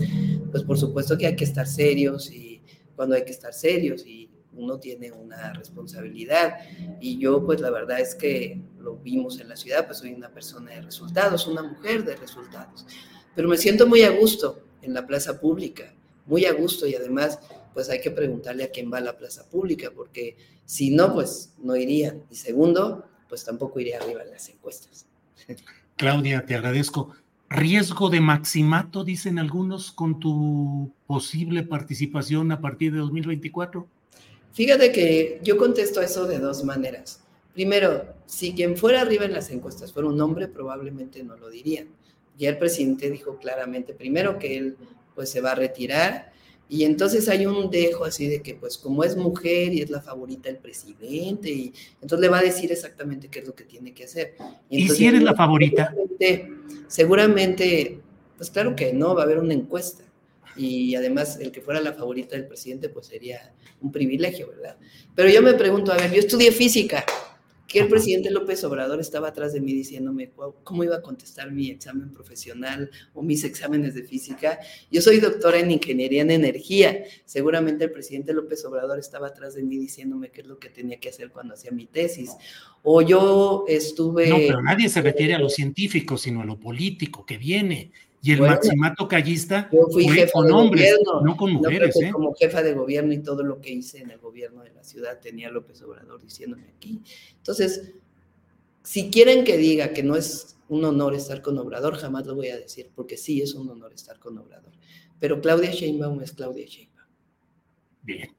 Speaker 9: Pues por supuesto que hay que estar serios y cuando hay que estar serios y uno tiene una responsabilidad. Y yo, pues la verdad es que lo vimos en la ciudad, pues soy una persona de resultados, una mujer de resultados. Pero me siento muy a gusto en la plaza pública, muy a gusto y además, pues hay que preguntarle a quién va a la plaza pública, porque si no, pues no irían. Y segundo, pues tampoco iría arriba en las encuestas.
Speaker 1: Claudia, te agradezco. Riesgo de maximato, dicen algunos, con tu posible participación a partir de 2024.
Speaker 9: Fíjate que yo contesto eso de dos maneras. Primero, si quien fuera arriba en las encuestas fuera un hombre, probablemente no lo dirían. Ya el presidente dijo claramente, primero que él pues se va a retirar y entonces hay un dejo así de que pues como es mujer y es la favorita del presidente y entonces le va a decir exactamente qué es lo que tiene que hacer.
Speaker 1: ¿Y, si eres la favorita?
Speaker 9: Seguramente, seguramente, pues claro que no, va a haber una encuesta y además el que fuera la favorita del presidente pues sería un privilegio, ¿verdad? Pero yo me pregunto, a ver, yo estudié física, que el presidente López Obrador estaba atrás de mí diciéndome cómo iba a contestar mi examen profesional o mis exámenes de física. Yo soy doctora en ingeniería en energía. Seguramente el presidente López Obrador estaba atrás de mí diciéndome qué es lo que tenía que hacer cuando hacía mi tesis. O yo estuve...
Speaker 1: No, pero nadie se refiere a lo científico, sino a lo político que viene. Y el maximato callista fue con hombres, no con mujeres. ¿eh?
Speaker 9: Como jefa de gobierno y todo lo que hice en el gobierno de la ciudad tenía López Obrador diciéndome aquí. Entonces, si quieren que diga que no es un honor estar con Obrador, jamás lo voy a decir, porque sí es un honor estar con Obrador. Pero Claudia Sheinbaum es Claudia Sheinbaum.
Speaker 1: Bien.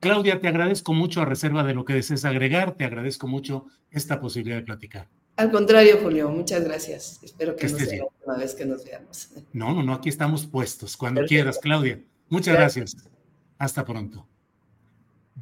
Speaker 1: Claudia, te agradezco mucho a reserva de lo que desees agregar, te agradezco mucho esta posibilidad de platicar.
Speaker 9: Al contrario, Julio, muchas gracias. Espero que, no sea la última vez que nos veamos.
Speaker 1: No, no, no, aquí estamos puestos. Cuando quieras, Claudia. Muchas gracias. Hasta pronto.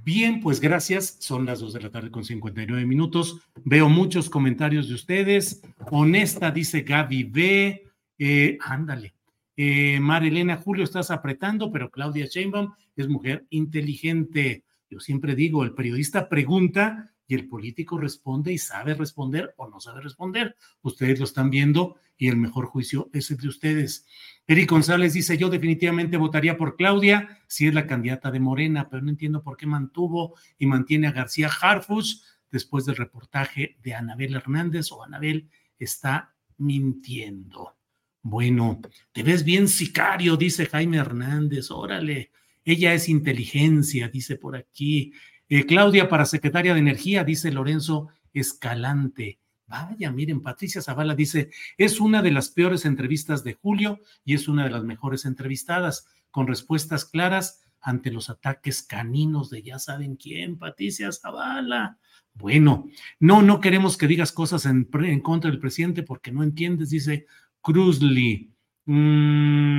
Speaker 1: Bien, pues gracias. Son las 2 de la tarde con 59 minutos. Veo muchos comentarios de ustedes. Honesta, dice Gaby B. Eh, ándale. Eh, Marilena Julio, estás apretando, pero Claudia Sheinbaum es mujer inteligente. Yo siempre digo, el periodista pregunta y el político responde y sabe responder o no sabe responder. Ustedes lo están viendo y el mejor juicio es el de ustedes. Eric González dice, yo definitivamente votaría por Claudia si es la candidata de Morena, pero no entiendo por qué mantuvo y mantiene a García Harfus después del reportaje de Anabel Hernández o Anabel está mintiendo. Bueno, te ves bien sicario, dice Jaime Hernández, órale. Ella es inteligencia, dice por aquí. Claudia para secretaria de Energía, dice Lorenzo Escalante. Vaya, miren, Patricia Zavala dice, es una de las peores entrevistas de julio y es una de las mejores entrevistadas, con respuestas claras ante los ataques caninos de ya saben quién, Patricia Zavala. Bueno, no, no queremos que digas cosas en, contra del presidente porque no entiendes, dice Cruzly. Mm,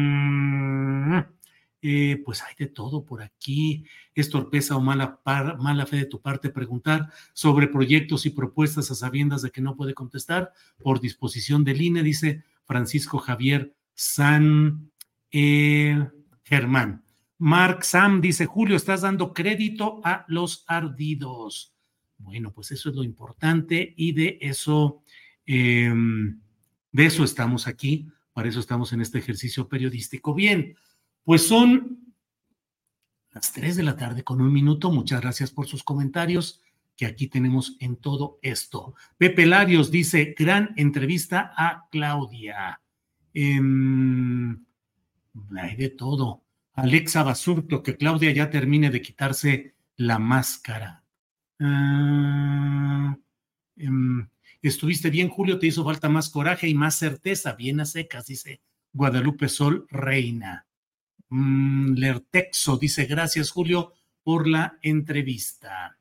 Speaker 1: eh, pues hay de todo por aquí. Es torpeza o mala, mala fe de tu parte preguntar sobre proyectos y propuestas a sabiendas de que no puede contestar por disposición del INE, dice Francisco Javier San eh, Germán. Mark Sam dice, Julio, estás dando crédito a los ardidos. Bueno, pues eso es lo importante y de eso, em, de eso estamos aquí, para eso estamos en este ejercicio periodístico. Bien, pues son Las 3 de la tarde con un minuto. Muchas gracias por sus comentarios que aquí tenemos en todo esto. Pepe Larios dice, gran entrevista a Claudia. Eh, hay de todo. Alexa Basurto, que Claudia ya termine de quitarse la máscara. Ah, em, estuviste bien, Julio, te hizo falta más coraje y más certeza, bien a secas, dice Guadalupe Sol Reina. Mm, Lertexo dice, gracias, Julio, por la entrevista.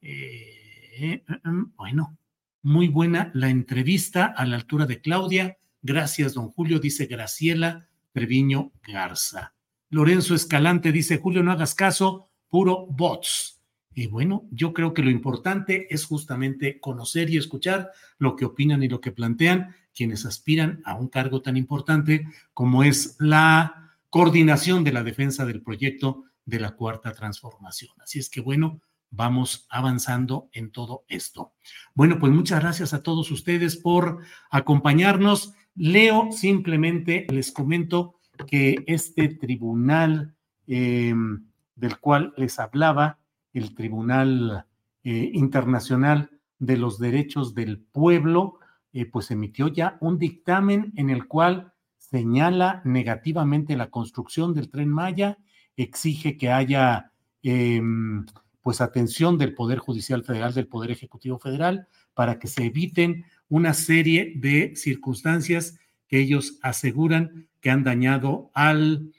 Speaker 1: Eh, eh, em, bueno, muy buena la entrevista a la altura de Claudia. Gracias, don Julio, dice Graciela Treviño Garza. Lorenzo Escalante dice, Julio, no hagas caso, puro bots. Y bueno, yo creo que lo importante es justamente conocer y escuchar lo que opinan y lo que plantean quienes aspiran a un cargo tan importante como es la coordinación de la defensa del proyecto de la cuarta transformación. Así es que bueno, vamos avanzando en todo esto. Bueno, pues muchas gracias a todos ustedes por acompañarnos. Leo simplemente, les comento que este tribunal em, del cual les hablaba, el Tribunal eh, Internacional de los Derechos del Pueblo, eh, pues emitió ya un dictamen en el cual señala negativamente la construcción del tren Maya, exige que haya em, pues atención del Poder Judicial Federal, del Poder Ejecutivo Federal, para que se eviten una serie de circunstancias que ellos aseguran que han dañado al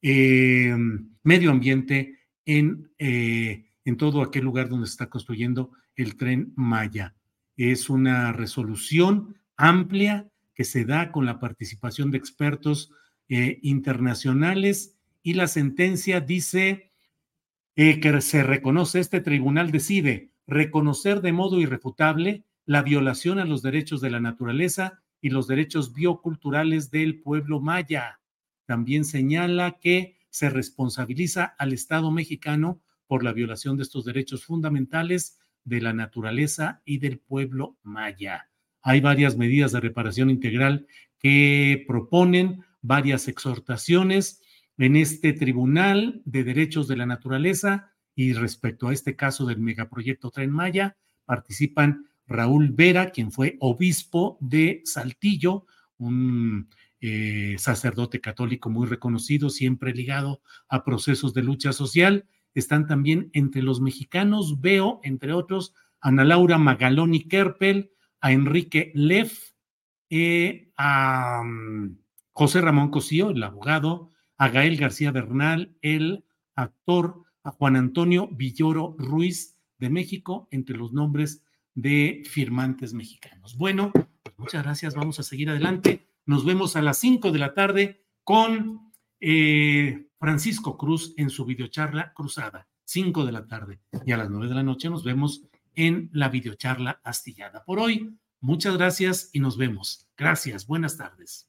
Speaker 1: eh, medio ambiente en, eh, en todo aquel lugar donde se está construyendo el tren Maya. Es una resolución amplia que se da con la participación de expertos eh, internacionales y la sentencia dice que se reconoce, este tribunal decide reconocer de modo irrefutable la violación a los derechos de la naturaleza y los derechos bioculturales del pueblo maya. También señala que se responsabiliza al Estado mexicano por la violación de estos derechos fundamentales de la naturaleza y del pueblo maya. Hay varias medidas de reparación integral que proponen varias exhortaciones en este Tribunal de Derechos de la Naturaleza y respecto a este caso del megaproyecto Tren Maya, participan Raúl Vera, quien fue obispo de Saltillo, un eh, sacerdote católico muy reconocido, siempre ligado a procesos de lucha social. Están también entre los mexicanos, veo, entre otros, Ana Laura Magaloni Kerpel, a Enrique Leff, eh, a mm, José Ramón Cosío, el abogado, a Gael García Bernal, el actor, a Juan Antonio Villoro Ruiz de México, entre los nombres de firmantes mexicanos. Bueno, pues muchas gracias. Vamos a seguir adelante. Nos vemos a las 5 de la tarde con eh, Francisco Cruz en su videocharla cruzada. 5 de la tarde. Y a las 9 de la noche nos vemos en la videocharla astillada. Por hoy, muchas gracias y nos vemos. Gracias. Buenas tardes.